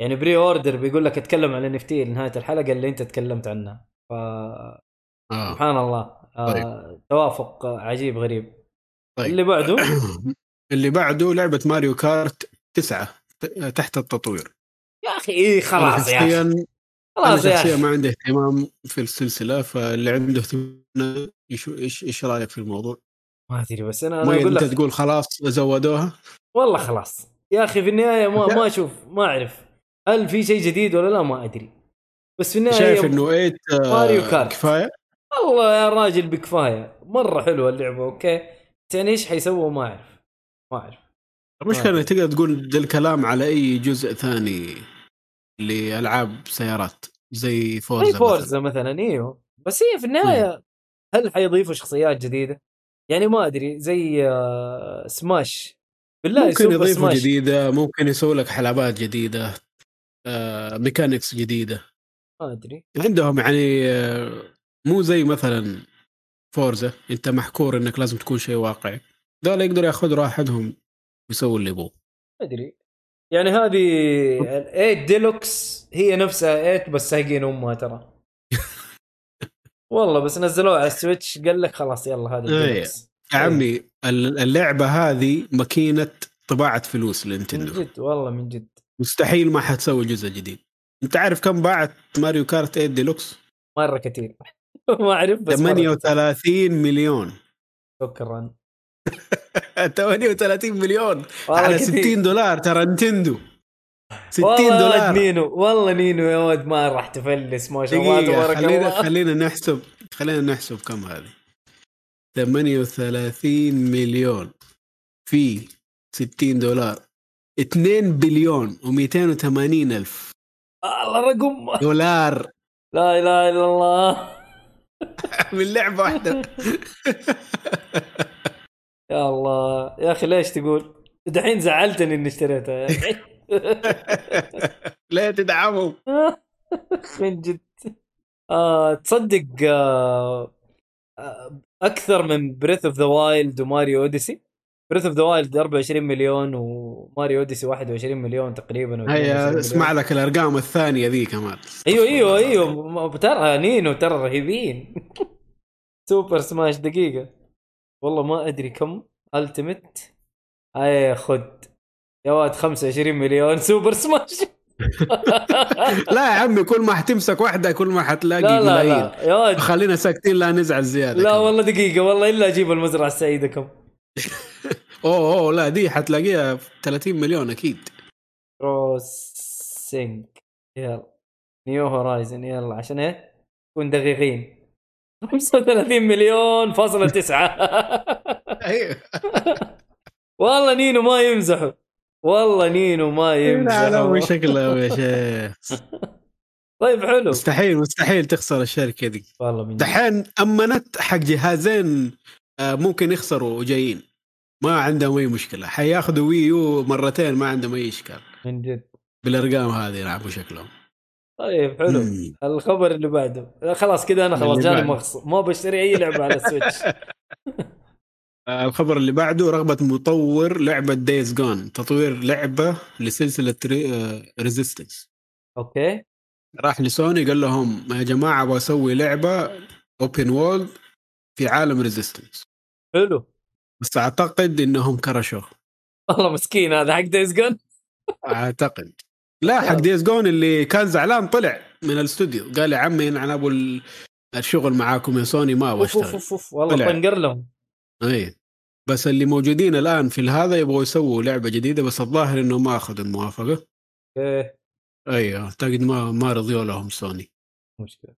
يعني pre-order بيقول لك أتكلم عن ان لنهاية الحلقة اللي أنت تكلمت عنها. ف آه. سبحان الله. آه توافق عجيب غريب. طيب. اللي بعده؟ اللي بعده لعبة ماريو كارت تسعة تحت التطوير. يا أخي إيه خلاص يا أخي. أنا خلاص يا شخصيا أخي. ما عندي اهتمام في السلسلة فاللي عنده اهتمام إيش إيش إيش رأيك في الموضوع؟ ما أدري بس أنا ما أنت تقول خلاص زودوها؟ والله خلاص. يا أخي في النهاية ما. ما أشوف ما أعرف. هل في شيء جديد ولا لا؟ ما أدري. بس في النهاية شايف إنه 8 آه، Mario Kart. كفاية؟ والله يا راجل بكفاية. مرة حلوة اللعبة okay؟ بس يعني إيش حيسووا؟ ما أعرف. ما أعرف. المشكلة. إنك تقدر تقول ذا الكلام على أي جزء ثاني. لألعاب سيارات زي Forza زي مثلاً. Forza مثلا. إيوه. بس هي في النهاية هل حيضيفوا شخصيات جديدة؟ يعني ما أدري زي آه، سماش بالله ممكن يضيفوا سماش جديدة ممكن يسووا لك حلبات جديدة آه mechanics جديدة. ما أدري. عندهم يعني آه، مو زي مثلا Forza أنت محكور إنك لازم تكون شيء واقعي. دول يقدروا يأخذوا راحتهم ويسووا اللي يبغوه ما أدري. يعني هذه ال8 ديلوكس هي نفسها 8 بس سايقين أمها ترى. والله بس نزلوها على ال Switch قال لك خلاص يلا إيه. الديلوكس يا عمي ال- اللعبة هذه ماكينة طباعة فلوس من ل Nintendo جد والله من جد. مستحيل ما حتسوي جزء جديد. أنت عارف كم باعت Mario Kart 8 ديلوكس مرة كثير. ما أعرف بس مرة كتير. 38 مليون. شكرا. 38 مليون والله على كثير. 60 دولار ترى Nintendo 60 والله يا ولد دولار نينو والله نينو يا ولد ما راح تفلس ما شاء الله تبارك خلينا الله. خلينا نحسب خلينا نحسب كم هذه. 38 مليون في 60 دولار. 2 بليون و280 ألف الله رقم. دولار. لا إله إلا الله. من لعبة واحدة. يا الله. يا أخي ليش تقول؟ دحين زعلتني إني اشتريتها يا أخي. لا تدعموا من جد. آه تصدق آه آه، أكثر من Breath of the Wild و Mario Odyssey؟ Breath of the Wild 24 مليون و Mario Odyssey 21 مليون تقريبا أو 22 هيا. اسمع لك الأرقام الثانية ذي كمان. أيوه أيوه أيوه. ترى نينو ترى رهيبين. Super Smash دقيقة. والله ما أدري كم. Ultimate اي خد. يا واد 25 مليون. Super Smash لا يا عمي كل ما حتمسك واحدة كل ما حتلاقي لا لا لا. يا واد. خلينا ساكتين لا نزعل زيادة لا كمان. والله دقيقة والله إلا أجيب المزرعة السعيدة كم. أوه أوه لا دي حتلاقيها في 30 مليون أكيد. Crossing يلا. New Horizons يلا. عشان إيه؟ نكون دقيقين. 35 مليون فاصلة تسعة. أيوه. والله نينو ما يمزحوا. والله نينو ما لا لا يمزحوا. شكله يا شيخ. طيب حلو. مستحيل مستحيل تخسر الشركة دي. والله من. دحين أمنت حق جهازين آه، ممكن يخسروا وجايين. ما عندهم أي مشكلة. حياخذوا Wii U مرتين ما عندهم أي إشكال. من جد. بالأرقام هذه يلعبوا شكلهم طيب حلو. مم. الخبر اللي بعده. لا، خلاص كذا أنا خلاص جاني. مغص ما بشتري أي لعبة على ال Switch آه، الخبر اللي بعده رغبة مطور لعبة Days Gone تطوير لعبة لسلسلة Resistance okay. راح لسوني قال لهم يا جماعة أبغى أسوي لعبة open world في عالم Resistance حلو. بس أعتقد إنهم كرشوه والله مسكين هذا حق Days Gone أعتقد. لا حق Days Gone اللي كان زعلان طلع من الاستوديو. قال يا عمي أنا أبو ال- الشغل معاكم يا سوني ما أبغى أوف أوف اشتغل. والله. طنقر لهم. اي بس اللي موجودين الآن في هذا يبغوا يسووا لعبة جديدة بس الظاهر إنه ما اخذوا الموافقة. إيه. أيوه أعتقد ما ما رضيوا لهم سوني. مشكلة.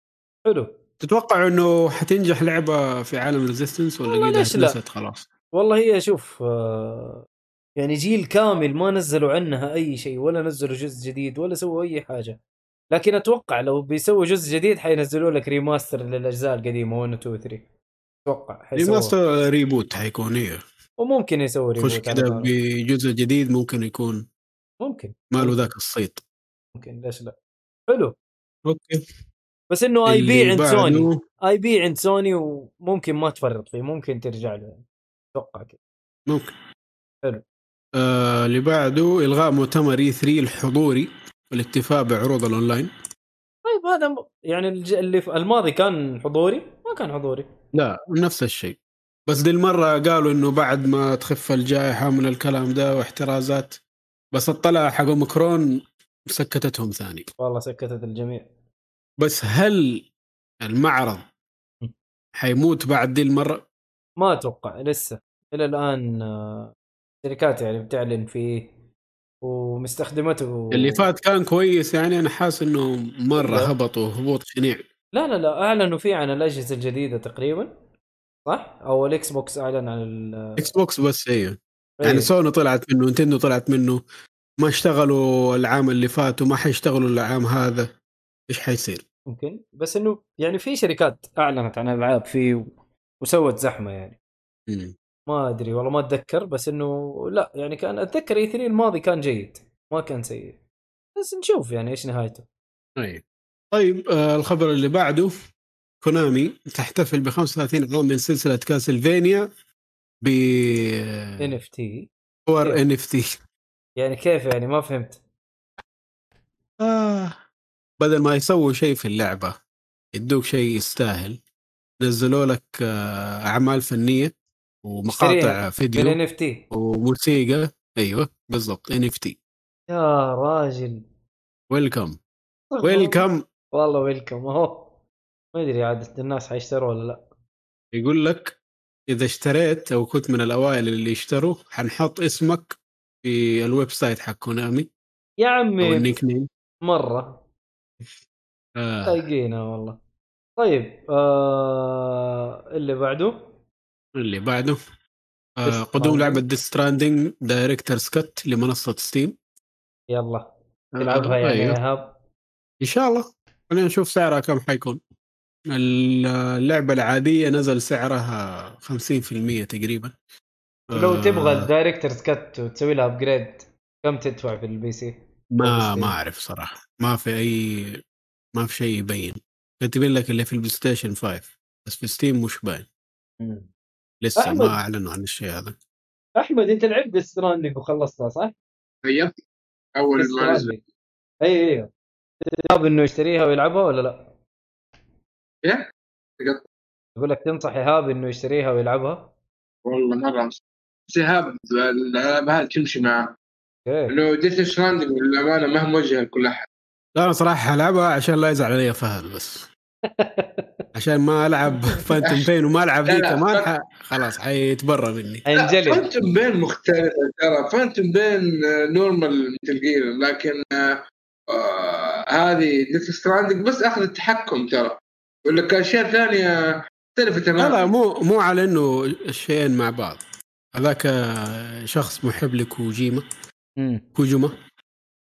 حلو. تتوقع إنه حتنجح لعبة في عالم Resistance ولا قد ليش لا؟ خلاص. والله هي شوف آه، يعني جيل كامل ما نزلوا عنها أي شيء ولا نزلوا جزء جديد ولا سووا أي حاجة. لكن أتوقع لو بيسووا جزء جديد حينزلوا لك remaster للأجزاء القديمة 1 و 2 و 3 أتوقع remaster reboot حيكون هي وممكن يسووا خش reboot على كذا. بجزء جديد ممكن يكون ممكن. ما له ذاك الصيت. ممكن ليش لا. حلو. okay. بس إنه IP عند Sony IP عند سوني وممكن ما تفرط فيه ممكن ترجع له. يعني. أتوقع كذا. ممكن. حلو. آه اللي بعده إلغاء مؤتمر اي 3 الحضوري والاكتفاء بعروض الأونلاين. طيب هذا يعني اللي في الماضي كان حضوري ما كان حضوري. لا نفس الشيء. بس دي المره قالوا إنه بعد ما تخف الجائحة من الكلام ده واحترازات بس الطلعة حق أوميكرون سكتتهم ثاني. والله سكتت الجميع. بس هل المعرض حيموت بعد دي المرة؟ ما أتوقع لسه. إلى الآن آه، شركات يعني بتعلن فيه ومستخدمته اللي فات كان كويس يعني أنا حاسس إنه مرة. هبطوا هبوط شنيع لا لا لا أعلنوا فيه عن الأجهزة الجديدة تقريبا صح؟ أو ال Xbox أعلن عن ال X box بس أيوه يعني. سوني طلعت منه Nintendo طلعت منه ما اشتغلوا العام اللي فات وما حيشتغلوا العام هذا إيش حيصير؟ ممكن بس إنه يعني في شركات أعلنت عن العاب فيه وسوت زحمة يعني مم. ما أدري والله ما أتذكر بس إنه لا يعني كان أتذكر E3 الماضي كان جيد ما كان سيء. بس نشوف يعني إيش نهايته. طيب. طيب آه الخبر اللي بعده كونامي تحتفل ب 35 عام من سلسلة Castlevania ب NFT. صور NFT. يعني كيف يعني؟ ما فهمت. آه بدل ما يسووا شيء في اللعبة يدوك شيء يستاهل. نزلوا لك آه أعمال فنية. ومقاطع فيديو NFT وموسيقى. أيوه بالضبط NFT يا راجل. welcome welcome والله welcome اهو ما أدري عاد الناس حيشتروا ولا لا. يقول لك إذا اشتريت أو كنت من الأوائل اللي يشتروا حنحط اسمك في ال website حق كونامي يا أو عمي ال nickname. مرة. آه. طايقينها والله. طيب آه اللي بعده. اللي بعده. آه قدوم. لعبة Death Stranding Director's Cut لمنصة Steam يلا. تلعبها يعني يا أيوه. ايهاب إن شاء الله. خلينا نشوف سعرها كم حيكون. اللعبة العادية نزل سعرها 50% تقريبا. لو آه، تبغى ال Director's Cut وتسوي لها upgrade كم تدفع في ال PC؟ ما. ما أعرف صراحة. ما في أي ما في شيء يبين. كاتبين لك اللي في ال PlayStation 5 بس في Steam مش باين. لسه أحمد. ما أعلنوا عن الشيء هذا أحمد أنت لعبت Stranding وخلصتها صح؟ طيب أول ما نزل Stranding. إي إي تحب إنه يشتريها ويلعبها ولا لا؟ إيه؟ أقول لك تنصح ايهاب إنه يشتريها ويلعبها؟ والله مرة سهاب الالعاب هذه تمشي معاه أوكي انه ديث ستراندنج للأمانة ما هي موجهه لكل أحد لا أنا صراحة حلعبها عشان لا يزعل علي فهد بس عشان ما ألعب فانتوم بين وما ألعب ذي. كمان ح... خلاص حيتبرى مني انجلد فانتوم بين مختلفة ترى فانتوم بين آه، نورمال مثل جير لكن آه، آه، هذه ديث ستراندنج بس أخذ التحكم ترى يقول لك اشياء ثانية مختلفه لا لا تماما مو مو على إنه الشيئين مع بعض هذاك شخص محب لكوجيما. كوجوما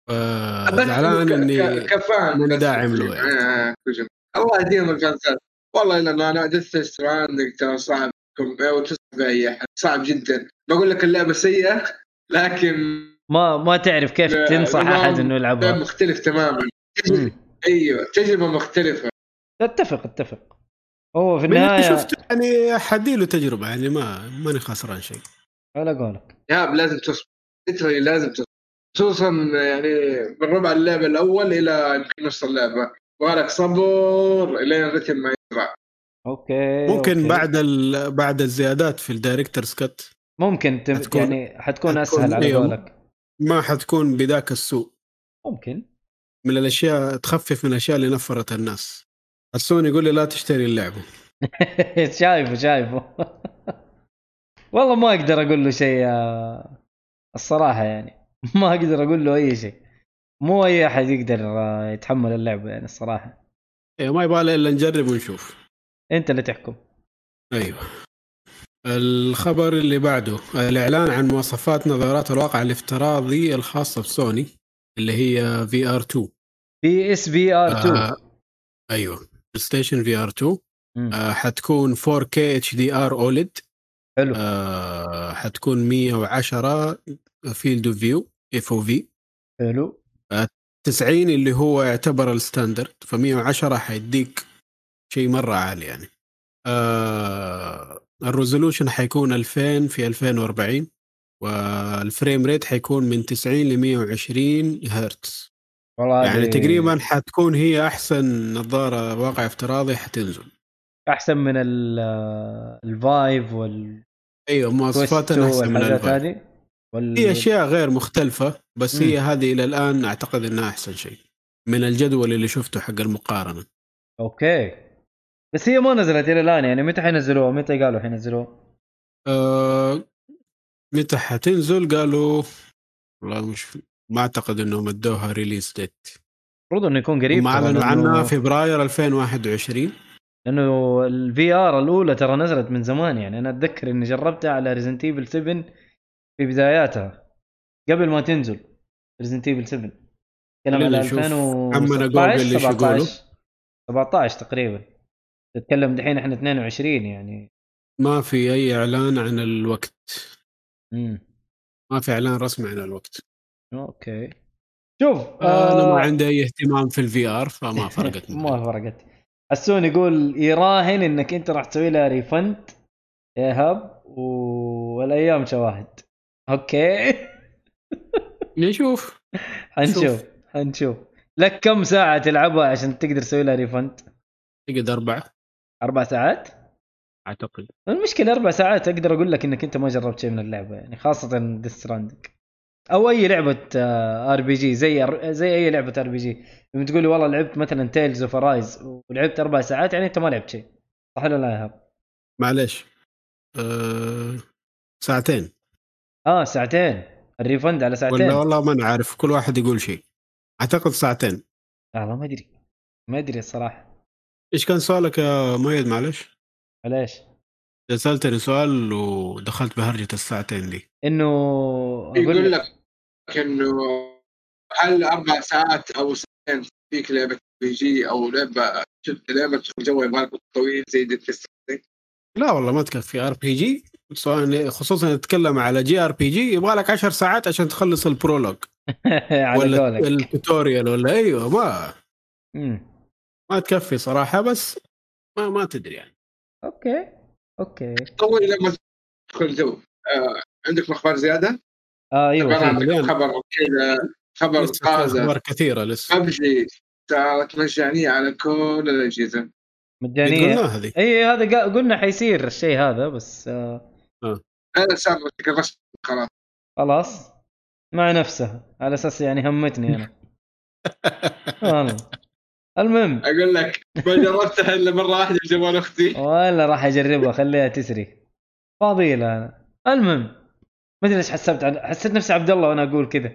آه، زعلان إني كفان. داعم له يعني. آه،. الله يديم الفانتاز والله لما أنا ديث ستراندنج ترى صعب. وتصعب اي احد صعب جدا. بقول لك اللعبة سيئة لكن ما ما تعرف كيف تنصح أحد إنه لعب يلعبها مختلف تماما. مم. أيوه تجربة مختلفة. اتفق اتفق. هو في النهايه شفت يعني حدي له تجربة يعني ما ماني خسران شيء. على قولك. يا لازم تصبر لازم تصبر خصوصا يعني من ربع اللعبة الأول إلى يمكن نص اللعبة. يبغالك صبر الين الرتم ما يسرع. okay ممكن okay. بعد ال... بعد الزيادات في ال Director's Cut ممكن تم... حتكون- يعني حتكون حتكون أسهل على أيوه. قولك. ما حتكون بذاك السوء. ممكن. من الأشياء تخفف من الأشياء اللي نفرت الناس. السوني يقول لي لا تشتري اللعبة. شايفه شايفه. والله ما أقدر أقول له شيء يا- الصراحة يعني. ما أقدر أقول له أي شيء. مو أي أحد يقدر آه، يتحمل اللعبه يعني الصراحة. أيوه ما يبغى إلا نجرب ونشوف. أنت اللي تحكم. أيوه. الخبر اللي بعده الإعلان عن مواصفات نظارات الواقع الافتراضي الخاصة بسوني اللي هي في ار 2 بي اس بي ار 2 آه، أيوه. Station VR 2 مم. آه، حتكون 4K HDR OLED حلو. آه، حتكون 110 field of view FOV حلو. 90 اللي هو يعتبر ال standard ف 110 حيديك شيء مرة عالي يعني. آه ال resolution حيكون 2000 في 2040 وال frame rate حيكون من 90 ل 120 هرتز. والله يعني تقريبا حتكون هي أحسن نظارة واقع افتراضي حتنزل. أحسن من آه، ال Vive وال أيوه مواصفاتها أحسن من ال Vive. هذه؟ وال... هي أشياء غير مختلفة بس مم. هي هذه إلى الآن أعتقد إنها أحسن شيء من الجدول اللي شفته حق المقارنة. okay. بس هي ما نزلت إلى الآن يعني متى حينزلوها؟ متى قالوا حينزلوها؟ آه متى حتنزل؟ قالوا والله مش ما أعتقد إنهم ادوها release date المفروض إنه يكون قريب ترى، أعلنوا عنها فبراير 2021 لأنه ال VR الأولى ترى نزلت من زمان يعني أنا أتذكر إني جربتها على Resident Evil 7 في بداياتها قبل ما تنزل Resident Evil 7 تتكلم على نشوف 2016 عمنا جوجل إيش 17 17 تقريبا. تتكلم دحين إحنا 22 يعني. ما في أي إعلان عن الوقت. امم ما في إعلان رسمي عن الوقت. okay. شوف أنا آه، ما عندي أي اهتمام في ال VR فما فرقت. ما فرقت. حسون يقول يراهن إنك أنت راح تسوي لها refund ايهاب والأيام شواهد. okay. نشوف. حنشوف شوف. حنشوف لك كم ساعة تلعبها عشان تقدر تسوي لها refund؟ تقعد أربعة. أربع ساعات؟ أعتقد. المشكلة أربع ساعات أقدر أقول لك إنك أنت ما جربت شيء من اللعبة يعني خاصة Death Stranding أو أي لعبة RPG زي زي أي لعبة RPG لما تقول لي والله لعبت مثلا Tales of Arise ولعبت أربع ساعات يعني أنت ما لعبت شيء. صح ولا لا يا؟ معليش. أه... ساعتين. آه ساعتين. الريفند على ساعتين. ولا والله ما أنا عارف كل واحد يقول شيء. أعتقد ساعتين. والله ما أدري. ما أدري الصراحة. إيش كان سؤالك يا مؤيد معلش؟ معليش. سألتني سؤال ودخلت بهرجة الساعتين دي. إنه يقول لك إنه هل أربع ساعات أو ساعتين فيك لعبة RPG أو لعبة شفت لعبة جو يبغى طويل زي دي لا والله ما تكفي RPG سواء خصوصا نتكلم على JRPG يبغى لك 10 ساعات عشان تخلص ال prologue. على ولا قولك. ال tutorial ولا أيوه ما. ما تكفي صراحة بس ما ما تدري يعني. okay okay. طول لما تدخل جو. آه عندك أخبار زيادة؟ آه أيوه خبر كذا خبر طازه أخبار كثيرة لسه. ببجي صارت مجانية على كل الأجهزة. مجانية. قلنا هذه. اي هذا قا- قلنا حيصير الشيء هذا بس آه هذا صار بشكل رسمي خلاص. خلاص. مع نفسها على أساس يعني همتني أنا. والله المهم. أقول لك ما جربتها إلا مرة واحدة في جوال أختي. ولا راح أجربها خليها تسري. فاضي لها أنا المهم. ما أدري ليش حسبت عن... حسيت نفسي عبد الله وأنا أقول كذا.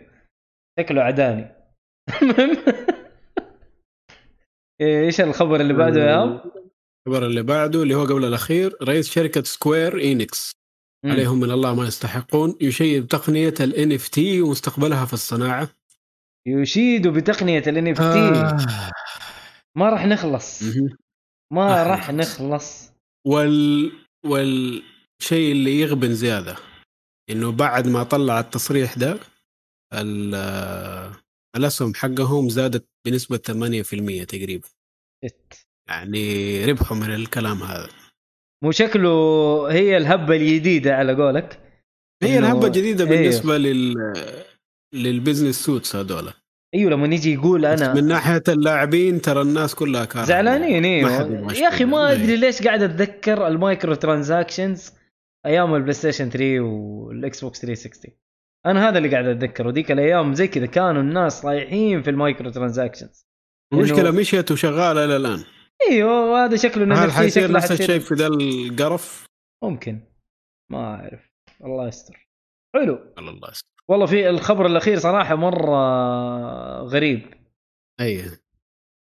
شكله عداني. المهم. إيه، إيش الخبر اللي بعده يا هاب؟ الخبر اللي بعده اللي هو قبل الأخير رئيس شركة Square Enix. مم. عليهم من الله ما يستحقون. يشيد تقنية NFT ومستقبلها في الصناعة. يشيد بتقنية ال NFT آه. ما راح نخلص. ما راح. نخلص. وال والشيء اللي يغبن زيادة. إنه بعد ما طلع التصريح ده ال- الأسهم حقهم زادت بنسبة 8% تقريبا. يعني ربحوا من الكلام هذا. مو شكله هي الهبة الجديدة على قولك. هي الهبة جديده أيوه. بالنسبة لل لل business suits هذول. أيوه لما يجي يقول أنا من ناحية اللاعبين ترى الناس كلها كارهة. زعلانين أيوه يا أخي ما يشتري. أدري ليش قاعد أتذكر ال microtransactions أيام ال PlayStation 3 وال Xbox 360 أنا هذا اللي قاعد أتذكره ذيك الأيام زي كذا كانوا الناس رايحين في ال microtransactions. المشكلة مشيت وشغالة إلى الآن. أيوه وهذا شكله هال NFT حيصير شكله نفس الشيء في ذا القرف؟ ممكن. ما أعرف. الله يستر. حلو. الله يستر. والله في الخبر الأخير صراحة مرة غريب. أي.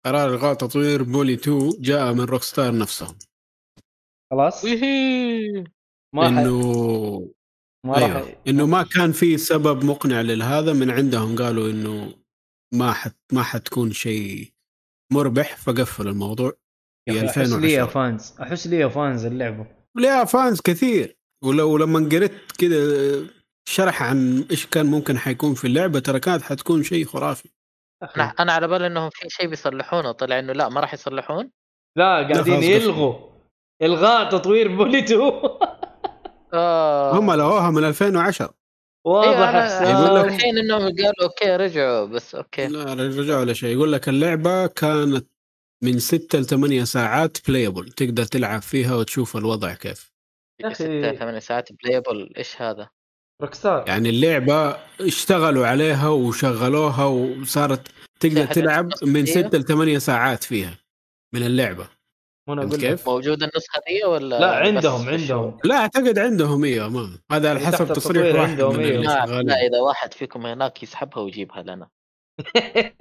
قرار إلغاء تطوير Bully 2 جاء من Rockstar نفسهم. خلاص. ويهي. ما. انه ما راح أيوه. إنه ما كان في سبب مقنع لهذا من عندهم قالوا إنه ما حت ما حتكون شيء مربح فقفلوا الموضوع. يا أخي أحس ليها 2010 fans أحس ليها fans اللعبة. ليها fans كثير. ولو لما قريت كذا شرح عن إيش كان ممكن حيكون في اللعبة ترى كانت حتكون شيء خرافي. أنا أنا على بالي انهم في شيء بيصلحونه. طلع إنه لا ما راح يصلحون. لا قاعدين يلغوا. إلغاء تطوير Bully 2 آه. هم لغوها من 2010 واضح أيوه أنا احسن يقول آه، لك- الحين إنهم قالوا okay رجعوا بس okay. لا رجعوا ولا شيء. يقول لك اللعبة كانت من 6 ل 8 ساعات playable تقدر تلعب فيها وتشوف الوضع كيف يا أخي- ستة ثمان ساعات playable إيش هذا؟ Rockstar يعني اللعبة اشتغلوا عليها وشغلوها وصارت تقدر تلعب من دي؟ 6 ل 8 ساعات فيها من اللعبة أقول كيف؟ موجودة النسخة دي ولا لا عندهم؟ عندهم لا أعتقد عندهم إيوه ما هذا على حسب تصريح واحد عندهم، من. اللي لا, لا إذا واحد فيكم هناك يسحبها ويجيبها لنا.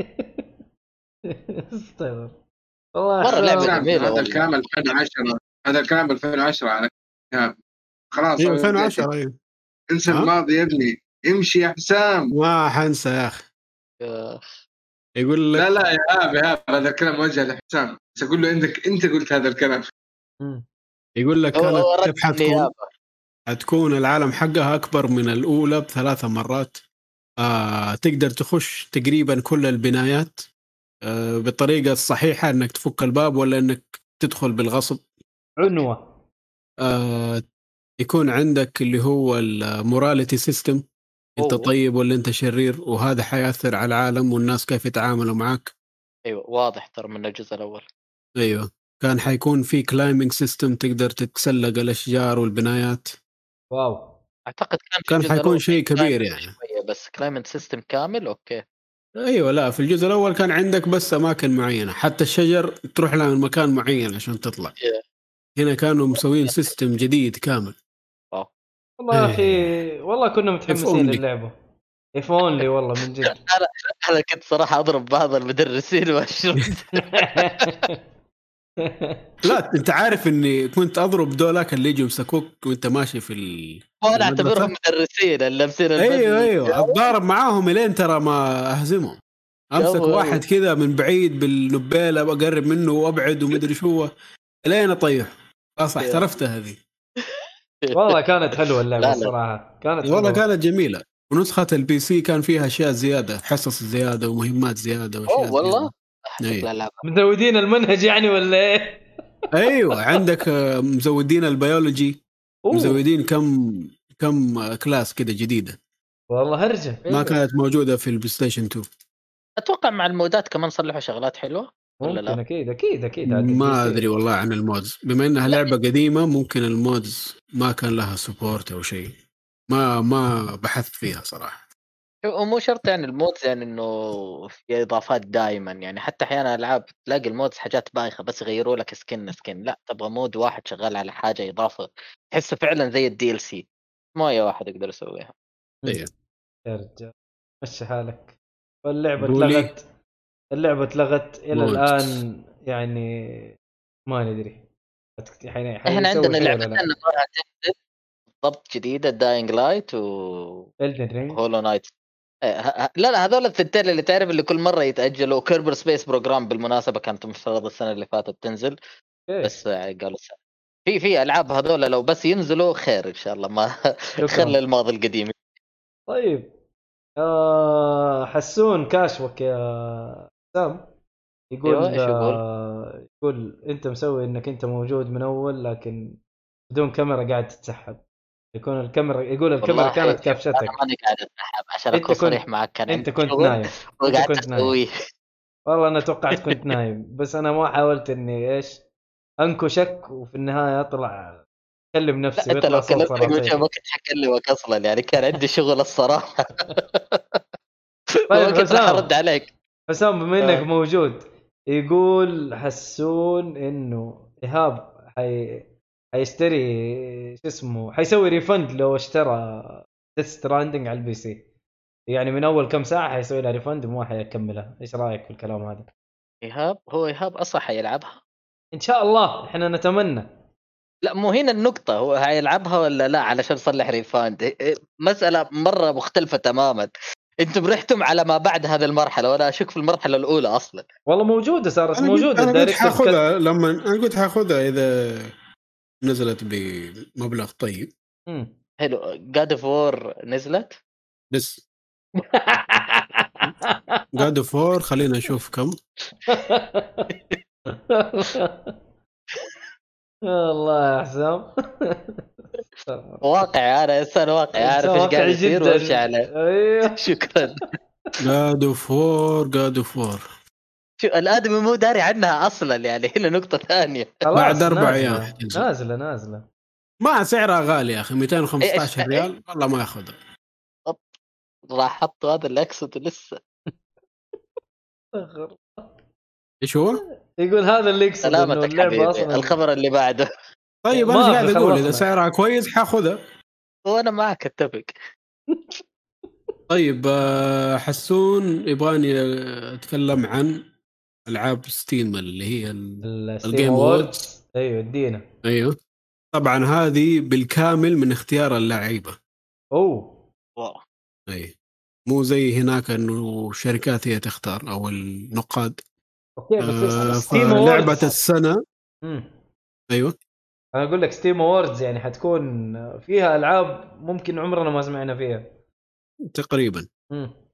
والله لعبة أخي. جميلة هذا. الكلام 2010 هذا الكلام 2010 على كتاب خلاص أيوه 2010 أيوه. انسى؟ الماضي يا ابني. امشي يا حسام. ما حنسى يا أخي. يقول لك لا لا يا هاب يا هاب هذا الكلام موجه لحسام بس أقول له انك أنت قلت هذا الكلام. يقول لك كانت كيف حتكون. حتكون العالم حقها أكبر من الأولى بثلاثة مرات. آه تقدر تخش تقريبا كل البنايات. بالطريقة الصحيحه إنك تفك الباب ولا إنك تدخل بالغصب؟ عنوة. آه يكون عندك اللي هو ال morality system أنت أوه. طيب ولا أنت شرير وهذا حيأثر على العالم والناس كيف يتعاملوا معك. أيوه واضح ترى من الجزء الأول. أيوه كان حيكون في climbing system تقدر تتسلق الأشجار والبنايات. wow. أعتقد كان كان حيكون شيء كبير يعني. بس climbing system كامل okay. أيوه لا في الجزء الأول كان عندك بس أماكن معينة حتى الشجر تروح لها من مكان معين عشان تطلع. Yeah. هنا كانوا مسوين system جديد كامل. والله يا إيه. أخي والله كنا متحمسين. للعبة. if only والله من جد. أنا كنت صراحة أضرب بعض المدرسين وأشرب. لا انت عارف اني كنت اضرب دولاك اللي يجوا يمسكوك وانت ماشي في ال... وأنا المدرسة؟ أعتبرهم مدرسين اللابسين أيوه أيوه أتضارب معاهم إلين ترى ما أهزمهم أمسك. واحد كذا من بعيد بالنبيله بقرب منه وأبعد ومدري شو إلين أطيح خلاص يا. احترفت هذه والله كانت حلوة اللعبة. الصراحة كانت والله حلوة. كانت جميلة ونسخة ال PC كان فيها أشياء زيادة حصص زيادة ومهمات زيادة وأشياء أوه والله. أيوة. لا مزودين المنهج يعني ولا إيه؟ أيوه عندك آه، مزودين البيولوجي أوه. مزودين كم كم class كده جديدة والله هرجة ما كانت موجودة في ال PlayStation 2 أتوقع مع المودات كمان صلحوا شغلات حلوة ولا لا؟ ممكن أكيد أكيد أكيد ما. أدري والله عن ال mods بما إنها لعبة قديمة ممكن ال mods ما كان لها support أو شيء ما ما بحثت فيها صراحة ومو شرط يعني ال mods يعني إنه في إضافات دائما يعني حتى أحيانا ألعاب تلاقي ال mods حاجات بايخة بس يغيروا لك skin skin لا تبغى mod واحد شغال على حاجة إضافة تحسه فعلا زي ال DLC ما أي واحد يقدر يسويها. إيه. يا رجال مشي حالك. واللعبة. اتلغت. اللعبة اتلغت إلى موت. الآن يعني ما ندري إحنا عندنا لعبتين لا؟ نبغاها تنزل. بالضبط جديدة Dying Light و Hollow Knight لا لا هذول الثنتين اللي تعرف اللي كل مرة يتأجلوا Kerbal Space Program بالمناسبة كانت مفترض السنة اللي فاتت تنزل إيه. بس آه، قالوا. في في ألعاب هذول لو بس ينزلوا خير إن شاء الله ما. خلي الماضي القديم طيب آه حسون كاشفك يا حسام يقول أيوة، يقول؟ آه يقول أنت مسوي إنك أنت موجود من أول لكن بدون كاميرا قاعد تتسحب يكون الكاميرا يقول الكاميرا كانت كافشتك أنا ماني قاعد اتسحب عشان اكون كنت- صريح معك كان إنت كنت نايم. وقعدت كنت نايم. والله أنا توقعت كنت نايم. بس أنا ما حاولت إني إيش انكشك وفي النهاية أطلع أكلم نفسي أنت لو صراصير ما كنت حكلمك أصلا يعني كان عندي شغل الصراحة. طيب، حسام. أرد عليك. حسام بما إنك آه. موجود يقول حسون إنه إيهاب حي... حيشتري شو اسمه حيسوي refund لو اشترى Death Stranding على ال PC يعني من أول كم ساعة حيسوي لها refund وما حيكملها إيش رأيك في الكلام هذا؟ إيهاب هو إيهاب أصلا حيلعبها. إن شاء الله إحنا نتمنى. لا مو هنا النقطة هو حيلعبها ولا لا؟ علشان يصلح refund إيه- إيه، مسألة مرة مختلفة تماما. أنتم رحتم على ما بعد هذه المرحلة وأنا أشك في المرحلة الأولى أصلا. والله موجودة صارت أنا موجودة. أنا قلت حاخذها لما أنا قلت حاخذها إذا نزلت بمبلغ طيب. حلو. God of War نزلت؟ بس God of War خلينا نشوف كم. والله يا حسام. واقعي أنا انسان واقعي أعرف إيش قاعد يصير. وأمشي عليه. أيوه. شكرا. God of War God of War شو الآدمي مو داري عنها أصلا يعني هنا نقطة ثانية. خلاص، بعد. أيام. حتنزل. نازلة نازلة. ما سعرها غالي يا أخي 215 إيه، إيش- ريال. والله ما ياخذها. راح حطوا هذا الاكسد لسه. إيش هو؟ يقول هذا اللي يقصد سلامتك حبيبي أصلا. الخبر اللي بعده. طيب أنا قاعد أقول إذا. سعرها كويس حأخذها. وأنا معك أتفق. طيب آه، حسون يبغاني أتكلم عن ألعاب Steam اللي هي ال Game Awards. أيوه ادينا أيوه. طبعا هذه بالكامل من اختيار اللعيبة. أوه. wow. أي. مو زي هناك إنه الشركات هي تختار أو النقاد. okay بس آه Steam Awards السنة. أيوه. أنا أقول لك Steam Awards يعني حتكون فيها ألعاب ممكن عمرنا ما سمعنا فيها. تقريبا. مم.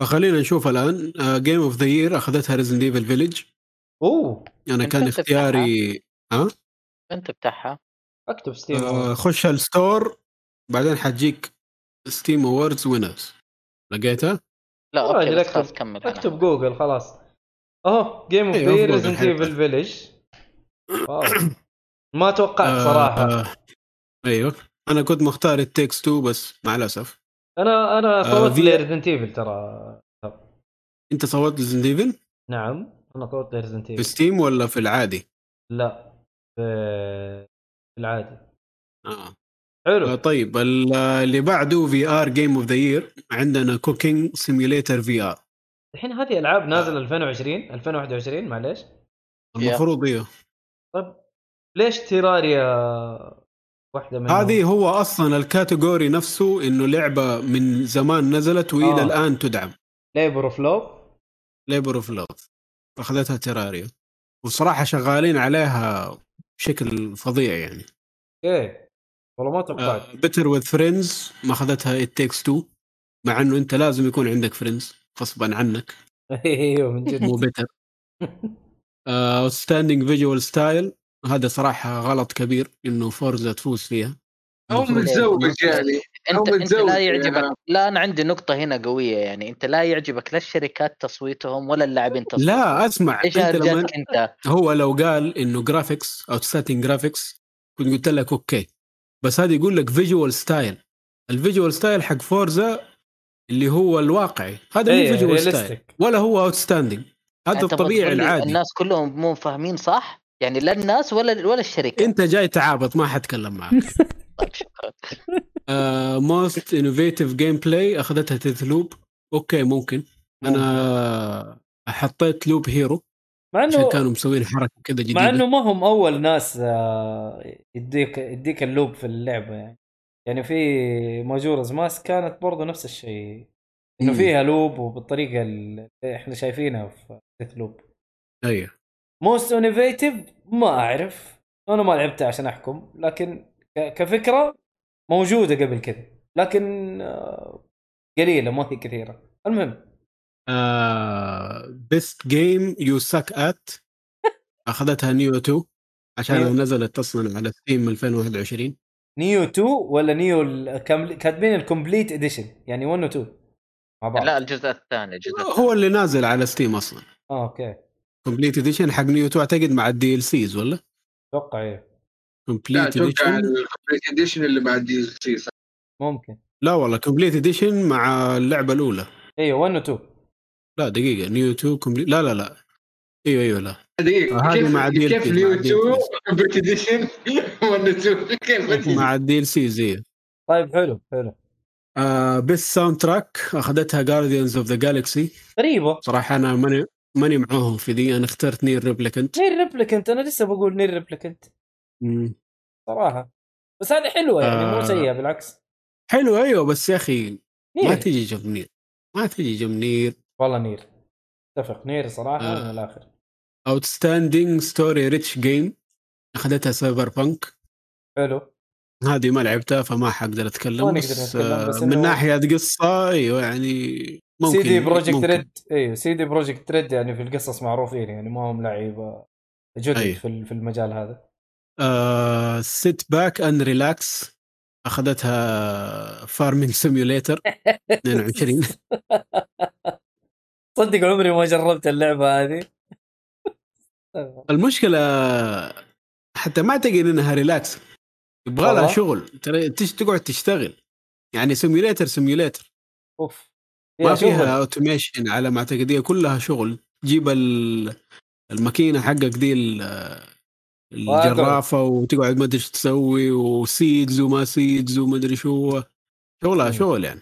فخلينا نشوف الآن Game of the Year أخذتها Resident Evil Village أوه أنا كان؟ اختياري ها؟ انت بتاعها أكتب Steam آه، خش ال store بعدين حتجيك Steam Awards winners لقيتها؟ لا okay راجل بس خلاص كمل. أكتب جوجل خلاص. اهو Game of the Resident الحين. Evil Village ما توقعت صراحة. آه، آه، أيوه. أنا كنت مختار It Takes 2 بس مع الأسف. أنا أنا آه، صوت في- ل Resident Evil ترى. أنت صوت Resident Evil نعم أنا صوت ل Resident في Evil Steam ولا في العادي؟ لا في في العادي. آه. آه، حلو طيب ال- اللي بعده VR Game of the Year عندنا Cooking Simulator VR الحين هذه ألعاب نازلة 2020 2021 معليش. المفروض أيوه طيب ليش Terraria واحدة هذه هو أصلا ال category نفسه إنه لعبة من زمان نزلت وإلى آه. الآن تدعم. Labor of Love Labor of Love أخذتها Terraria وصراحة شغالين عليها بشكل فظيع يعني. okay والله ما توقعت. Better With Friends ما أخذتها It Takes Two مع إنه أنت لازم يكون عندك friends غصبا عنك. أيوه من جد. مو better Outstanding Visual Style هذا صراحة غلط كبير إنه Forza تفوز فيها. أو المفروض- متزوج يعني. انت أو أنت لا يعجبك لا أنا عندي نقطة هنا قوية يعني. أنت لا يعجبك لا الشركات تصويتهم ولا اللاعبين تصويتهم. لا أسمع إيش أنت لما أنت؟ هو لو قال إنه graphics outstanding graphics كنت قلت لك okay. بس هذا يقول لك visual style ال visual style حق Forza اللي هو الواقعي. هذا مو visual style. ولا هو outstanding هذا أنت الطبيعي العادي. الناس كلهم مو فاهمين صح؟ يعني لا الناس ولا ولا الشركة. انت جاي تعابط ما حتكلم معك. طيب شكرا. Most Innovative Gameplay أخذتها Deathloop okay ممكن. أنا حطيت Loop Hero مع عشان انه كانوا مسوين حركة كذا جديدة. مع إنه ما هم أول ناس آه، يديك يديك ال loop في اللعبة يعني. يعني في Majora's Mask كانت برضو نفس الشيء. إنه. فيها loop وبالطريقة اللي إحنا شايفينها في Deathloop. أيوه. Most Innovative ما أعرف. أنا ما لعبتها عشان أحكم لكن ك- كفكرة موجودة قبل كذا لكن آه، قليلة ما هي كثيرة. المهم. Best Game You Suck At أخذتها Nioh 2 عشان Nioh. نزلت أصلا على Steam 2021 Nioh 2 ولا Nioh كاتبين ال Complete Edition يعني 1 و 2 مع بعض. لا الجزء الثاني الجزء الثاني. هو اللي نازل على Steam أصلا. آه okay. Complete Edition حق Nioh 2 اعتقد مع ال DLCs ولا؟ أتوقع إيه. Complete Edition ال Complete Edition اللي بعد DLC صح ممكن. لا والله Complete Edition مع اللعبة الأولى. أيوه 1 و 2 لا دقيقة. Nioh 2 Complete لا لا لا. إيوه إيوه لا. دقيقة. هذه كيف مع DLC كيف مع Nioh DLC. 2 Complete Edition 1 2 كيف؟ مع ال DLCs أيوه طيب حلو حلو. Best Soundtrack أخذتها Guardians of the Galaxy غريبة. صراحة أنا ماني ماني معاهم في دي أنا اخترت NieR Replicant. NieR Replicant أنا لسه بقول NieR Replicant. صراحة. بس هذه حلوة يعني مو آه. سيئة بالعكس. حلو أيوه بس يا أخي ما NieR. تجي جنب NieR. ما تجي جنب Nier. والله Nier. اتفق. Nier صراحة آه. من الآخر. Outstanding Story Rich Game أخذتها Cyberpunk حلو. هذه ما لعبتها فما حقدر أتكلم ما نقدر بس, نتكلم، آه، بس من ناحية قصة أيوه يعني ممكن CD Projekt. Red أيوه CD Projekt Red يعني في القصص معروفين يعني ما هم لعيبة جدد أيوه. في في المجال هذا. Sit Back and Relax أخذتها Farming Simulator 22 صدق عمري ما جربت اللعبة هذه. المشكلة حتى ما اعتقد إنها relax يبغى لها؟ شغل. ترى تقعد تشتغل. يعني simulator simulator of. ما. فيها automation على ما أعتقد هي كلها شغل. تجيب ال- الماكينة حقك دي ال- الجرافة وتقعد ما أدري إيش تسوي و seeds وما seeds وما أدري شو. شغلها. شغل يعني.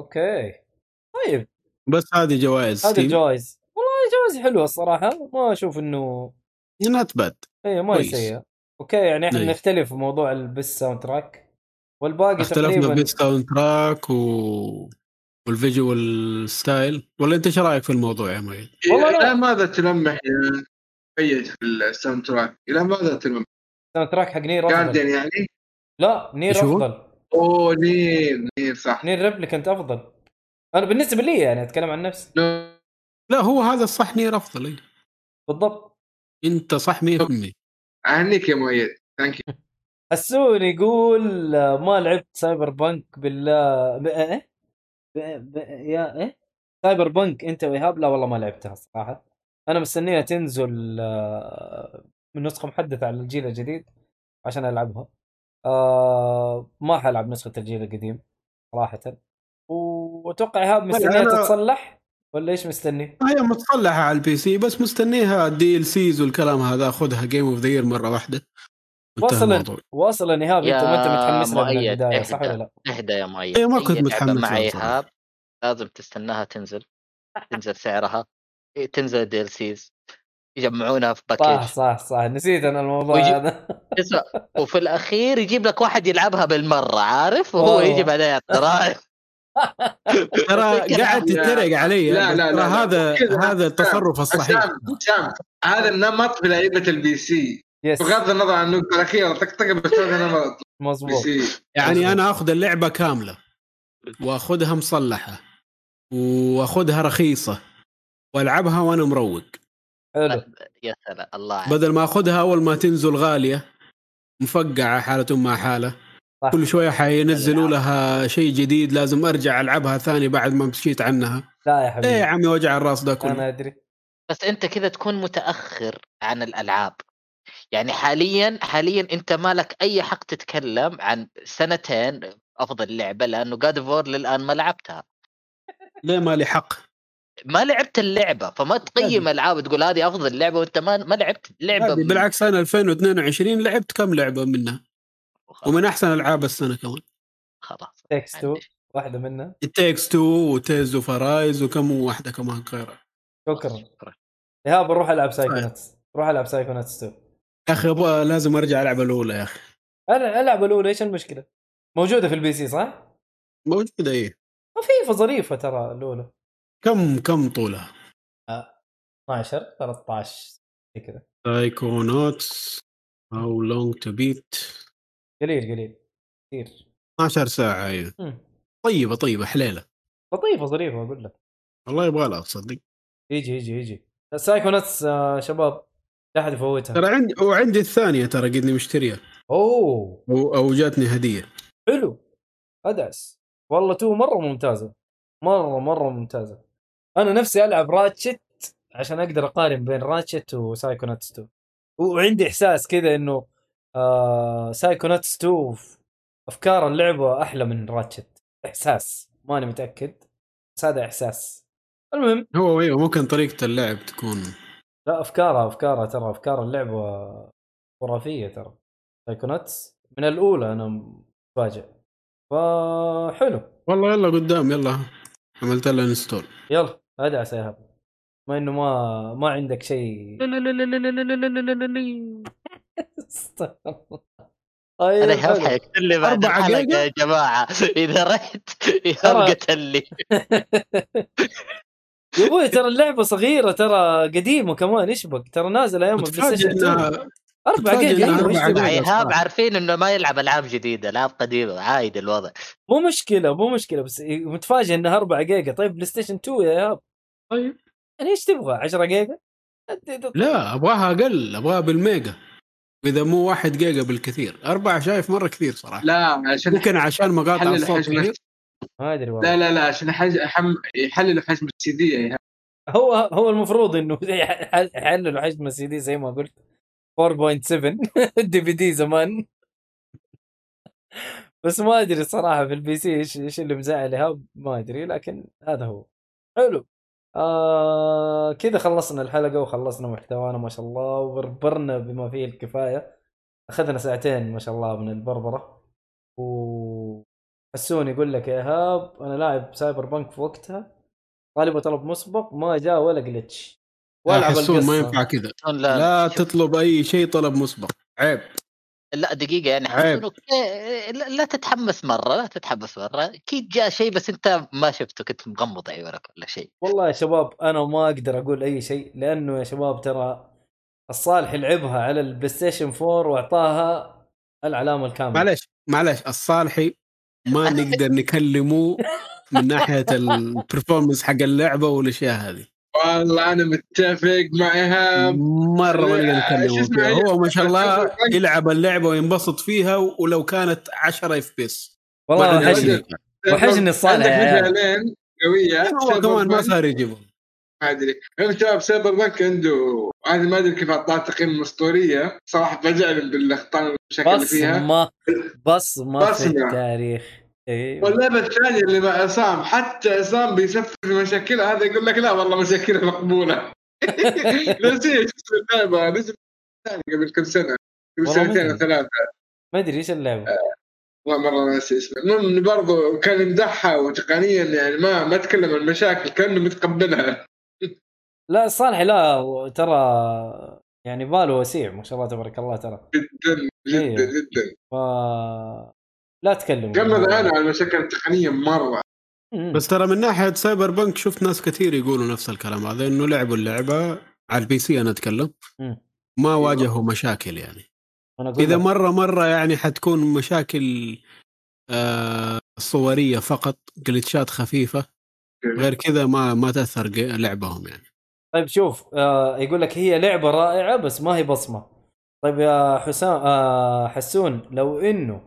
okay. طيب. بس هذه جوائز هذه الجوائز والله جوائز حلوة الصراحة. ما أشوف إنه not bad اي ما هي. سيئة. okay يعني إحنا أي. نختلف في موضوع ال best soundtrack والباقي اختلفنا تقريبا في soundtrack و... وال visual style ولا أنت إيش رأيك في الموضوع يا مؤيد؟ والله لا. إلى ماذا تلمح يا مؤيد في ال soundtrack؟ إلى ماذا تلمح؟ soundtrack حق Nier أفضل Guardian يعني؟ لا Nier؟ أفضل أوه Nier Nier صح Nier Replicant أفضل أنا بالنسبة لي يعني أتكلم عن نفسي لو لا هو هذا الصح Nier أفضل إيه. بالضبط أنت صح 100% أهنيك يا مؤيد thank you السون يقول ما لعبت Cyberpunk بالله. إيه ب... ب... يا إيه؟ Cyberpunk انت وإيهاب؟ لا والله ما لعبتها صراحة. أنا مستنيها تنزل آه، من نسخة محدثة على الجيل الجديد عشان ألعبها. آه ما حلعب نسخة الجيل القديم صراحة. وأتوقع إيهاب مستنيها أنا- تتصلح؟ ولا إيش مستني؟ هي متصلحة على ال PC بس مستنيها DLCs والكلام هذا خذها game of the مرة واحدة. الموضوع. واصلا ايهاب انت ما انت متحمس لها من مؤيد، البداية صح. ولا لا؟ اهدى يا مؤيد إيه، ما أي كنت متحمس مع. ايهاب لازم تستناها تنزل تنزل سعرها إيه، تنزل DLCs يجمعونها في صح package صح صح نسيت أنا الموضوع ويجي- هذا اسمع وفي الأخير يجيب لك واحد يلعبها بالمرة عارف وهو والله. يجي بعدين يعطي راي ترى قاعد تتريق علي لا، لا، لا، ترى لا. هذا. هذا التصرف الصحيح هذا النمط في لعيبه ال PC yes بغض النظر عن النقطه الاخيره طقطقه بس بي مظبوط. سي يعني أنا آخذ اللعبة كاملة وآخذها مصلحة وآخذها رخيصة وألعبها وأنا مروق. حلو. يا سلام الله. بدل ما آخذها أول ما تنزل غالية مفقعة حالة مع حالة صح. كل شوية حينزلوا لها شيء جديد لازم أرجع ألعبها ثاني بعد ما مشيت عنها. لا يا إيه يا حبيبي عمي وجع الراس ده أنا كله أدري. بس أنت كذا تكون متأخر عن الألعاب. يعني حاليا حاليا أنت مالك أي حق تتكلم عن سنتين أفضل لعبة لأنه God of War للآن ما لعبتها. ليه ما لي حق. ما لعبت اللعبة فما تقيم ألعاب تقول هذه أفضل لعبة وأنت ما ما لعبت لعبة من- بالعكس أنا 2022 لعبت كم لعبة منها؟ ومن أحسن ألعاب السنة كمان. خلاص Takes Two. واحدة منها. ال Takes 2 و Tales of Arise وكم واحدة كمان غيرها. شكرا. ايهاب روح ألعب. Psychonauts روح ألعب Psychonauts 2 يا أخي أبغى لازم أرجع ألعب الأولى يا أخي. أنا ألعب الأولى إيش المشكلة؟ موجودة في ال PC صح؟ موجودة إيه. خفيفه ظريفة ترى الأولى. كم كم طولها؟ 12 13 زي كذا. Psychonauts How Long to Beat قليل قليل. كثير. 12 ساعة إيه. مم. طيبة طيبة حليلة. لطيفة ظريفة أقول لك. والله يبغى لها تصدق. يجي يجي يجي. Psychonauts آه شباب. لا أحد يفوتها. ترى عندي وعندي الثانية ترى قدني مشتريها. أوه. أو, أو جاتني هدية. حلو. أدعس. والله تو مرة ممتازة. مره مرة ممتازة. أنا نفسي ألعب Ratchet عشان أقدر أقارن بين Ratchet و Psychonauts 2 وعندي إحساس كذا إنه آه Psychonauts 2 أفكار اللعبة أحلى من Ratchet. إحساس. ماني متأكد. بس هذا إحساس. المهم. هو أيوه ممكن طريقة اللعب تكون لا أفكارها أفكارها ترى أفكار اللعبة خرافية ترى. Psychonauts من الأولى أنا متفاجئ. فحلو. والله يلا قدام يلا. عملت لها install يلا ادعس يا إيهاب ما إنه ما ما عندك شيء. طيب أنا حلو. حيقتل لي بعد الحلقة؟ يا جماعة. إذا رحت ترى- قتل لي يا أبوي ترى اللعبة صغيرة ترى قديمة كمان إيش بك ترى نازلة أيام ال Play متفاجئ Station 2 انها أربع جيجا. ايهاب. عارفين إنه ما يلعب ألعاب جديدة العاب قديمة عايد الوضع. مو مشكلة مو مشكلة بس متفاجئ انها 4 جيجا. طيب PlayStation 2 يا إيهاب؟ طيب. يعني إيش تبغى 10 جيجا؟ لا أبغاها أقل أبغاها بالميجا. إذا مو واحد جيجا بالكثير. أربعة شايف مرة كثير صراحة. لا عشان ممكن عشان مقاطع الصوت ما أدري والله. لا لا لا عشان حج... حم... يحللوا حجم السي دي يعني. هو هو المفروض إنه يح- يحللوا حجم السي دي زي ما قلت. 4.7 ال DVD زمان. بس ما أدري الصراحه في ال PC إيش إيش اللي مزعل ايهاب ما أدري لكن هذا هو. حلو. آه كذا خلصنا الحلقة وخلصنا محتوانا ما شاء الله. وبربرنا بما فيه الكفاية. أخذنا ساعتين ما شاء الله من البربرة. و حسون يقول لك يا ايهاب أنا لاعب سايبر بنك في وقتها. غالبا طلب مسبق ما جاء ولا جلتش والعب حسون ما ينفع كذا. لا لا تطلب أي شيء طلب مسبق. عيب. لا دقيقة يعني عيب. لا, لا تتحمس مرة لا تتحمس مرة. أكيد جاء شيء بس أنت ما شفته كنت مغمض عيونك ولا شيء. والله يا شباب أنا ما أقدر أقول أي شيء لأنه يا شباب ترى الصالح لعبها على البلاي ستيشن 4 وأعطاها العلامة الكاملة. معلش معلش الصالحي ما نقدر نكلمه من ناحية performance حق اللعبة والأشياء هذه. والله أنا متفق مع ايهاب مرة ما نقدر إيه؟ هو ما شاء الله. يلعب اللعبة وينبسط فيها ولو كانت 10 FPS والله بعد وحشني وحشني الصالح عندك قوية. هو كمان ما صار يجيبه. ما أدري. أنا شباب سايبر بانك عنده أنا ما أدري كيف أعطاه تقييم أسطورية. صراحة فاجأني بالأخطاء والمشاكل اللي فيها. بصمة بصمة. في. التاريخ. أيوه. واللعبة الثانية اللي مع عصام حتى عصام بيسفل في مشاكلها هذا يقول لك لا والله مشاكلها مقبولة. نسيت اللعبة قبل كم سنة؟ قبل سنتين. أو ثلاثة. ما أدري إيش اللعبة. والله مرة ناسي اسمه. المهم برضه كان يمدحها وتقنيا يعني ما ما تكلم عن المشاكل كأنه متقبلها. لا الصالح لا ترى يعني باله وسيع ما شاء الله تبارك الله ترى. جدا جدا أيوه. جدا. ف لا تكلم. قمنا أنا على المشاكل التقنية مرة. بس ترى من ناحية سايبر بنك شفت ناس كثير يقولوا نفس الكلام هذا إنه لعبوا اللعبة على ال PC أنا أتكلم. ما واجهوا مشاكل يعني. إذا مرة مرة يعني حتكون مشاكل آه صورية فقط glitch ات خفيفة. غير كذا ما ما تأثر ج- لعبهم يعني. طيب شوف آه يقول لك هي لعبة رائعة بس ما هي بصمة. طيب يا حسام آه حسون لو إنه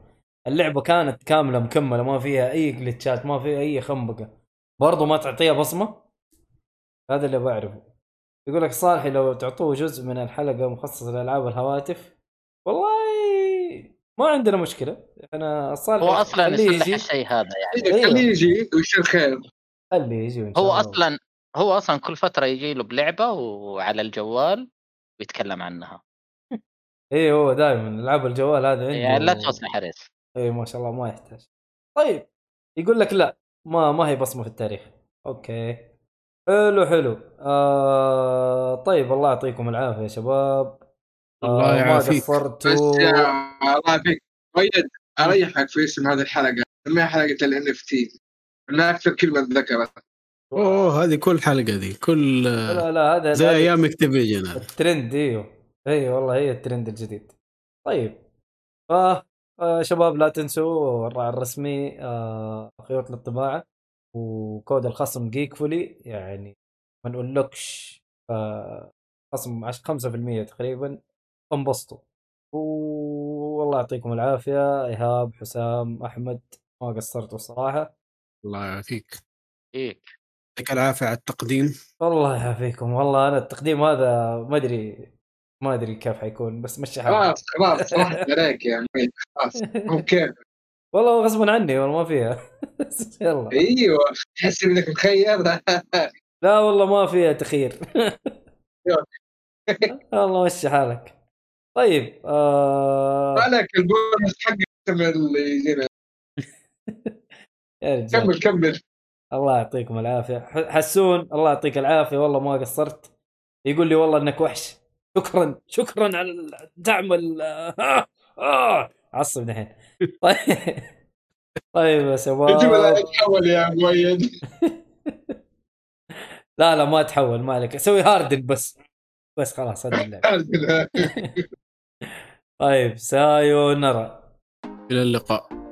اللعبة كانت كاملة مكملة ما فيها أي glitch ات ما فيها أي خنبقة برضو ما تعطيها بصمة؟ هذا اللي بعرفه. يقول لك صالحي لو تعطوه جزء من الحلقة مخصص لألعاب الهواتف؟ والله ما عندنا مشكلة. إحنا الصالح هو أصلا يصلح الشيء هذا يعني. أيوه. خليه يجي ويصير خير. خليه يجي هو. أصلا هو أصلا كل فترة يجي له بلعبة وعلى الجوال ويتكلم عنها. إيه هو دائما ألعاب الجوال هذا عنده يعني لا توسع حريص إي ما شاء الله ما يحتاج. طيب يقول لك لا ما ما هي بصمة في التاريخ. okay. حلو حلو. آه طيب الله يعطيكم العافية يا شباب. الله ما يعافيك. بس الله يعافيك مؤيد أريحك في اسم هذه الحلقة. سميها حلقة ال NFT انها أكثر كلمة ذكرت. أوه هذه كل حلقة دي كل آه، لا لا هذا زي أيام Activision الترند إيوه. اي والله هي الترند الجديد. طيب. ف آه شباب لا تنسوا الراعي الرسمي آه خيوط للطباعه وكود الخصم جيك فولي يعني ما نقولكش آه خصم عش- 5% تقريبا. انبسطوا. والله يعطيكم العافية. إيهاب حسام أحمد ما قصرتوا الصراحه الله يعافيك. إيه. يعطيك العافية على التقديم. والله يعافيكم. والله أنا التقديم هذا ما أدري ما أدري كيف حيكون بس مشي حالك. خلاص خلاص راحت عليك يا مؤيد خلاص okay والله غصبا عني والله ما فيها. يلا. أيوه تحس إنك مخير. لا والله ما فيها تخير. والله مشي حالك. طيب آه... عليك البونس حق اللي يجينا. كمل كمل. الله يعطيكم العافية. حسون الله يعطيك العافية. والله ما قصرت. يقول لي والله إنك وحش. شكرا شكرا على الدعم ال- آه عصب دحين طيب طيب يا شباب يتحول يا مؤيد. لا لا ما تحول ما عليك. سوي هاردن بس. بس خلاص هذا اللعب. طيب سايو نرى إلى اللقاء.